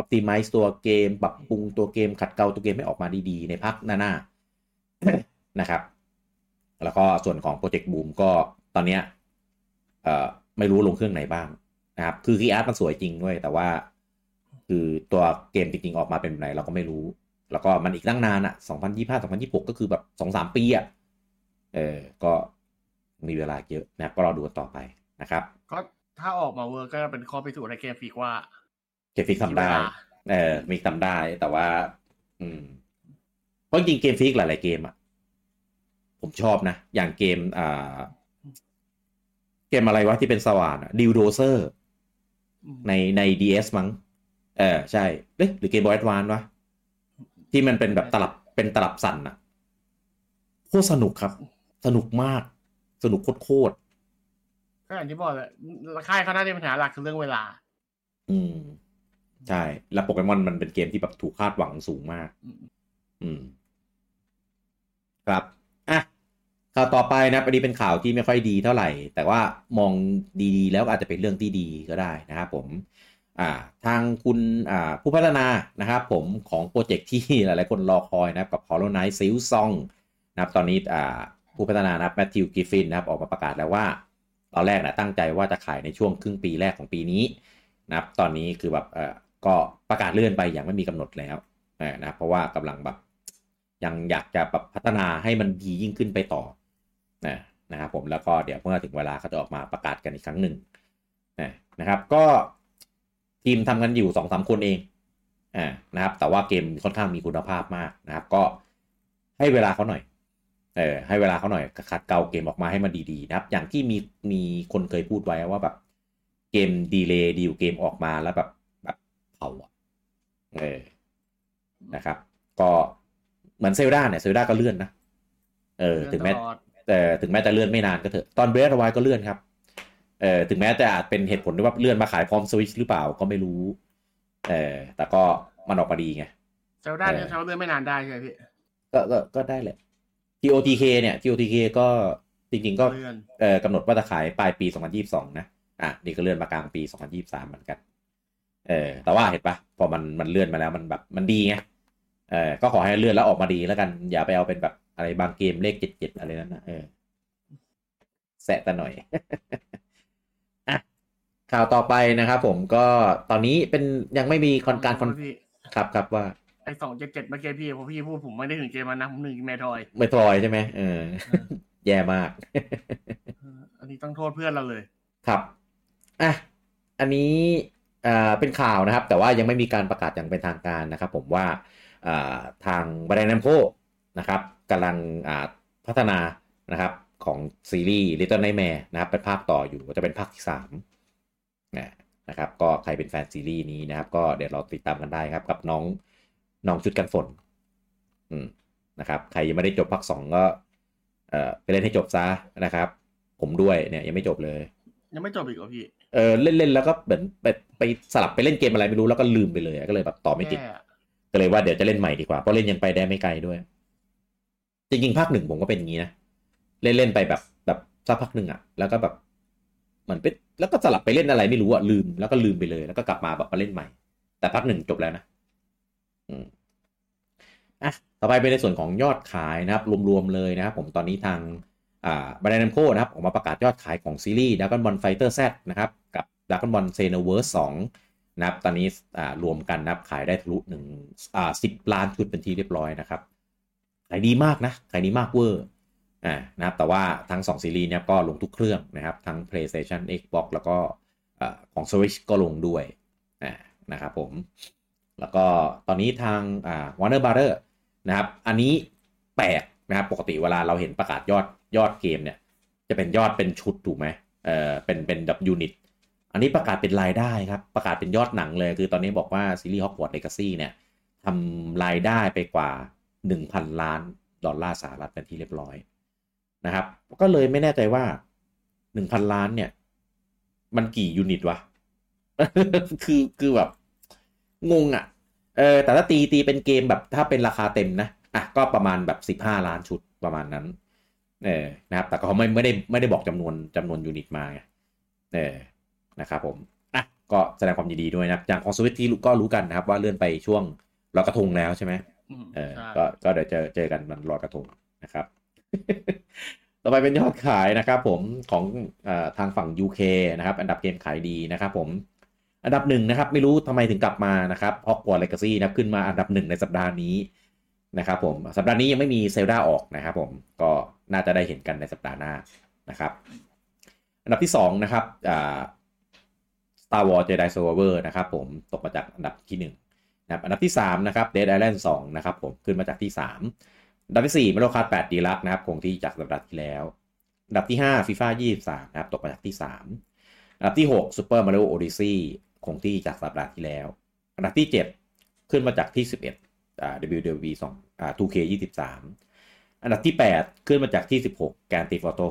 optimize ตัวเกม ปรับปรุงตัวเกมขัดเกลาตัวเกมให้ออกมาดีๆ ในภาคหน้าๆนะครับ แล้วก็ส่วนของ Project Boom ก็ตอนเนี้ยเอ่อไม่รู้ลงเครื่องไหนบ้างนะครับ คือคีอาร์ตมันสวยจริงด้วย แต่ว่า คือตัวเกมจริงๆออกมาเป็นไหนเราก็ไม่รู้ แล้วก็มันอีกตั้งนานอะ2025 2026 ก็คือแบบ 2-3 ปีอะเออก็มีเวลาเยอะนะครับก็รอดูกันต่อไปนะครับ ถ้าออกมา work ก็เป็นข้อพิสูจน์ใน Game Freak ว่า Game Freak ทำได้มีเวลาเออมีทำได้แต่ว่า อืมเพราะจริงๆ Game Freak หลายๆเกมอะผมชอบนะ อย่างเกมอ่า เกมอะไรวะที่เป็นสว่านอะ Drill Dozer อืมในใน DS มั้ง เออ ใช่เอ๊ะหรือ Game Boy Advance วะ ที่มันเป็นแบบตลับเป็นตลับสั่นอะโคตรสนุกครับ สนุกมาก สนุกโคตร ก็อย่างที่บอกแหละค่ายเขาน่าจะมีปัญหาหลักคือเรื่องเวลาๆอืม ใช่ แล้วโปเกมอนมันเป็นเกมที่แบบถูกคาดหวังสูงมากอืมอืม ครับอะข่าวต่อไปนะอันนี้เป็นข่าวที่ไม่ค่อยดีเท่าไหร่ แต่ว่ามองดีๆ แล้วอาจจะเป็นเรื่องที่ดีก็ได้นะครับผม อ่า ทางคุณอ่าผู้พัฒนานะครับผมของโปรเจกต์ที่หลายๆคนรอคอยนะครับกับ Hollow Knight s i l Song นะครับตอนนี้อ่าผู้พัฒนานะครับแมทธิวกิฟฟินนะครับออกมาประกาศแล้วว่า ตอนแรกนะตั้งใจว่าจะขายในช่วงครึ่งปีแรกของปีนี้นะครับตอนนี้คือแบบเออก็ประกาศเลื่อนไปอย่างไม่มีกำหนดแล้วนะเพราะว่ากำลังแบบยังอยากจะแบบพัฒนาให้มันดียิ่งขึ้นไปต่อนะนะครับผมแล้วก็เดี๋ยวเมื่อถึงเวลาเขาจะออกมาประกาศกันอีกครั้งหนึ่งนะนะครับก็ทีมทำกันอยู่สองสามคนเองอ่านะครับแต่ว่าเกมค่อนข้างมีคุณภาพมากนะครับ ก็ให้เวลาเขาหน่อย เออให้เวลาเขาหน่อยขัดเกลาเกมออกมาให้มันดีๆนะครับ อย่างที่มีมีคนเคยพูดไว้ว่าแบบเกมดีเลย์ดีลเกมออกมาแล้วแบบแบบเผาอะเออนะครับ ก็เหมือนเซลดาเนี่ยเซลดาก็เลื่อนนะเออถึงแม้ตลอดแต่ถึงแม้จะเลื่อนไม่นานก็เถอะตอนเบรดไวก็เลื่อนครับเออถึงแม้จะอาจเป็นเหตุผลที่ว่าเลื่อนมาขายพร้อมสวิชหรือเปล่าก็ไม่รู้เออแต่ก็มันออกมาดีไงเซลดาเนี่ยเออเซลเลื่อนไม่นานได้ใช่ไหมพี่ก็ก็ก็ได้แหละ TOTK เนี่ย TOTK ก็จริงๆ ก็เลื่อนเอ่อกำหนดว่าจะขายปลายปี 2022 นะ อะ นี่ก็เลื่อนมากลางปี 2023 เหมือนกัน เออ แต่ว่าเห็นปะพอมันมันเลื่อนมาแล้วมันแบบมันดีไง เออ ก็ขอให้เลื่อนแล้วออกมาดีแล้วกัน อย่าไปเอาเป็นแบบอะไรบางเกมเลข77อะไรนั่นนะ เออ แสะแต่หน่อย อะ ข่าวต่อไปนะครับผมก็ตอนนี้เป็นยังไม่มีคอนการคอนพี่ครับครับว่าไอ สองเจ็ดเจ็ดเมื่อกี้พี่พอพี่พูดผมไม่ได้ถึงเกมมันนะผมนึกถึงเมทอยไม่ทรอยใช่ไหมเออ แย่มาก อันนี้ต้องโทษเพื่อนเราเลย ครับอะอันนี้อ่าเป็นข่าวนะครับ แต่ว่ายังไม่มีการประกาศอย่างเป็นทางการนะครับ ผมว่าอ่าทางบร a น d น a มโคนะครับกำลังอ่าพัฒนานะครับของซีรีส์ Little Nightmare นะครับ เป็นภาคต่ออยู่จะเป็นภาคที่สามนะครับก็ใครเป็นแฟนซีรีส์นี้นะครับ ก็เดี๋ยวเราติดตามกันได้ครับ กับน้อง น้องชุดกันฝน อืมนะครับ ใครยังไม่ได้จบภาคสองก็เอ่อไปเล่นให้จบซะนะครับ ผมด้วยเนี่ยยังไม่จบเลย ยังไม่จบอีกเหรอพี่เออเล่นเล่นแล้วก็เหมือนไปไปสลับไปเล่นเกมอะไรไม่รู้แล้วก็ลืมไปเลยก็เลยแบบต่อไม่ติดแย่ก็เลยว่าเดี๋ยวจะเล่นใหม่ดีกว่าเพราะเล่นยังไปได้ไม่ไกลด้วย จริงๆภาคหนึ่งผมก็เป็นอย่างนี้นะเล่นเล่นไปแบบแบบสักพักหนึ่งอะแล้วก็แบบเหมือนไปแล้วก็สลับไปเล่นอะไรไม่รู้อะลืมแล้วก็ลืมไปเลย แล้วก็กลับมาแบบมาเล่นใหม่ แต่ภาคหนึ่งจบแล้วนะ อะต่อไปเป็นในส่วนของยอดขายนะครับ รวม ๆ เลยนะครับ ผมตอนนี้ทางอ่าบร a น a มโคนะครับออกมาประกาศยอดขายของซีรีส์ Dragon Ball Fighter Z นะครับกับ Dragon Ball Xenoverse 2นะครับตอนนี้อ่ารวมกันนะครับขายได้ทะลุหนึ่งอ่าสิบล้านชุดเป็นที่เรียบร้อยนะครับขายดีมากนะขายดีมากเวอร์อ่านะครับแต่ว่าทั้ง 2 ซีรีส์เนี่ยก็ลงทุกเครื่องนะครับ ทั้ง PlayStation Xbox แล้วก็อของ Switch ก็ลงด้วยนะครับผม แล้วก็ตอนนี้ทางอ่า Warner Brother นะครับ อันนี้แปลกนะครับ ปกติเวลาเราเห็นประกาศยอดยอดเกมเนี่ย จะเป็นยอดเป็นชุดถูกไหมเออเป็นเป็นดับยูนิต อันนี้ประกาศเป็นรายได้ครับ ประกาศเป็นยอดหนังเลย คือตอนนี้บอกว่าซีรีส์ Hogwarts Legacy เนี่ยทำรายได้ไปกว่า 1,000 ล้านดอลลาร์สหรัฐเป็นที่เรียบร้อยนะครับ ก็เลยไม่แน่ใจว่า 1,000 ล้านเนี่ย มันกี่ยูนิตวะ คือคือแบบงงอะ่ะ เออแต่ถ้าตีตีเป็นเกมแบบถ้าเป็นราคาเต็มนะอะก็ประมาณแบบ 15 ล้านชุดประมาณนั้นเออนะครับ แต่เขาไม่ไม่ได้ไม่ได้บอกจำนวนจำนวนยูนิตมาไงเออนะครับผมอะก็แสดงความยินดีด้วยนะครับอย่างของสวิตที่ก็รู้กันนะครับ ว่าเลื่อนไปช่วงลอยกระทงแล้วใช่ไหมอืมเออใช่ก็ก็เดี๋ยวเจอเจอกันมันลอยกระทงนะครับ ต่อไปเป็นยอดขายนะครับ ผมของเออทางฝั่ง UK นะครับ อันดับเกมขายดีนะครับ ผม อันดับหนึ่งนะครับ ไม่รู้ทำไมถึงกลับมานะครับฮอกวอตเลกาซี่นะครับขึ้นมาอันดับหนึ่งในสัปดาห์นี้นะครับผมสัปดาห์นี้ยังไม่มีเซลดาออกนะครับผมก็น่าจะได้เห็นกันในสัปดาห์หน้านะครับอันดับที่สองนะครับอ่า Star Wars Jedi Survivor นะครับผมตกมาจากอันดับที่หนึ่งนะครับอันดับที่3นะครับ Dead Island 2นะครับผมขึ้นมาจากที่ 3 อันดับที่4 Mario Kart 8 Deluxe นะครับคงที่จากสัปดาห์ที่แล้ว อันดับที่ 5 FIFA 23 นะครับตกมาจากที่ 3 อันดับที่ 6 Super Mario Odyssey คงที่จากสัปดาห์ที่แล้ว อันดับที่ 7 ขึ้นมาจากที่ 11อ่า WWE 2อ่า 2K 23 อันดับที่ 8 ขึ้นมาจากที่ 16 Grand Theft Auto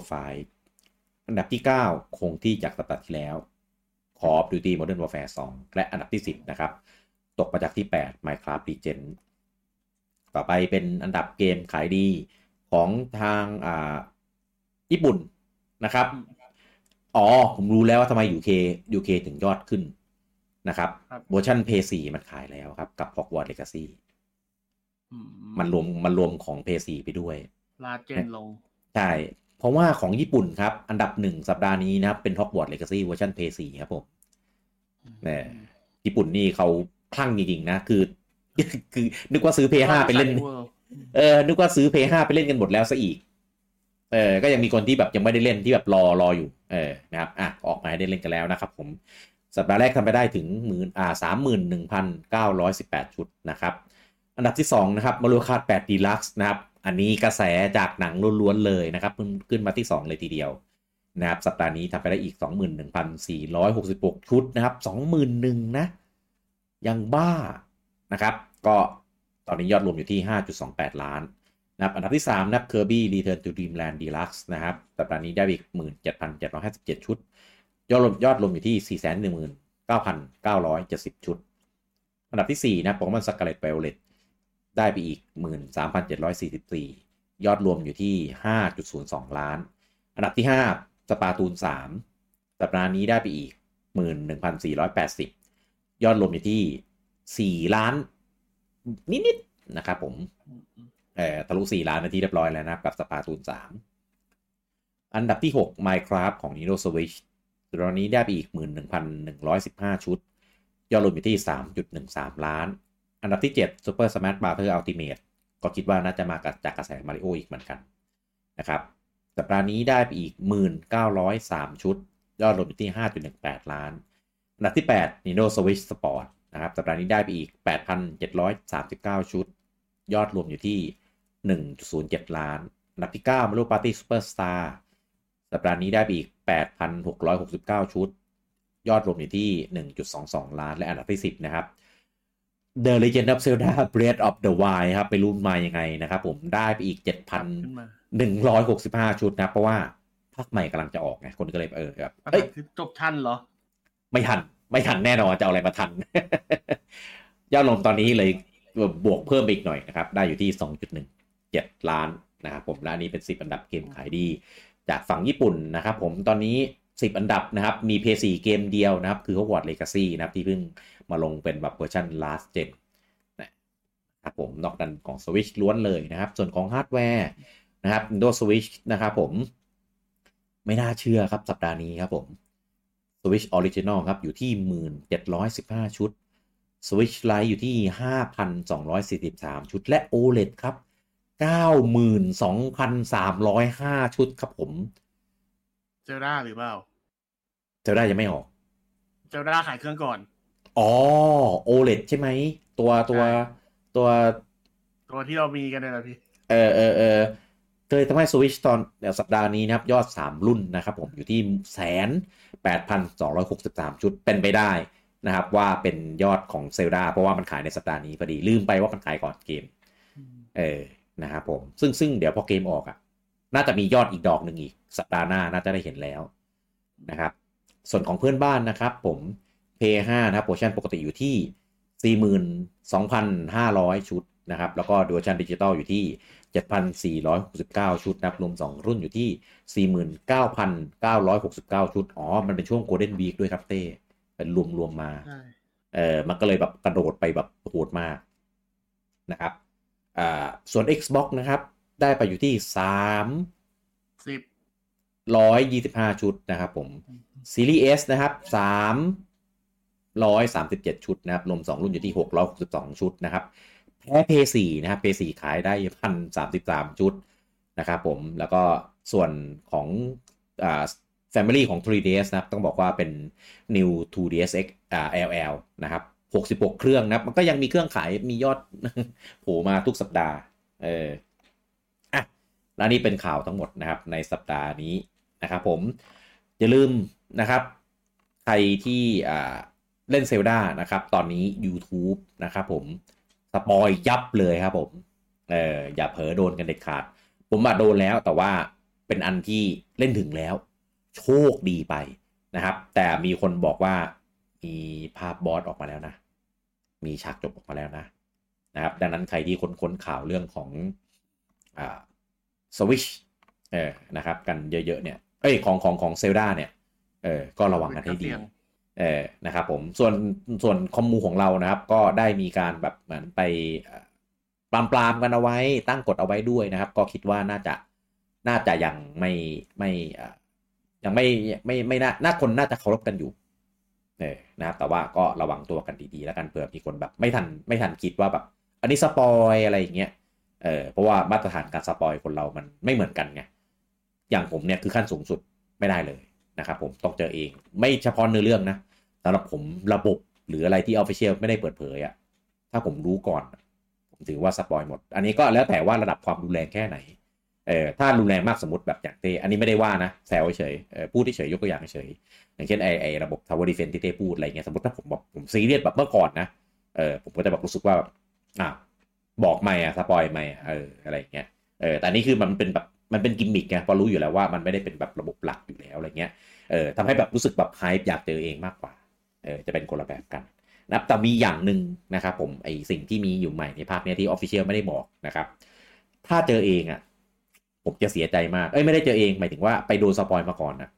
5อันดับที่ 9 คงที่จากสัปดาห์ที่แล้ว Call of Duty Modern Warfare 2 และอันดับที่ 10 นะครับ ตกมาจากที่ 8 Minecraft Legend ต่อไปเป็นอันดับเกมขายดีของทางอ่าญี่ปุ่นนะครับ อ๋อ ผมรู้แล้วว่าทำไม UK UK ถึงยอดขึ้น นะครับครับเวอร์ชัน p 4มันขายแล้วครับ กับ Hogwarts Legacy อืมันรวมมันรวมของ p 4ไปด้วยลาเจนลงใช่ เพราะว่าของญี่ปุ่นครับ อันดับหนึ่งสัปดาห์นี้นะครับ เป็น Hogwarts Legacy เวอร์ชัน p 4ครับผมเนี่ยญี่ปุ่นนี่เขาคลั่งจริงๆนะ คือ คือ นึกว่าซื้อ p 5ไปเล่น เออ นึกว่าซื้อ p 5ไปเล่นกันหมดแล้วซะอีกเออ ก็ยังมีคนที่แบบยังไม่ได้เล่นที่แบบรอรออยู่ เออ นะครับ อะ ออกมาให้ได้เล่นกันแล้วนะครับผม สัปดาห์แรกทำไปได้ถึงหมื่นอ่าสามหมื่นหนึ่งพันเก้าร้อยสิบแปดชุดนะครับ อันดับที่สองนะครับมารูคาดแปดดีลักซ์นะครับ อันนี้กระแสจากหนังล้วนๆเลยนะครับขึ้นมาที่สองเลยทีเดียวนะครับสัปดาห์นี้ทำไปได้อีกสองหมื่นหนึ่งพันสี่ร้อยหกสิบหกชุดนะครับสองหมื่นหนึ่งนะ ยังบ้านะครับ ก็ตอนนี้ยอดรวมอยู่ที่ 5.28 ล้านนะครับอันดับที่ 3นะครับ Kirby Return to Dreamland Deluxe นะครับ สัปดาห์นี้ได้อีก 17,757 ชุด ยอดรวมยอดรวมอยู่ที่ 419,970 ชุด อันดับที่ 4 นะ Pokemon Scarlet Violet ได้ไปอีก 13,744 ยอดรวมอยู่ที่ 5.02 ล้าน อันดับที่ 5 สปาตูน 3 สัปดาห์นี้ได้ไปอีก 11,480 ยอดรวมอยู่ที่ 4 ล้าน นิดๆนะครับผมเอ่อทะลุ 4 ล้านนาที่เรียบร้อยแล้วนะกับสปาตูน 3 อันดับที่ 6 Minecraft ของ Nintendo Switch ตอนนี้ได้ไปอีก 11,115 ชุด ยอดรวมอยู่ที่ 3.13 ล้าน อันดับที่ 7 Super Smash Bros. Ultimate ก็คิดว่าน่าจะมาจากกระแสมาริโออีกเหมือนกันนะครับสัปดาห์นี้ได้ไปอีก 1,903 ชุด ยอดรวมอยู่ที่ 5.18 ล้าน อันดับที่ 8 Nintendo Switch Sport นะครับสัปดาห์นี้ได้ไปอีก 8,739 ชุด ยอดรวมอยู่ที่ 1.07 ล้าน อันดับที่ 9 Mario Party Superstar สัปดาห์นี้ได้ไปอีก 8,669 ชุด ยอดรวมอยู่ที่ 1.22 ล้านและอันดับที่ 10 นะครับ The Legend of Zelda Breath of the Wild ครับ ไปรุ่นมายังไงนะครับผมได้ไปอีกขึ้นมา7,165 ชุดนะ เพราะว่าภาคใหม่กำลังจะออกไง คนก็เลยเออแบบปัญเอ้ยหาคือจบทันเหรอ ไม่ทัน ไม่ทันแน่นอนจะเอาอะไรมาทัน ยอดรวมตอนนี้เลยบวกเพิ่มไปอีกหน่อยนะครับ ได้อยู่ที่ 2.17 ล้านนะครับผมและอันนี้เป็น 10 อันดับเกมขายดี จากฝั่งญี่ปุ่นนะครับผมตอนนี้ 10 อันดับนะครับ มี PS4 เกมเดียวนะครับ คือ Hogwarts Legacy นะครับ ที่เพิ่งมาลงเป็นแบบเวอร์ชัน last gen นะครับผมนอกนั้นของ Switch ล้วนเลยนะครับ ส่วนของฮาร์ดแวร์นะครับ Nintendo Switch นะครับผม ไม่น่าเชื่อครับสัปดาห์นี้ครับผม Switch Original ครับ อยู่ที่ 1715 ชุด Switch Lite อยู่ที่ 5,243 ชุดและ OLED ครับ 92,305 ชุดครับผม เจอด้าหรือเปล่า เจะได้ยังไม่ออก เจอด้าขายเครื่องก่อน อ๋อ OLED ใช่ไหม ตัวตัวใช่ตัว ตัวที่เรามีกันเนี่ยนะพี่ เออเออเออเคยทำให้ Switch ตอนเดี๋ยวสัปดาห์นี้นะครับ ยอด 3 รุ่นนะครับผมอยู่ที่แสนแปดพันสองร้อยหกสิบสามชุดเป็นไปได้นะครับ ว่าเป็นยอดของ Zelda เพราะว่ามันขายในสัปดาห์นี้พอดีลืมไปว่ามันขายก่อนเกม เออ นะครับผมซึ่งซึ่งเดี๋ยวพอเกมออกอะ่ะ น่าจะมียอดอีกดอกหนึ่งอีก สัปดาห์หน้าน่าจะได้เห็นแล้วนะครับ ส่วนของเพื่อนบ้านนะครับ ผม p 5นะครับโปรโมชั่นปกติอยู่ที่ 42,500 ชุดนะครับ แล้วก็ดูเวอร์ชันดิจิตอลอยู่ที่ 7,469 ชุดนะครับรวม 2 รุ่นอยู่ที่ 49,969 ชุด อ๋อ มันเป็นช่วง Golden Week ด้วยครับเต้ เป็นรวมรวมๆมาใช่เออมันก็เลยแบบกระโดดไปแบบโหดมากนะครับอ่า ส่วน Xbox นะครับ ได้ไปอยู่ที่3สิบ125ชุดนะครับผม Series S นะครับ337ชุดนะครับ รวม2รุ่นอยู่ที่662ชุดนะครับ แพ้ P4 นะครับ P4 ขายได้1,033ชุดนะครับผม แล้วก็ส่วนของอ่า Family ของ 3DS นะครับ ต้องบอกว่าเป็น New 2DS X อ่า LL นะครับ 66 เครื่องนะครับมันก็ยังมีเครื่องขายมียอดโผล่มาทุกสัปดาห์ เอออะแล้วนี่เป็นข่าวทั้งหมดนะครับในสัปดาห์นี้นะครับผม อย่าลืมนะครับ ใครที่อ่าเล่นเซลดานะครับ ตอนนี้ YouTube นะครับผม สปอยยับเลยครับผม เอออย่าเผลอโดนกันเด็ดขาด ผมมาโดนแล้วแต่ว่าเป็นอันที่เล่นถึงแล้ว โชคดีไปนะครับ แต่มีคนบอกว่า มีภาพบอสออกมาแล้วนะ มีฉากจบออกมาแล้วนะนะครับ ดังนั้นใครที่ค้นค้นข่าวเรื่องของอ่าสวิชเออนะครับ กันเยอะๆเนี่ยเอ้ยของของของ Zelda เนี่ยเออก็ระวังกันให้ดีเสี่ยงเออนะครับผมส่วนส่วนคอมมูของเรานะครับ ก็ได้มีการแบบเหมือนไปเอ่อปรามปรามๆกันเอาไว้ตั้งกฎเอาไว้ด้วยนะครับ ก็คิดว่าน่าจะน่าจะยังไม่ไม่เอ่อยังไม่ไม่ไม่น่าน่าคนน่าจะเคารพกันอยู่ เออนะครับแต่ว่าก็ระวังตัวกันดีๆ แล้วกันเผื่อมีคนแบบไม่ทันไม่ทันคิดว่าแบบ อันนี้สปอยอะไรอย่างเงี้ยเออเพราะว่ามาตรฐานการสปอยคนเรามันไม่เหมือนกันไงอย่างผมเนี่ยคือขั้นสูงสุดไม่ได้เลยนะครับผมต้องเจอเองไม่เฉพาะเนื้อเรื่องนะสำหรับผมระบบหรืออะไรที่ official ไม่ได้เปิดเผยอะถ้าผมรู้ก่อนผมถือว่าสปอยหมด อันนี้ก็แล้วแต่ว่าระดับความรุนแรงแค่ไหนเออถ้ารุนแรงมากสมมติแบบอย่างเต้อันนี้ไม่ได้ว่านะแซวเฉยเออพูดเฉยยกตัวอย่างเฉย อย่างเช่นไอไอระบบ Tower Defense ที่เต้พูดอะไรเงี้ยสมมติถ้าผมบอกผมซีเรียสแบบเมื่อก่อนนะเออผมก็จะแบบรู้สึกว่าแบบอะบอกไม่อะสปอยไม่อะเอออะไรเงี้ยเออแต่นี่คือมันเป็นแบบมันเป็นกิมมิคไงพอรู้อยู่แล้วว่ามันไม่ได้เป็นแบบระบบหลักอยู่แล้วอะไรเงี้ยเออทำให้แบบรู้สึกแบบ hype อยากเจอเองมากกว่าเออจะเป็นคนละแบบกันนะแต่มีอย่างหนึ่งนะครับผมไอสิ่งที่มีอยู่ใหม่ในภาคเนี้ยที่ official ไม่ได้บอกนะครับ ถ้าเจอเองอะ่ะผมจะเสียใจมากเอ้ยไม่ได้เจอเองหมายถึงว่าไปโดนสปอยมาก่อนนะ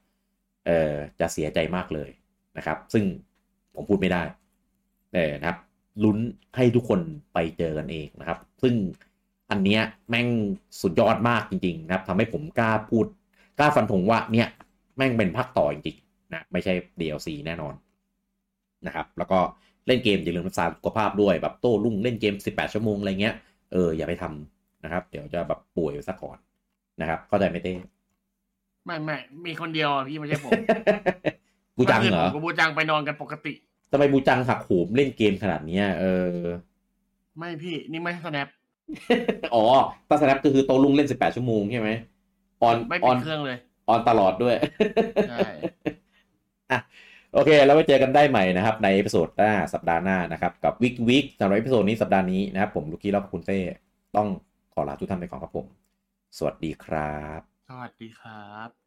เอ่อจะเสียใจมากเลยนะครับ ซึ่งผมพูดไม่ได้เออนะครับลุ้นให้ทุกคนไปเจอกันเองนะครับ ซึ่งอันเนี้ยแม่งสุดยอดมากจริง ๆ นะครับทำให้ผมกล้าพูดกล้าฟันธงว่าเนี่ยแม่งเป็นภาคต่อจริงๆนะไม่ใช่ DLC แน่นอนนะครับ แล้วก็เล่นเกมอย่าลืมรักษาสุขภาพด้วยแบบโต้รุ่งเล่นเกม 18 ชั่วโมงอะไรเงี้ยเอออย่าไปทำนะครับ เดี๋ยวจะแบบป่วยซะก่อนนะครับเข้าใจไหมเต้ ไม่ไม่มีคนเดียวอะพี่ไม่ใช่ผมบูจังเหรอมื่คืนผมกับบูจังไปนอนกันปกติทำไมบูจังหักโหมเล่นเกมขนาดเนี้ยเออ ไม่พี่นี่ไม่ใช่ snap อ๋อตาสแนปก็คือโตลุงเล่น18ชั่วโมงใช่ไหมออนไม่อปิอดนเครื่องเลยออนตลอดด้วยใช่อะโอเค แล้วไว้เจอกันได้ใหม่นะครับ ในเอพิโซดหน้าสัปดาห์หน้านะครับ กับวิกวิกสำหรับเอพิโซดนี้สัปดาห์นี้นะครับ ผมลูกี้แล้วก็คุณเต้ต้องขอลาทุกท่านไปก่อนครับผม สวัสดีครับส วัสดีครับ